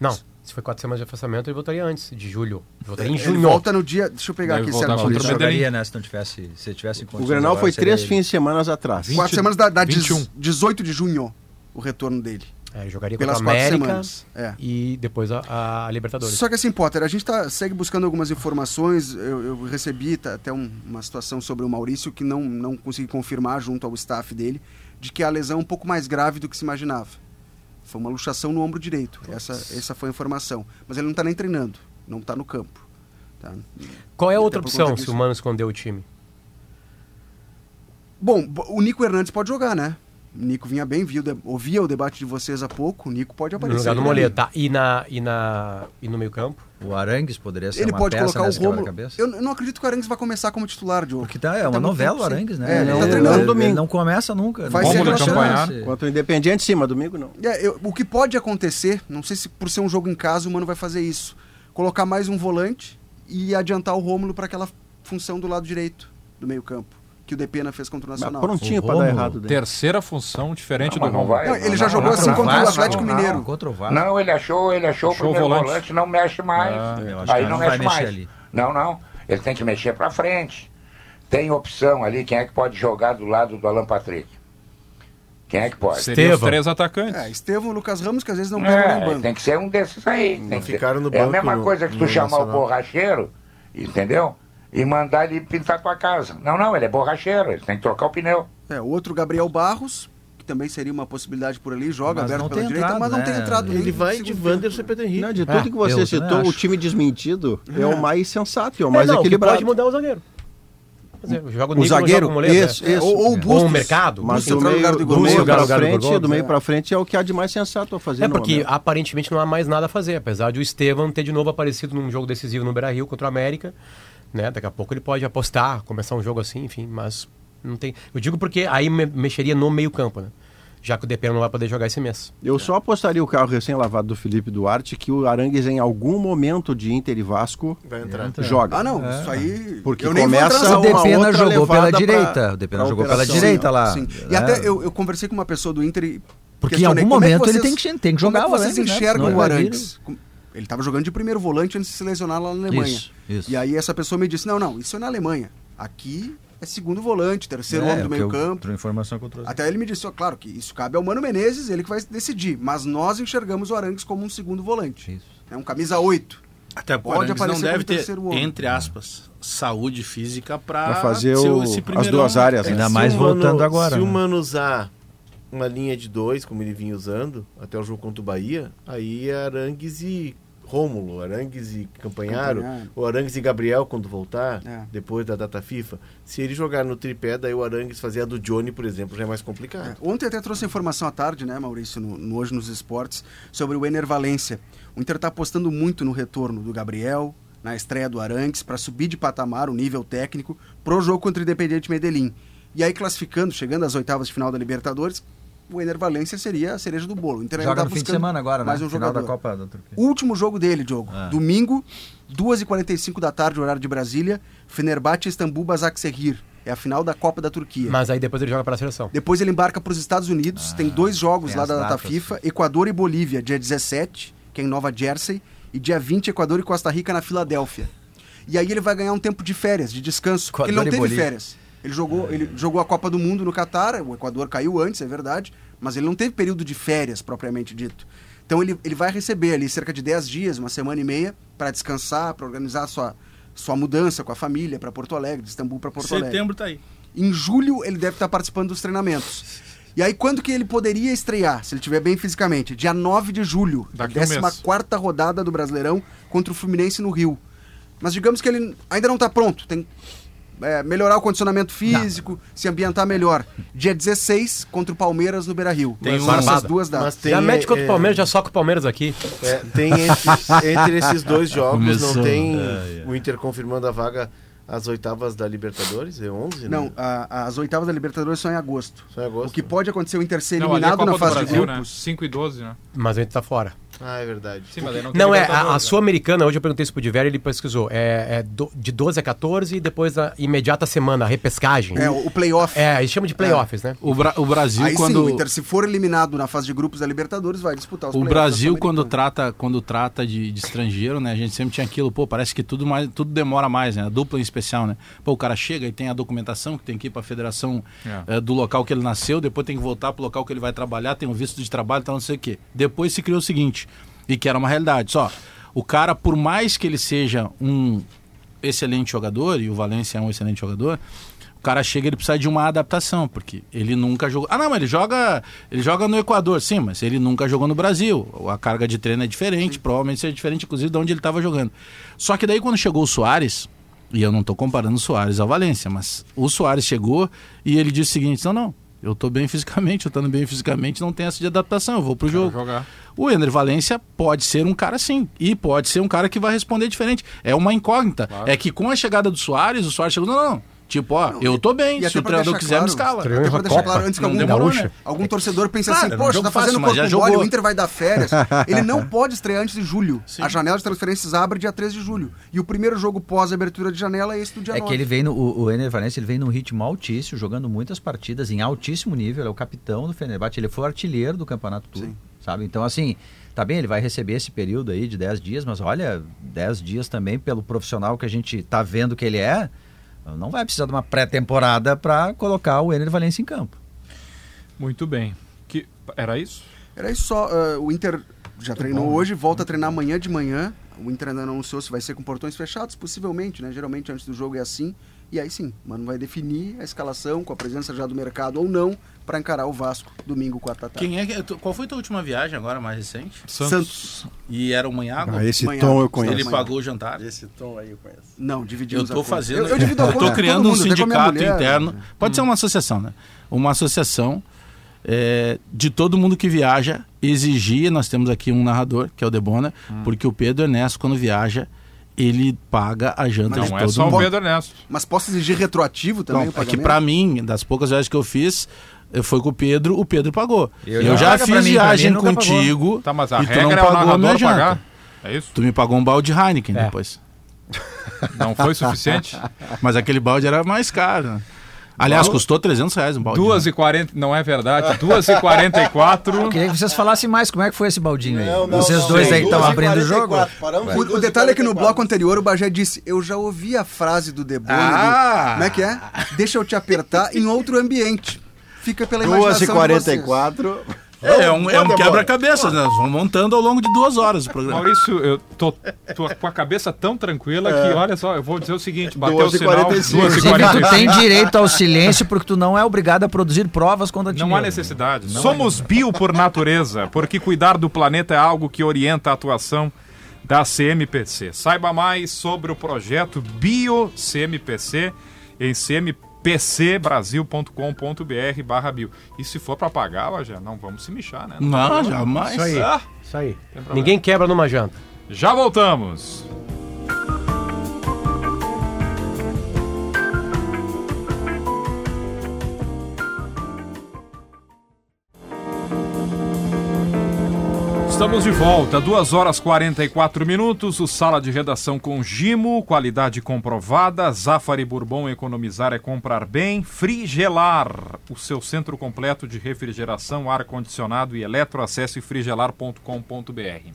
Não, se foi quatro semanas de afastamento, ele voltaria antes, de julho. Ele voltaria em Ele junho. volta no dia. Deixa eu pegar Deve aqui o Maurício Medellín. jogaria, né? Se não tivesse, se tivesse em O Grenal agora, foi três ele. fins de semana atrás. Vinte- Quatro semanas da, da 21. 18 de junho, o retorno dele. É, ele jogaria Pelas contra a quatro América semanas. É. e depois a, a Libertadores. Só que assim, Potter, a gente tá, segue buscando algumas informações. Eu, eu recebi tá, até um- uma situação sobre o Maurício que não, não consegui confirmar junto ao staff dele, de que a lesão é um pouco mais grave do que se imaginava. Foi uma luxação no ombro direito. Essa, essa foi a informação. Mas ele não está nem treinando, não está no campo. tá? Qual é a outra opção se o Mano escondeu o time? Bom, bo- o Nico Hernandes pode jogar, né? O Nico vinha bem, viu, de- ouvia o debate de vocês há pouco. O Nico pode No aparecer. lugar do. Moledo, tá? E, na, e, na, e no meio campo? O Arangues poderia ser Ele uma pode peça colocar o quebra-cabeça. Eu, eu não acredito que o Arangues vai começar como titular, Diogo. Porque tá, é Tá uma muito novela o Arangues, né? É, ele ele, tá ele- treinando ele domingo. não começa nunca. Vai não ser acompanhar. chance. Contra o Independiente, sim, mas domingo não. É, eu- o que pode acontecer, não sei se por ser um jogo em casa o Mano vai fazer isso, colocar mais um volante e adiantar o Rômulo para aquela função do lado direito do meio campo, que o Depena fez contra o Mas Nacional. prontinho O pra dar errado dele. Terceira função diferente Não, do não Romulo. Não, ele já jogou não, assim não, contra não, o não, Atlético não, Mineiro. Contra o Vasco. Não, ele achou, ele achou, Achou o primeiro volante. volante. não mexe mais. Ah, Aí não, não mexe mais. ali. Não, não. Ele tem que mexer pra frente. Tem opção ali, quem é que pode jogar do lado do Alan Patrick? Quem é que pode? Seria Estevão. três atacantes. É, Estevão e Lucas Ramos, que às vezes não pegam nem É, banco. tem que ser um desses aí. Tem que ficaram no ser. é a banco mesma coisa que tu chamar o borracheiro, entendeu? E mandar ele pintar tua casa. Não, não, ele é borracheiro, ele tem que trocar o pneu. É, o outro Gabriel Barros, que também seria uma possibilidade por ali, joga Mas aberto não pela tem direita, entrado, mas não né? tem entrado Ele vai de Wanderson e. Pedro Henrique. Não, de É, tudo que você citou, o time desmentido é o mais sensato, é o mais é, não, que equilibrado. pode mudar o zagueiro. Joga O Nico, zagueiro, joga o isso, é. isso. Ou, ou o Ou o Bustos. mercado. Mas Bustos do meio, lugar do meio do Igor frente, Gomes, do meio é. pra frente é o que há de mais sensato a fazer É porque momento. aparentemente não há mais nada a fazer, apesar de o Estevam ter de novo aparecido num jogo decisivo no Beira-Rio contra o América, né? Daqui a pouco ele pode apostar, começar um jogo assim, enfim, mas não tem. Eu digo porque aí me- mexeria no meio-campo, né? Já que o DP não vai poder jogar esse mês. Eu só apostaria o carro recém-lavado do Felipe Duarte que o Arangues em algum momento de Inter e Vasco Vai entrar. joga. Ah, não, isso aí. Porque eu nem vou começa O Depena jogou pela levada pra- direita. O Depena jogou pela direita lá. Sim. E É. até eu, eu conversei com uma pessoa do Inter e. Porque em algum é momento ele vocês- tem que, tem que jogar como é que o vocês Arangues, né? enxergam Senão o ele vir- Arangues? Ele estava jogando de primeiro volante antes de se lesionar lá na Alemanha. Isso, isso. E aí essa pessoa me disse: não, não, isso é na Alemanha. Aqui é segundo volante, terceiro É, homem do o que meio eu- campo. outra informação que eu trouxe. Até ele me disse, ó, claro que isso cabe ao Mano Menezes, ele que vai decidir. Mas nós enxergamos o Arangues como um segundo volante. Isso. É um camisa 8. Até Pode pode não aparecer deve como ter, entre aspas, saúde física pra, Pra fazer o- esse as duas áreas, né? Ainda Se mais o Mano- voltando agora. Se o né? Mano usar uma linha de dois, como ele vinha usando, até o jogo contra o Bahia, aí é Arangues e Rômulo, Arangues e Campanharo, Campanharo. o Arangues e Gabriel quando voltar, É. depois da data FIFA. Se ele jogar no tripé, daí o Arangues fazer a do Johnny, por exemplo, já é mais complicado. É, Ontem até trouxe informação à tarde, né, Maurício, no, no Hoje nos Esportes, sobre o Ener Valência. O Inter está apostando muito no retorno do Gabriel, na estreia do Arangues, para subir de patamar o nível técnico pro jogo contra o Independiente Medellín. E aí, classificando, chegando às oitavas de final da Libertadores, o Ener Valência seria a cereja do bolo. O Inter ainda Joga tá no fim de semana agora, né? mais um Final jogador. da Copa da Turquia. Último jogo dele, Diogo. Ah. Domingo, 2h45 da tarde, horário de Brasília, Fenerbahçe Istambul Basaksehir. É a final da Copa da Turquia. Mas aí depois ele joga para a seleção. Depois ele embarca para os Estados Unidos. tem dois jogos tem lá da data datas. FIFA: Equador e Bolívia, dia 17, que é em Nova Jersey, e dia 20, Equador e Costa Rica na Filadélfia. E aí ele vai ganhar um tempo de férias, de descanso. porque ele não Equador teve Bolívia. férias. Ele jogou, ele jogou a Copa do Mundo no Catar, o Equador caiu antes, é verdade, mas ele não teve período de férias propriamente dito. Então ele, ele vai receber ali cerca de 10 dias, uma semana e meia, para descansar, para organizar a sua, sua mudança com a família para Porto Alegre, de Istambul para Porto Alegre. Setembro tá aí. Em julho ele deve estar participando dos treinamentos. E aí quando que ele poderia estrear, se ele estiver bem fisicamente? Dia 9 de julho, Daqui um mês. 14 rodada do Brasileirão contra o Fluminense no Rio. Mas digamos que ele ainda não está pronto, tem é, melhorar o condicionamento físico, se ambientar melhor. Dia 16 contra o Palmeiras no Beira-Rio. Tem São um- essas duas datas. Mas tem, já mete contra é, o Palmeiras, já soca o Palmeiras aqui. É, tem entre, entre esses dois jogos, Começou. não tem É, é. o Inter confirmando a vaga às oitavas da Libertadores? É 11? Não, né? a- as oitavas da Libertadores são em agosto. Só em agosto. O que pode acontecer é o Inter ser Não, é eliminado Copa na fase Brasil, de né? grupos. 5 e 12, né? Mas a gente tá fora. Ah, é verdade. Sim, mas não Não, é, a, a? Sul-Americana, hoje eu perguntei isso pro Diver, ele pesquisou. É, é do- de 12 a 14 e depois a imediata semana, a repescagem. É, o playoff. É, eles chamam de playoffs, né? O, Bra- o Brasil, Aí quando. sim, o Inter, se for eliminado na fase de grupos da Libertadores, vai disputar os O Brasil, quando trata, quando trata de, de estrangeiro, né? A gente sempre tinha aquilo, pô, parece que tudo, mais, tudo demora mais, né? A dupla em especial, né? Pô, o cara chega e tem a documentação que tem que ir pra federação É. eh, do local que ele nasceu, depois tem que voltar pro local que ele vai trabalhar, tem um visto de trabalho, então não sei o quê. Depois se criou o seguinte, e que era uma realidade, só, o cara, por mais que ele seja um excelente jogador, e o Valência é um excelente jogador, o cara chega ele precisa de uma adaptação, porque ele nunca jogou. Ah, não, mas ele joga, ele joga no Equador, sim, mas ele nunca jogou no Brasil. A carga de treino é diferente, provavelmente seja diferente, inclusive, de onde ele estava jogando. Só que daí quando chegou o Soares, e eu não estou comparando o Soares ao Valência, mas o Soares chegou e ele disse o seguinte: não, não. Eu tô bem fisicamente, eu estando bem fisicamente, não tem essa de adaptação, eu vou pro Quero jogo. jogar. O Ender Valência pode ser um cara sim. E pode ser um cara que vai responder diferente. É uma incógnita. É que com a chegada do Soares, o Soares chegou, não, não. Tipo, ó, eu tô bem. E Se o treinador deixar quiser, me claro, escala. Treinador Até pra deixar Copa, claro, antes que algum, demorou, né? algum torcedor pense Claro, assim, era um poxa, tá fazendo fácil, corpo mole, o Inter vai dar férias. Ele não pode estrear antes de julho. Sim. A janela de transferências abre dia 3 de julho. E o primeiro jogo pós-abertura de janela é esse do dia É 9. que ele vem no, o, o Ener Valencia, ele vem num ritmo altíssimo, jogando muitas partidas em altíssimo nível, ele é o capitão do Fenerbahçe, ele foi o artilheiro do campeonato Sim. sabe? Então assim, tá bem, ele vai receber esse período aí de 10 dias, mas olha, 10 dias também pelo profissional que a gente tá vendo que ele é, não vai precisar de uma pré-temporada para colocar o Ener Valencia em campo. Muito bem. Que, era isso? Era isso só. ah, o Inter já treinou hoje, volta a treinar amanhã de manhã. O Inter ainda não anunciou se vai ser com portões fechados, possivelmente, né? Geralmente antes do jogo é assim. E aí sim, mano vai definir a escalação com a presença já do mercado ou não para encarar o Vasco domingo, quarta tarde. Quem é que, qual foi a tua última viagem agora, mais recente? Santos. E era o Manhago? Ah, esse Manhã. tom eu conheço. Ele pagou o jantar? Esse tom aí eu conheço. Não, Eu dividimos a tô conta. fazendo. Eu, eu divido a eu tô com criando um mundo, minha sindicato mulher. interno. Pode ser uma associação, né? Uma associação é, de todo mundo que viaja exigir. Nós temos aqui um narrador, que é o Debona, porque o Pedro Ernesto, quando viaja, ele paga a janta Mas de Não todo é só o mundo. Pedro Ernesto. Mas posso exigir retroativo também Não, o é que pra mim, das poucas viagens que eu fiz, eh, foi com o Pedro, o Pedro pagou. Eu Eu, já- fiz mim, viagem mim contigo Tá, mas a e tu não regra é o pagou a minha janta. pagar. É isso? Tu me pagou um balde de Heineken É. depois. Não foi suficiente? Mas aquele balde era mais caro. Né? Aliás, custou 300 reais um balde. 2 e 40 não é verdade, 2 e 44 Eu queria que vocês falassem mais como é que foi esse baldinho aí. Não, não, vocês não, dois aí estão abrindo o jogo. O, o detalhe é que no bloco anterior o Bagé disse: Eu já ouvi a frase do Debone. Ah! Como é que é? Deixa eu te apertar em outro ambiente. Fica pela 2 e imaginação. de vocês. 44 É, é um, é um quebra-cabeça, né? Nós vamos montando ao longo de duas horas o programa. Maurício, eu tô, tô com a cabeça tão tranquila que, olha só, eu vou dizer o seguinte, bateu o 12 e sinal, 45. 2 e Inclusive, tu 45. tem direito ao silêncio porque tu não é obrigado a produzir provas contra ti Não há necessidade. Somos bio por natureza, porque cuidar do planeta é algo que orienta a atuação da CMPC. Saiba mais sobre o projeto Bio CMPC em cmpcbrasil.com.br barra bio. E se for para pagar, já não vamos se michar, né? Não, jamais. Isso aí. Ah, Isso aí. Ninguém quebra numa janta. já voltamos. Estamos de volta, 2 horas 44 minutos. O Sala de Redação com Gimo, qualidade comprovada. Zafari Bourbon, economizar é comprar bem. Frigelar, o seu centro completo de refrigeração, ar-condicionado e eletro. Acesse frigelar.com.br.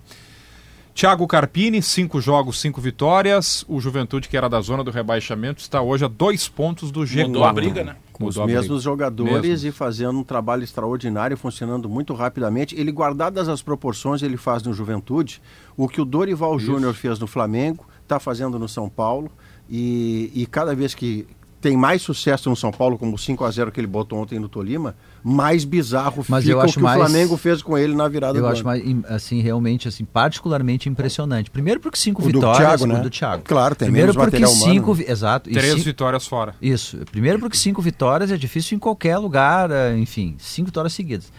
Thiago Carpini, cinco jogos, cinco vitórias. O Juventude, que era da zona do rebaixamento, está hoje a dois pontos do G4. Mudou a briga, né? Com os mesmos jogadores Mesmo. e fazendo um trabalho extraordinário, funcionando muito rapidamente. Ele, guardadas as proporções, ele faz no Juventude o que o Dorival Júnior fez no Flamengo, está fazendo no São Paulo. E, e cada vez que tem mais sucesso no São Paulo, como o 5 a 0 que ele botou ontem no Tolima, mais bizarro Mas fica eu o acho que mais- o Flamengo fez com ele na virada Eu do acho ano. mais, im- assim, realmente, assim, particularmente impressionante. Primeiro porque cinco O do vitórias. Thiago, né? o do Thiago. Claro, tem Primeiro menos porque material humano, cinco, né? exato. Três cinco- vitórias fora. Isso. Primeiro porque cinco vitórias é difícil em qualquer lugar, eh, enfim, cinco vitórias seguidas.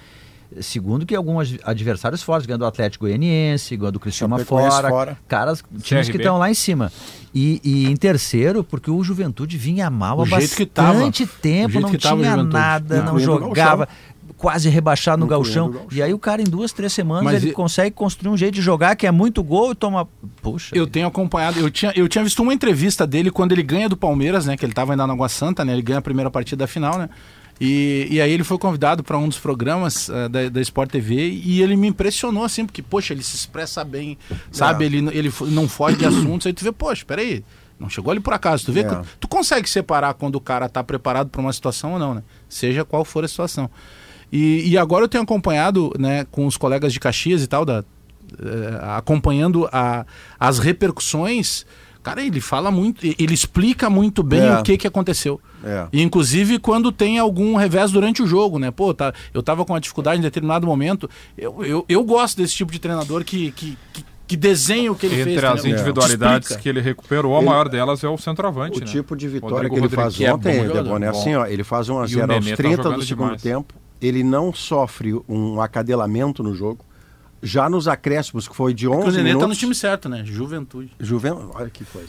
Segundo que alguns ad- adversários fortes, ganhando do Atlético Goianiense, ganhando do Criciúma fora, fora. caras, times que CRB. estão lá em cima. E, e em terceiro, porque o Juventude vinha mal há Do jeito que tava. bastante tempo, não que tava o tinha nada, não Incluindo o jogava, quase rebaixado no Incluindo galchão. o Gauchão. E aí o cara em duas, três semanas Mas ele e- consegue construir um jeito de jogar que é muito gol e toma... Puxa, Eu tenho acompanhado, eu tinha, eu tinha visto uma entrevista dele quando ele ganha do Palmeiras, né? Que ele tava ainda na Água Santa, né? Ele ganha a primeira partida da final, né? E, e aí ele foi convidado para um dos programas eh, da, da Sport TV e ele me impressionou assim, porque, poxa, ele se expressa bem, sabe? Ele, ele fo- não foge de assuntos, aí tu vê, poxa, peraí, não chegou ali por acaso. Tu vê É. que tu consegue separar quando o cara tá preparado para uma situação ou não, né? Seja qual for a situação. E, e agora eu tenho acompanhado, né, com os colegas de Caxias e tal, da, eh, acompanhando a, as repercussões. Cara, ele fala muito, ele explica muito bem É. o que, que aconteceu. É. E, inclusive quando tem algum revés durante o jogo, né? Pô, tá, eu tava com uma dificuldade em determinado momento. Eu, eu, eu gosto desse tipo de treinador que, que, que, que desenha o que ele fez. Entre as entendeu? individualidades Explica. que ele recuperou, a Ele- maior delas é o centroavante, O né? tipo de vitória Rodrigo que ele Rodrigues, faz que é ontem, bom é bom. assim, ó, ele faz um a o 0 aos Nenê tá 30 do segundo demais. tempo, ele não sofre um acadelamento no jogo. Já nos acréscimos, que foi de 11 Porque o Nenê minutos... tá no time certo, né? Juventude. Juven... Olha que coisa.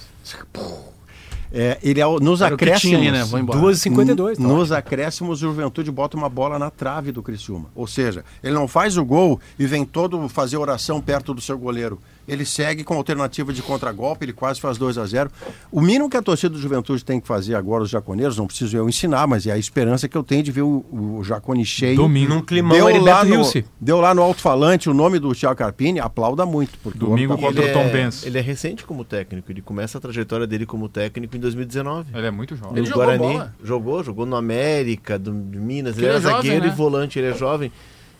É, ele é, o- nos Era o que acréscimos... tinha né? Vou embora. 2h52. Tá Nos acréscimos, o Juventude bota uma bola na trave do Criciúma. Ou seja, ele não faz o gol e vem todo fazer oração perto do seu goleiro. Ele segue com alternativa de contragolpe, ele quase faz 2 a 0 O mínimo que a torcida do Juventude tem que fazer agora, os jaconeiros, não preciso eu ensinar, mas é a esperança que eu tenho de ver o, o Jacone cheio. Domingo. Num climão, Deu lá, no, deu lá no alto-falante o nome do Thiago Carpini, aplauda muito. Porque o Domingo homem tá contra Ele o Tom é, Benz. ele é recente como técnico, ele começa a trajetória dele como técnico em 2019. Ele é muito jovem. Ele no jogou Guarani. bola. Jogou, jogou no América, do, de Minas. Ele era ele é jovem, zagueiro né? e volante, ele é jovem.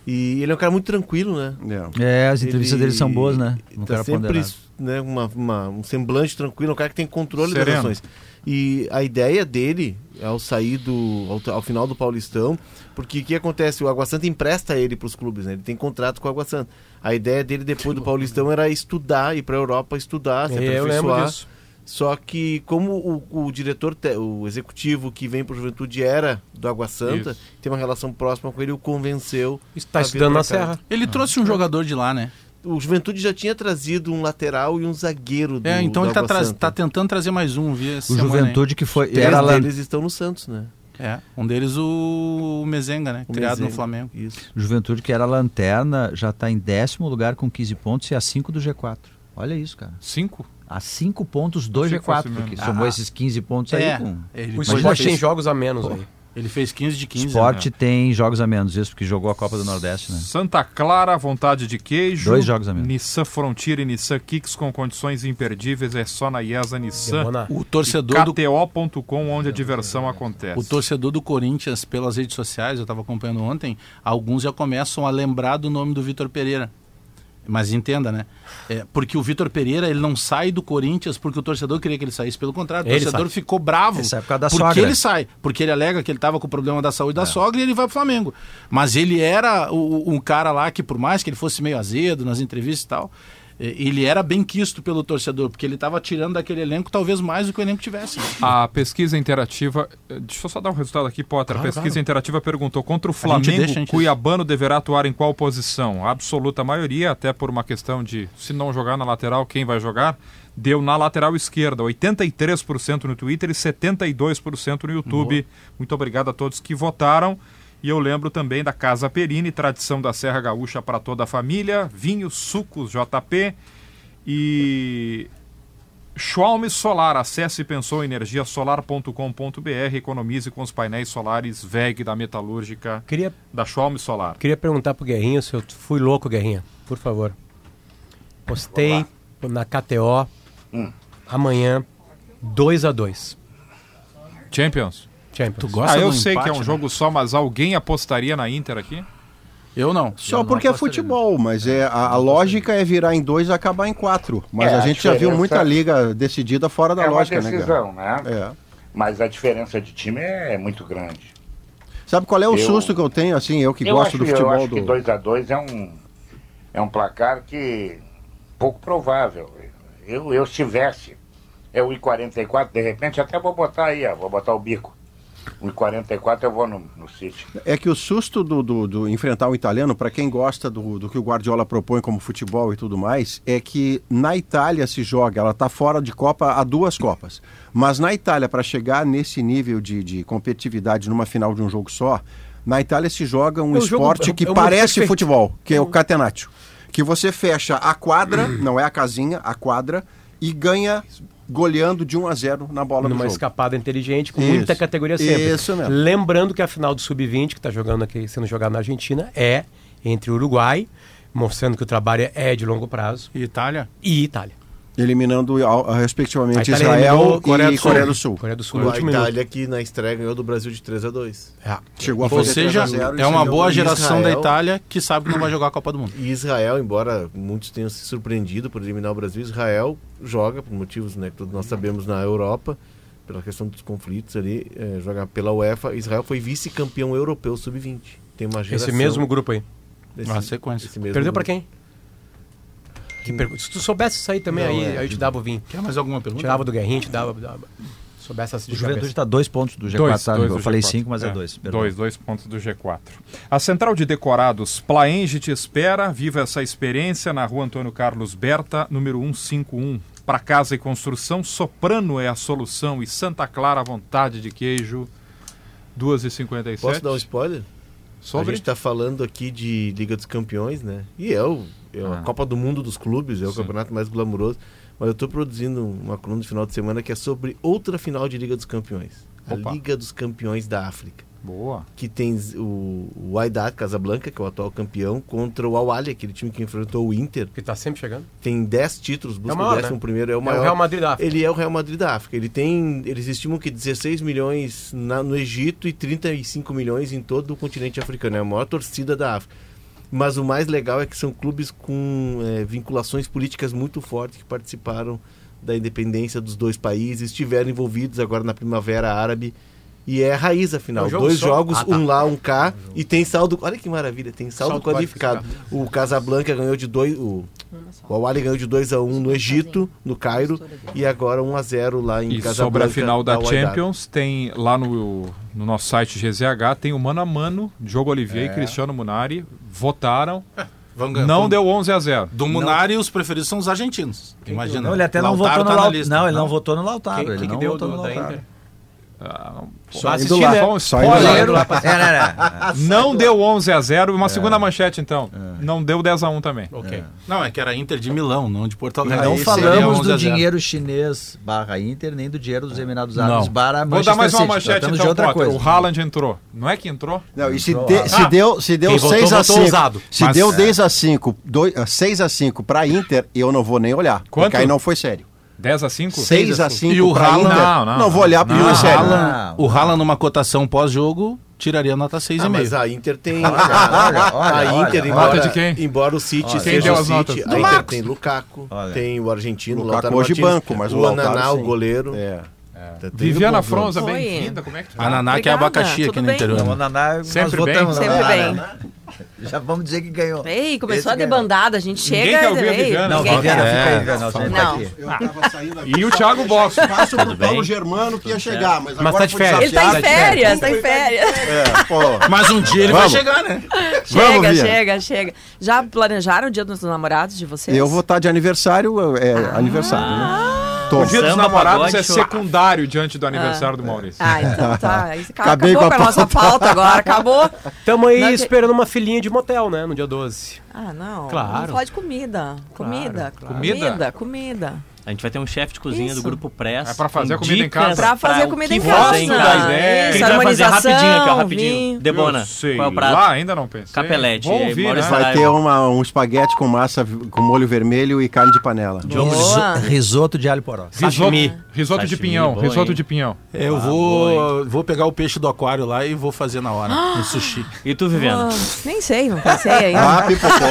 E ele é um cara muito tranquilo, né? É. É, as entrevistas Ele dele são boas, né? Um Tá cara sempre ponderado. né, uma, uma- um semblante tranquilo, um cara que tem controle Sereno. das ações. E a ideia dele, ao sair do. ao, ao final do Paulistão, porque o que acontece? O Água Santa empresta ele para os clubes, né? Ele tem contrato com o Água Santa. A ideia dele depois do Paulistão era estudar, ir para a Europa estudar, se É, eu lembro aperfeiçoar. disso. Só que como o, o diretor, te- o executivo que vem para Juventude era do Água Santa, Isso. tem uma relação próxima com ele, o convenceu. Está estudando na. Serra. Ele trouxe um jogador de lá, né? O Juventude já tinha trazido um lateral e um zagueiro do É, então do ele tá, Santa. tá tentando trazer mais um, via O Juventude que foi... Três Era lá, deles estão no Santos, né? É, um deles o Mezenga, né? O Criado no Mezenga. Flamengo. Isso. Juventude que era lanterna, já está em décimo lugar com 15 pontos e a 5 do G4. Olha isso, cara. Cinco? A 5 pontos do Achei que G4, fosse porque somou Ah, esses 15 pontos aí É, com... ele O ter tem jogos a menos aí. Ele fez 15 de 15. Esporte né? tem jogos a menos, isso, porque jogou a Copa do Nordeste, né? Santa Clara, vontade de queijo. Dois jogos a menos. Nissan Frontier e Nissan Kicks com condições imperdíveis. É só na IESA Nissan. O torcedor do KTO.com, onde a diversão acontece. O torcedor do Corinthians, pelas redes sociais, eu estava acompanhando ontem, alguns já começam a lembrar do nome do Vitor Pereira. Mas entenda, né? É, porque o Vitor Pereira ele não sai do Corinthians porque o torcedor queria que ele saísse. Pelo contrário, o Ele torcedor sai. ficou bravo. Ele sai por causa da porque sogra. ele sai. Porque ele alega que ele estava com o problema da saúde da sogra e ele vai pro Flamengo. Mas ele era o- um cara lá que, por mais que ele fosse meio azedo nas entrevistas e tal, ele era bem quisto pelo torcedor, porque ele estava tirando daquele elenco talvez mais do que o elenco tivesse. A pesquisa interativa. eh, Deixa eu só dar um resultado aqui, Potter. Claro, a pesquisa claro. interativa perguntou: contra o Flamengo, deixa, Cuiabano deverá atuar em qual posição? A absoluta maioria, até por uma questão de se não jogar na lateral, quem vai jogar? Deu na lateral esquerda, 83% no Twitter e 72% no YouTube. Muito obrigado a todos que votaram. E eu lembro também da Casa Perini, tradição da Serra Gaúcha para toda a família, vinhos, sucos, JP e Xiaomi Solar, acesse pensouenergiasolar.com.br, economize com os painéis solares VEG da Metalúrgica Queria, da Xiaomi Solar. queria perguntar pro Guerrinha se eu fui louco, Guerrinha. Por favor. Postei na KTO Hum. amanhã 2 a 2 Champions. Champions. Tu gosta Ah, eu sei que é empate, um né? jogo só, mas alguém apostaria na Inter aqui? Eu não. Só Eu não porque é futebol, mas é, a, a lógica é virar em dois e acabar em quatro. Mas É, a a gente já viu muita liga decidida fora da é uma lógica, né, decisão, cara? né? É. Mas a diferença de time é muito grande. Sabe qual é o Eu- susto que eu tenho, assim, eu que eu gosto acho, do eu futebol acho do... que 2 a 2 é um, é um placar que pouco provável. Eu, eu se tivesse, é o I-44, de repente até vou botar aí, ó, vou botar o bico. O I-44 eu vou no, no City. É que o susto do, do- do enfrentar o italiano, para quem gosta do, do que o Guardiola propõe como futebol e tudo mais, é que na Itália se joga, ela está fora de Copa há duas Copas. Mas na Itália, para chegar nesse nível de, de competitividade numa final de um jogo só, na Itália se joga um É jogo- esporte é que é o parece perfeito. futebol, que é o catenaccio. Que você fecha a quadra, não é a casinha, a quadra, e ganha goleando de 1 a 0 na bola do Numa jogo. escapada inteligente, com Isso. muita categoria sempre. Isso mesmo. Lembrando que a final do Sub-20, que está jogando aqui, sendo jogada na Argentina, é entre Uruguai, mostrando que o trabalho é de longo prazo, E Itália? e Itália. Eliminando respectivamente Itália Israel eliminou e Coreia do, Sul. Coreia do Sul A último minuto. Itália que na estreia ganhou do Brasil de 3 a 2 É. Chegou a Ou fazer seja, 3 a 0 e é uma boa geração da Israel. Itália que sabe que não vai jogar a Copa do Mundo. E Israel, embora muitos tenham se surpreendido por eliminar o Brasil, Israel joga, por motivos né, que todos nós sabemos na Europa, pela questão dos conflitos ali, eh, joga pela UEFA. Israel foi vice-campeão europeu sub-20. Tem uma geração. Esse mesmo grupo aí. desse- Na sequência. esse mesmo Perdeu pra grupo. quem? Que pergu- Se tu soubesse isso aí também, Não, aí, é. aí eu te dava o vinho. Quer mais alguma pergunta? Tirava do Guerrinho, te dava. dava soubesse essa O de Juventude cabeça. está dois pontos do G4, Dois, tá? dois Eu do falei G4. cinco, mas é, dois. perdão. Dois, dois pontos do G4. A Central de Decorados Plaenge te espera. Viva essa experiência na rua Antônio Carlos Berta, número 151. Para casa e construção, Soprano é a solução e Santa Clara, vontade de queijo. 2h57. Posso dar um spoiler? A Sobre? gente tá falando aqui de Liga dos Campeões, né? E é, é Ah. a Copa do Mundo dos clubes, é o Sim. campeonato mais glamuroso. Mas eu tô produzindo uma coluna de final de semana que é sobre outra final de Liga dos Campeões. Opa. A Liga dos Campeões da África. Boa. Que tem o, o Wydad Casablanca, que é o atual campeão, contra o Al-Ahly, aquele time que enfrentou o Inter. Que tá sempre chegando. Tem 10 títulos, busca É o maior, o décimo né? primeiro, é o É maior. o Real Madrid da África. Ele é o Real Madrid da África. Ele tem, eles estimam que 16 milhões na- no Egito e 35 milhões em todo o continente africano. É a maior torcida da África. Mas o mais legal é que são clubes com eh, vinculações políticas muito fortes que participaram da independência dos dois países, estiveram envolvidos agora na Primavera Árabe. E é a raiz, afinal. É jogo Dois só? jogos, Ah, tá. um lá, um cá. E tem saldo. Olha que maravilha, tem saldo, Saldo qualificado. O Casablanca ganhou de dois. O, o Al-Ahly ganhou de 2 a 1 no Egito, no Cairo. E agora 1 a 0 lá em E Casablanca. sobre a final da Wydad. Champions, tem lá no, no nosso site GZH, tem o mano a mano, Diogo Olivier e Cristiano Munari, votaram, Vamos ganhar. não deu 11 a 0. Do Munari, os preferidos são os argentinos. Imagina. Não, ele até não Lautaro votou no tá na Lautaro. Não, ele não votou no Lautaro. Quem, ele quem que não deu votou do, no da Lautaro. Ah, não, Só indo lá. né? Só Só indo lá. É, né, né. Não deu 11 a 0 uma segunda manchete então. não deu 10x1 também. Ok. Não, é que era Inter de Milão, não de Porto Alegre. Não falamos do 11 a 0. dinheiro chinês barra Inter, nem do dinheiro dos Emirados Árabes barra Vou Manchester dar mais uma City. manchete então, de outra coisa. O Haaland entrou. Não é que entrou? Não, e se, Entrou de- se deu, se deu Quem votou, 6 a votou 5 ousado. se Mas- deu 10 a 5, 6 a 5 pra Inter, eu não vou nem olhar. Quanto? Porque aí não foi sério. 10x5? 6 a 5 E o Haaland- Inter, Não, não, não, vou olhar é sério. Haaland- o Haaland numa cotação pós-jogo tiraria nota Ah, 6,5. mas a Inter tem. olha, a olha, Inter, olha. embora, Nota de quem? embora o City Olha. Quem seja o? City, Do a Inter Marcos. tem Lukaku, Olha. tem o argentino, Lukaku Lautaro hoje Martínez, banco, mas o o Ananá, o goleiro. É. Tem Viviana Fronza, bem-vinda. Como é que tu tá? Ananá que é abacaxi aqui tudo no bem? interior. Não, o Naná, nós Sempre votamos bem. no Sempre bem. Já vamos dizer que ganhou. Ei, começou Esse a debandada, a gente Ninguém chega. quer ouvir a Viviana. Não, ninguém Viviana, quer. fica aí, Viviana, não. tá aqui. Eu tava saindo aqui. E o Thiago Bossa. Passo pro bem? Paulo Germano que ia chegar, mas, Mas agora tá de férias. Ele tá em desafiado. férias, tá em férias. É, pô. Mas um dia ele Vamos. vai chegar, né? Chega, Vamos, chega, chega. Já planejaram o dia dos namorados de vocês? Eu vou estar de aniversário, é aniversário, né? Tô. O dia dos Samba, namorados pagode, é secundário diante do aniversário do Maurício. Ah, então tá. Acabou Acabei com a, a nossa pauta agora, acabou. Tamo aí Não, que- esperando uma filhinha de motel, né? No dia 12. Ah, não. Claro. Vamos falar de comida. Comida. claro. Comida? Comida, comida. A gente vai ter um chefe de cozinha Isso. do Grupo Press. É pra fazer a comida em casa. Pra fazer o comida em casa. da ideia. Isso, Quem vai fazer rapidinho aqui, ó, rapidinho. vinho. Debona, qual é o prato? Lá ainda não pensei. Capelete, Vou ouvir, Maurício né? Vai ter uma, um espaguete com massa, com molho vermelho e carne de panela. Boa. Risoto de alho poró. Risoto, Sashimi. risoto de pinhão, bom, risoto hein? de pinhão. Eu Ah, vou, vou pegar o peixe do aquário lá e vou fazer na hora, no sushi. E tu? Ah, nem sei, não pensei ainda. Ah, pipocou.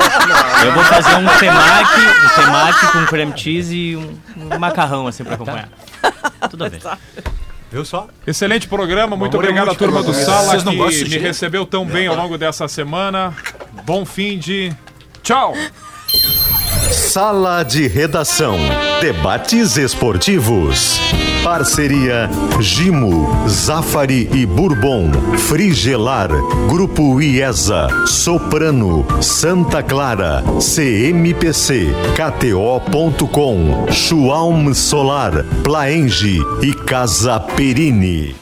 Eu vou fazer um temaki, um temaki com creme cheese e um, um macarrão assim pra acompanhar. Tudo a ver. Viu só? Excelente programa, muito Vamos obrigado à turma do Sala Vocês não que me recebeu tão bem ao longo dessa semana. Bom fim de... Tchau! Sala de Redação. Debates esportivos. Parceria Gimo, Zafari e Bourbon. Frigelar. Grupo IESA. Soprano. Santa Clara. CMPC. KTO.com. Schwalm Solar. Plaenge e Casa Perini.